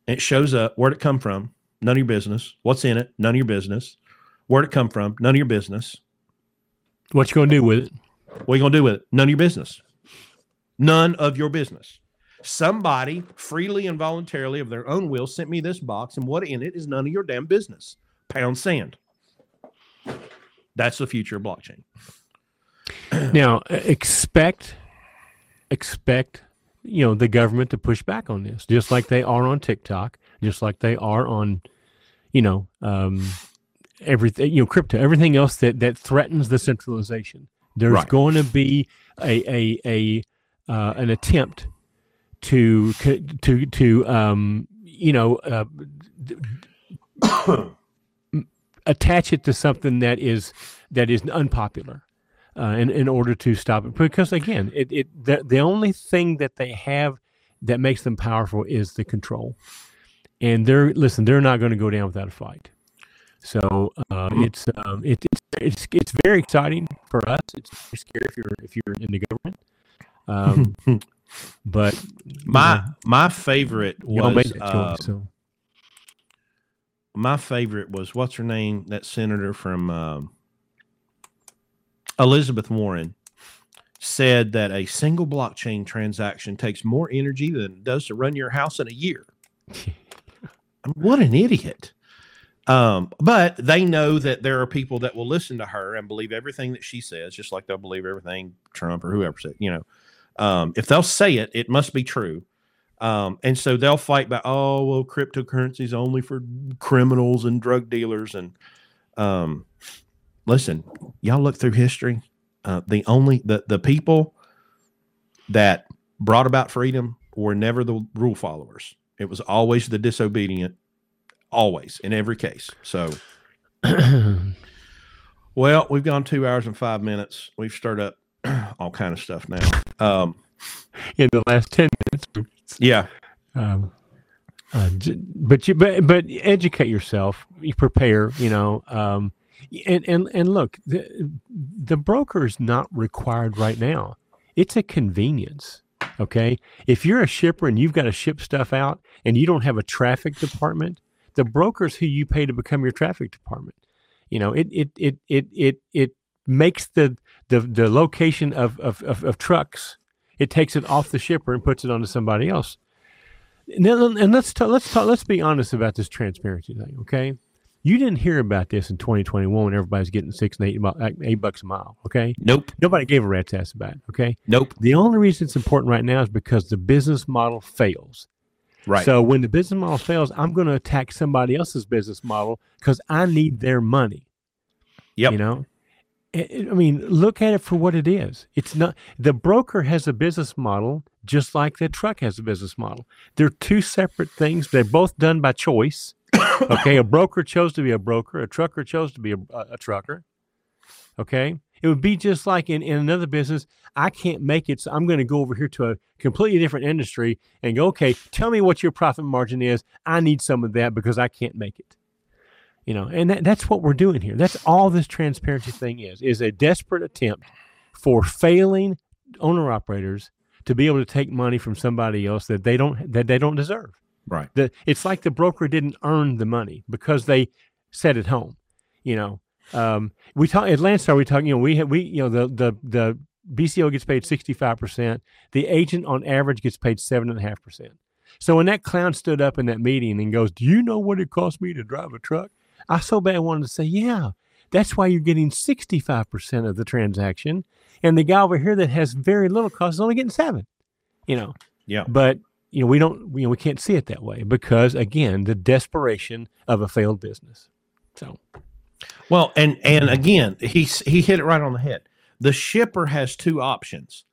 It shows up. Where'd it come from? None of your business. What's in it? None of your business. Where'd it come from? None of your business. What you gonna do with it? What are you gonna do with it? None of your business. None of your business. Somebody freely and voluntarily of their own will sent me this box, and what in it is none of your damn business. Pound sand. That's the future of blockchain. Now expect expect you know the government to push back on this, just like they are on TikTok, just like they are on you know um, everything you know crypto, everything else that that threatens the centralization. There's Right. going to be a a a uh, an attempt to to to um, you know, uh, attach it to something that is that is unpopular, uh, in in order to stop it. Because again, it, it the the only thing that they have that makes them powerful is the control, and they're listen, they're not going to go down without a fight. So uh, it's um, it, it's it's it's very exciting for us. It's very scary if you're if you're in the government. Um, but My my favorite was uh, choice. So my favorite was what's her name? That senator from um, Elizabeth Warren said that a single blockchain transaction takes more energy than it does to run your house in a year. What an idiot. Um, but they know that there are people that will listen to her and believe everything that she says, just like they'll believe everything Trump or whoever said, you know. Um, if they'll say it, it must be true. Um, and so they'll fight by, oh, well, cryptocurrency is only for criminals and drug dealers. And um, listen, y'all look through history. Uh, the only the, the people that brought about freedom were never the rule followers. It was always the disobedient, always in every case. So, well, we've gone two hours and five minutes. We've stirred up all kind of stuff now. Um, in the last ten minutes, yeah, um, uh, but you but but educate yourself. You prepare. You know. Um, and and and look, the the broker is not required right now. It's a convenience. Okay, if you're a shipper and you've got to ship stuff out and you don't have a traffic department, the broker's who you pay to become your traffic department. You know, it it it it it it makes the the the location of of of, of trucks. It takes it off the shipper and puts it onto somebody else. And, and let's talk, let's talk, let's be honest about this transparency thing, okay? You didn't hear about this in 2021 when everybody's getting six and eight, eight bucks a mile, okay? nope, Nobody gave a rat's ass about it, okay? nope, The only reason it's important right now is because the business model fails. right. So when the business model fails, I'm going to attack somebody else's business model because I need their money. Yep. You know, I mean, look at it for what it is. It's not the broker has a business model just like the truck has a business model. They're two separate things. They're both done by choice. Okay, a broker chose to be a broker. A trucker chose to be a, a, trucker. Okay, it would be just like in, in another business. I can't make it, so I'm going to go over here to a completely different industry and go, okay, tell me what your profit margin is. I need some of that because I can't make it. You know, and that, that's what we're doing here. That's all this transparency thing is, is a desperate attempt for failing owner operators to be able to take money from somebody else that they don't that they don't deserve. Right. The, it's like the broker didn't earn the money because they sat at home. You know, um, we talk at Landstar. We talk. You know, we have we you know the the the BCO gets paid sixty five percent. The agent on average gets paid seven and a half percent. So when that clown stood up in that meeting and goes, "Do you know what it cost me to drive a truck?" I so bad wanted to say, "Yeah, that's why you're getting sixty five percent of the transaction." And the guy over here that has very little cost is only getting seven. You know, Yeah. but you know we don't you know we can't see it that way because again the desperation of a failed business so Well, and and again, he he hit it right on the head. The shipper has two options: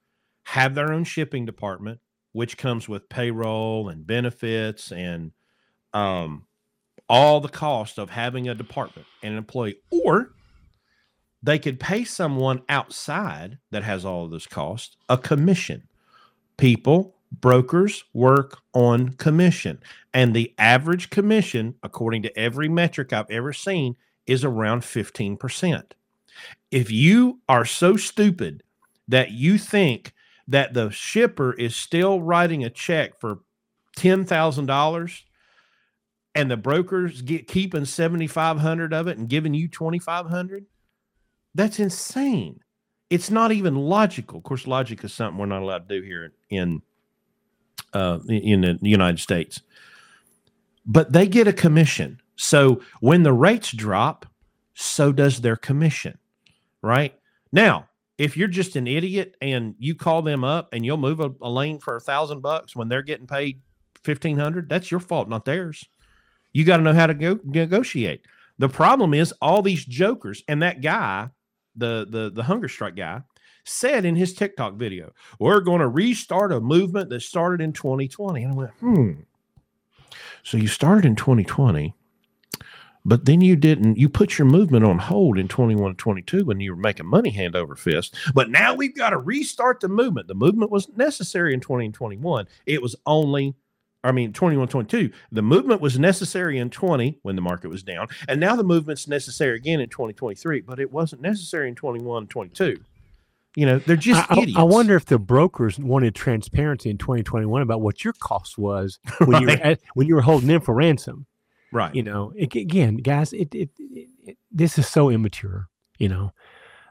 have their own shipping department, which comes with payroll and benefits and um, all the cost of having a department and an employee, or they could pay someone outside that has all of this cost a commission. People, brokers work on commission, and the average commission, according to every metric I've ever seen, is around 15%. If you are so stupid that you think that the shipper is still writing a check for $10,000 and the brokers get keeping 7500 of it and giving you 2500 that's insane it's not even logical of course logic is something we're not allowed to do here in uh, in the united states. But they get a commission. So when the rates drop so does their commission right? Now if you're just an idiot and you call them up and you'll move a, a lane for a thousand bucks when they're getting paid 1500 that's your fault not theirs. You got to know how to go negotiate. The problem is all these jokers and that guy the the the hunger strike guy said in his tiktok video we're going to restart a movement that started in 2020 and i went hmm So you started in 2020, but then you didn't. You put your movement on hold in 21 22 when you were making money hand over fist. But now we've got to restart the movement. The movement was necessary in 2021. It was only I mean, 21, 22. The movement was necessary in 20 when the market was down. And now the movement's necessary again in 2023, but it wasn't necessary in 21, 22. You know, they're just I, idiots. I wonder if the brokers wanted transparency in 2021 about what your cost was when you were at, when you were holding them for ransom. right. You know, it, again, guys, it, it, it, it this is so immature. You know,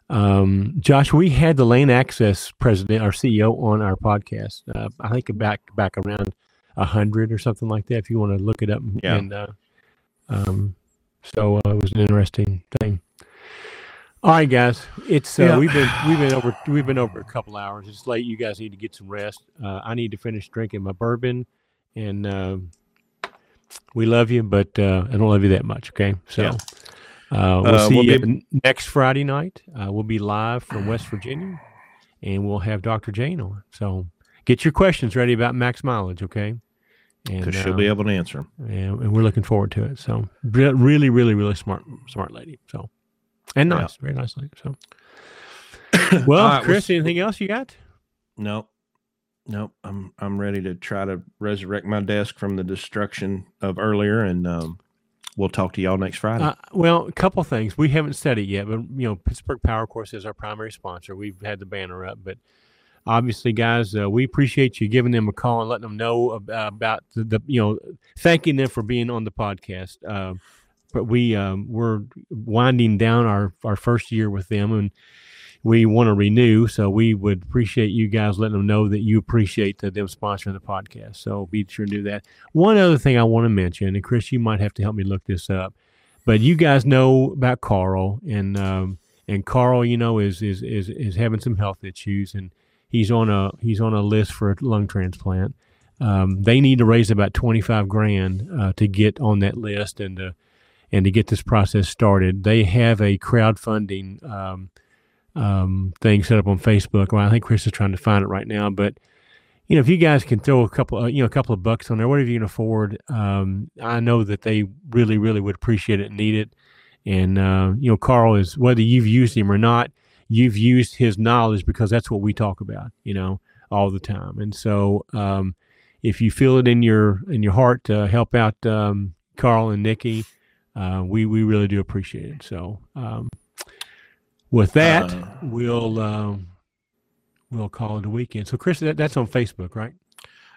um, Josh, we had the Lane Access president, our CEO, on our podcast. Uh, I think back back around a hundred or something like that. If you want to look it up, Yeah. and uh, um, so uh, it was an interesting thing. All right, guys, it's uh, Yeah. we've been we've been over we've been over a couple hours. It's late. You guys need to get some rest. Uh, I need to finish drinking my bourbon, and um we love you, but uh, I don't love you that much. Okay, so. Yeah. Uh, we'll Uh, see we'll you be- next Friday night. Uh, we'll be live from West Virginia, and we'll have Dr. Jane on. So get your questions ready about max mileage, okay? And, Because she'll uh, be able to answer 'em. and, and we're looking forward to it. So really, really, really smart, smart lady. So and Yeah. nice, very nice lady. So well, right, Chris, anything else you got? Nope. Nope. I'm I'm ready to try to resurrect my desk from the destruction of earlier, and um, we'll talk to y'all next Friday. Uh, well, a couple things. We haven't said it yet, but you know, Pittsburgh Power Course is our primary sponsor. We've had the banner up, but obviously, guys, uh, we appreciate you giving them a call and letting them know ab- about the, the you know, thanking them for being on the podcast. Uh, but we um, we're winding down our our first year with them, and we want to renew. So we would appreciate you guys letting them know that you appreciate the, them sponsoring the podcast. So be sure to do that. One other thing I want to mention, and Chris, you might have to help me look this up, but you guys know about Carl, and um, and Carl, you know, is is is is having some health issues, and he's on a he's on a list for a lung transplant. Um, they need to raise about twenty five grand uh, to get on that list and to and to get this process started. They have a crowdfunding um, um, thing set up on Facebook. Well, I think Chris is trying to find it right now, but you know, if you guys can throw a couple, uh, you know, a couple of bucks on there, whatever you can afford, um, I know that they really, really would appreciate it and need it. And uh, you know, Carl is whether you've used him or not, you've used his knowledge because that's what we talk about, you know, all the time. And so, um, if you feel it in your in your heart to help out um, Carl and Nikki, uh, we we really do appreciate it. So, um, with that, Uh, we'll um, we'll call it a weekend. So, Chris, that, that's on Facebook, right?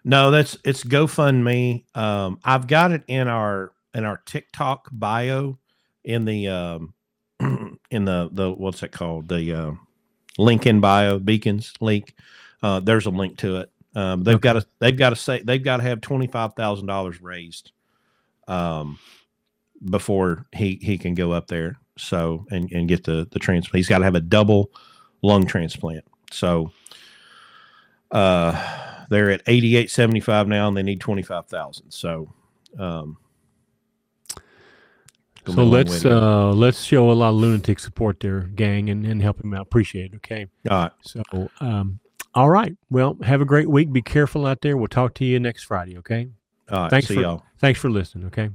No, that's it's GoFundMe. Um, I've got it in our in our TikTok bio in the um in the the what's it called the uh, link in bio beacons link. Uh, there's a link to it. Um, they've got to they've got to say they've got to have twenty five thousand dollars raised um, before he he can go up there. So and and get the the transplant. He's got to have a double lung transplant. So uh they're at 8875 now and they need 25,000. So um So a long way let's uh, let's show a lot of lunatic support there, gang, and, and help him out. Appreciate it. Okay. all right. So, um, all right. Well, have a great week. Be careful out there. We'll talk to you next Friday. Okay. All right. Thanks see for- y'all. Thanks for listening. Okay.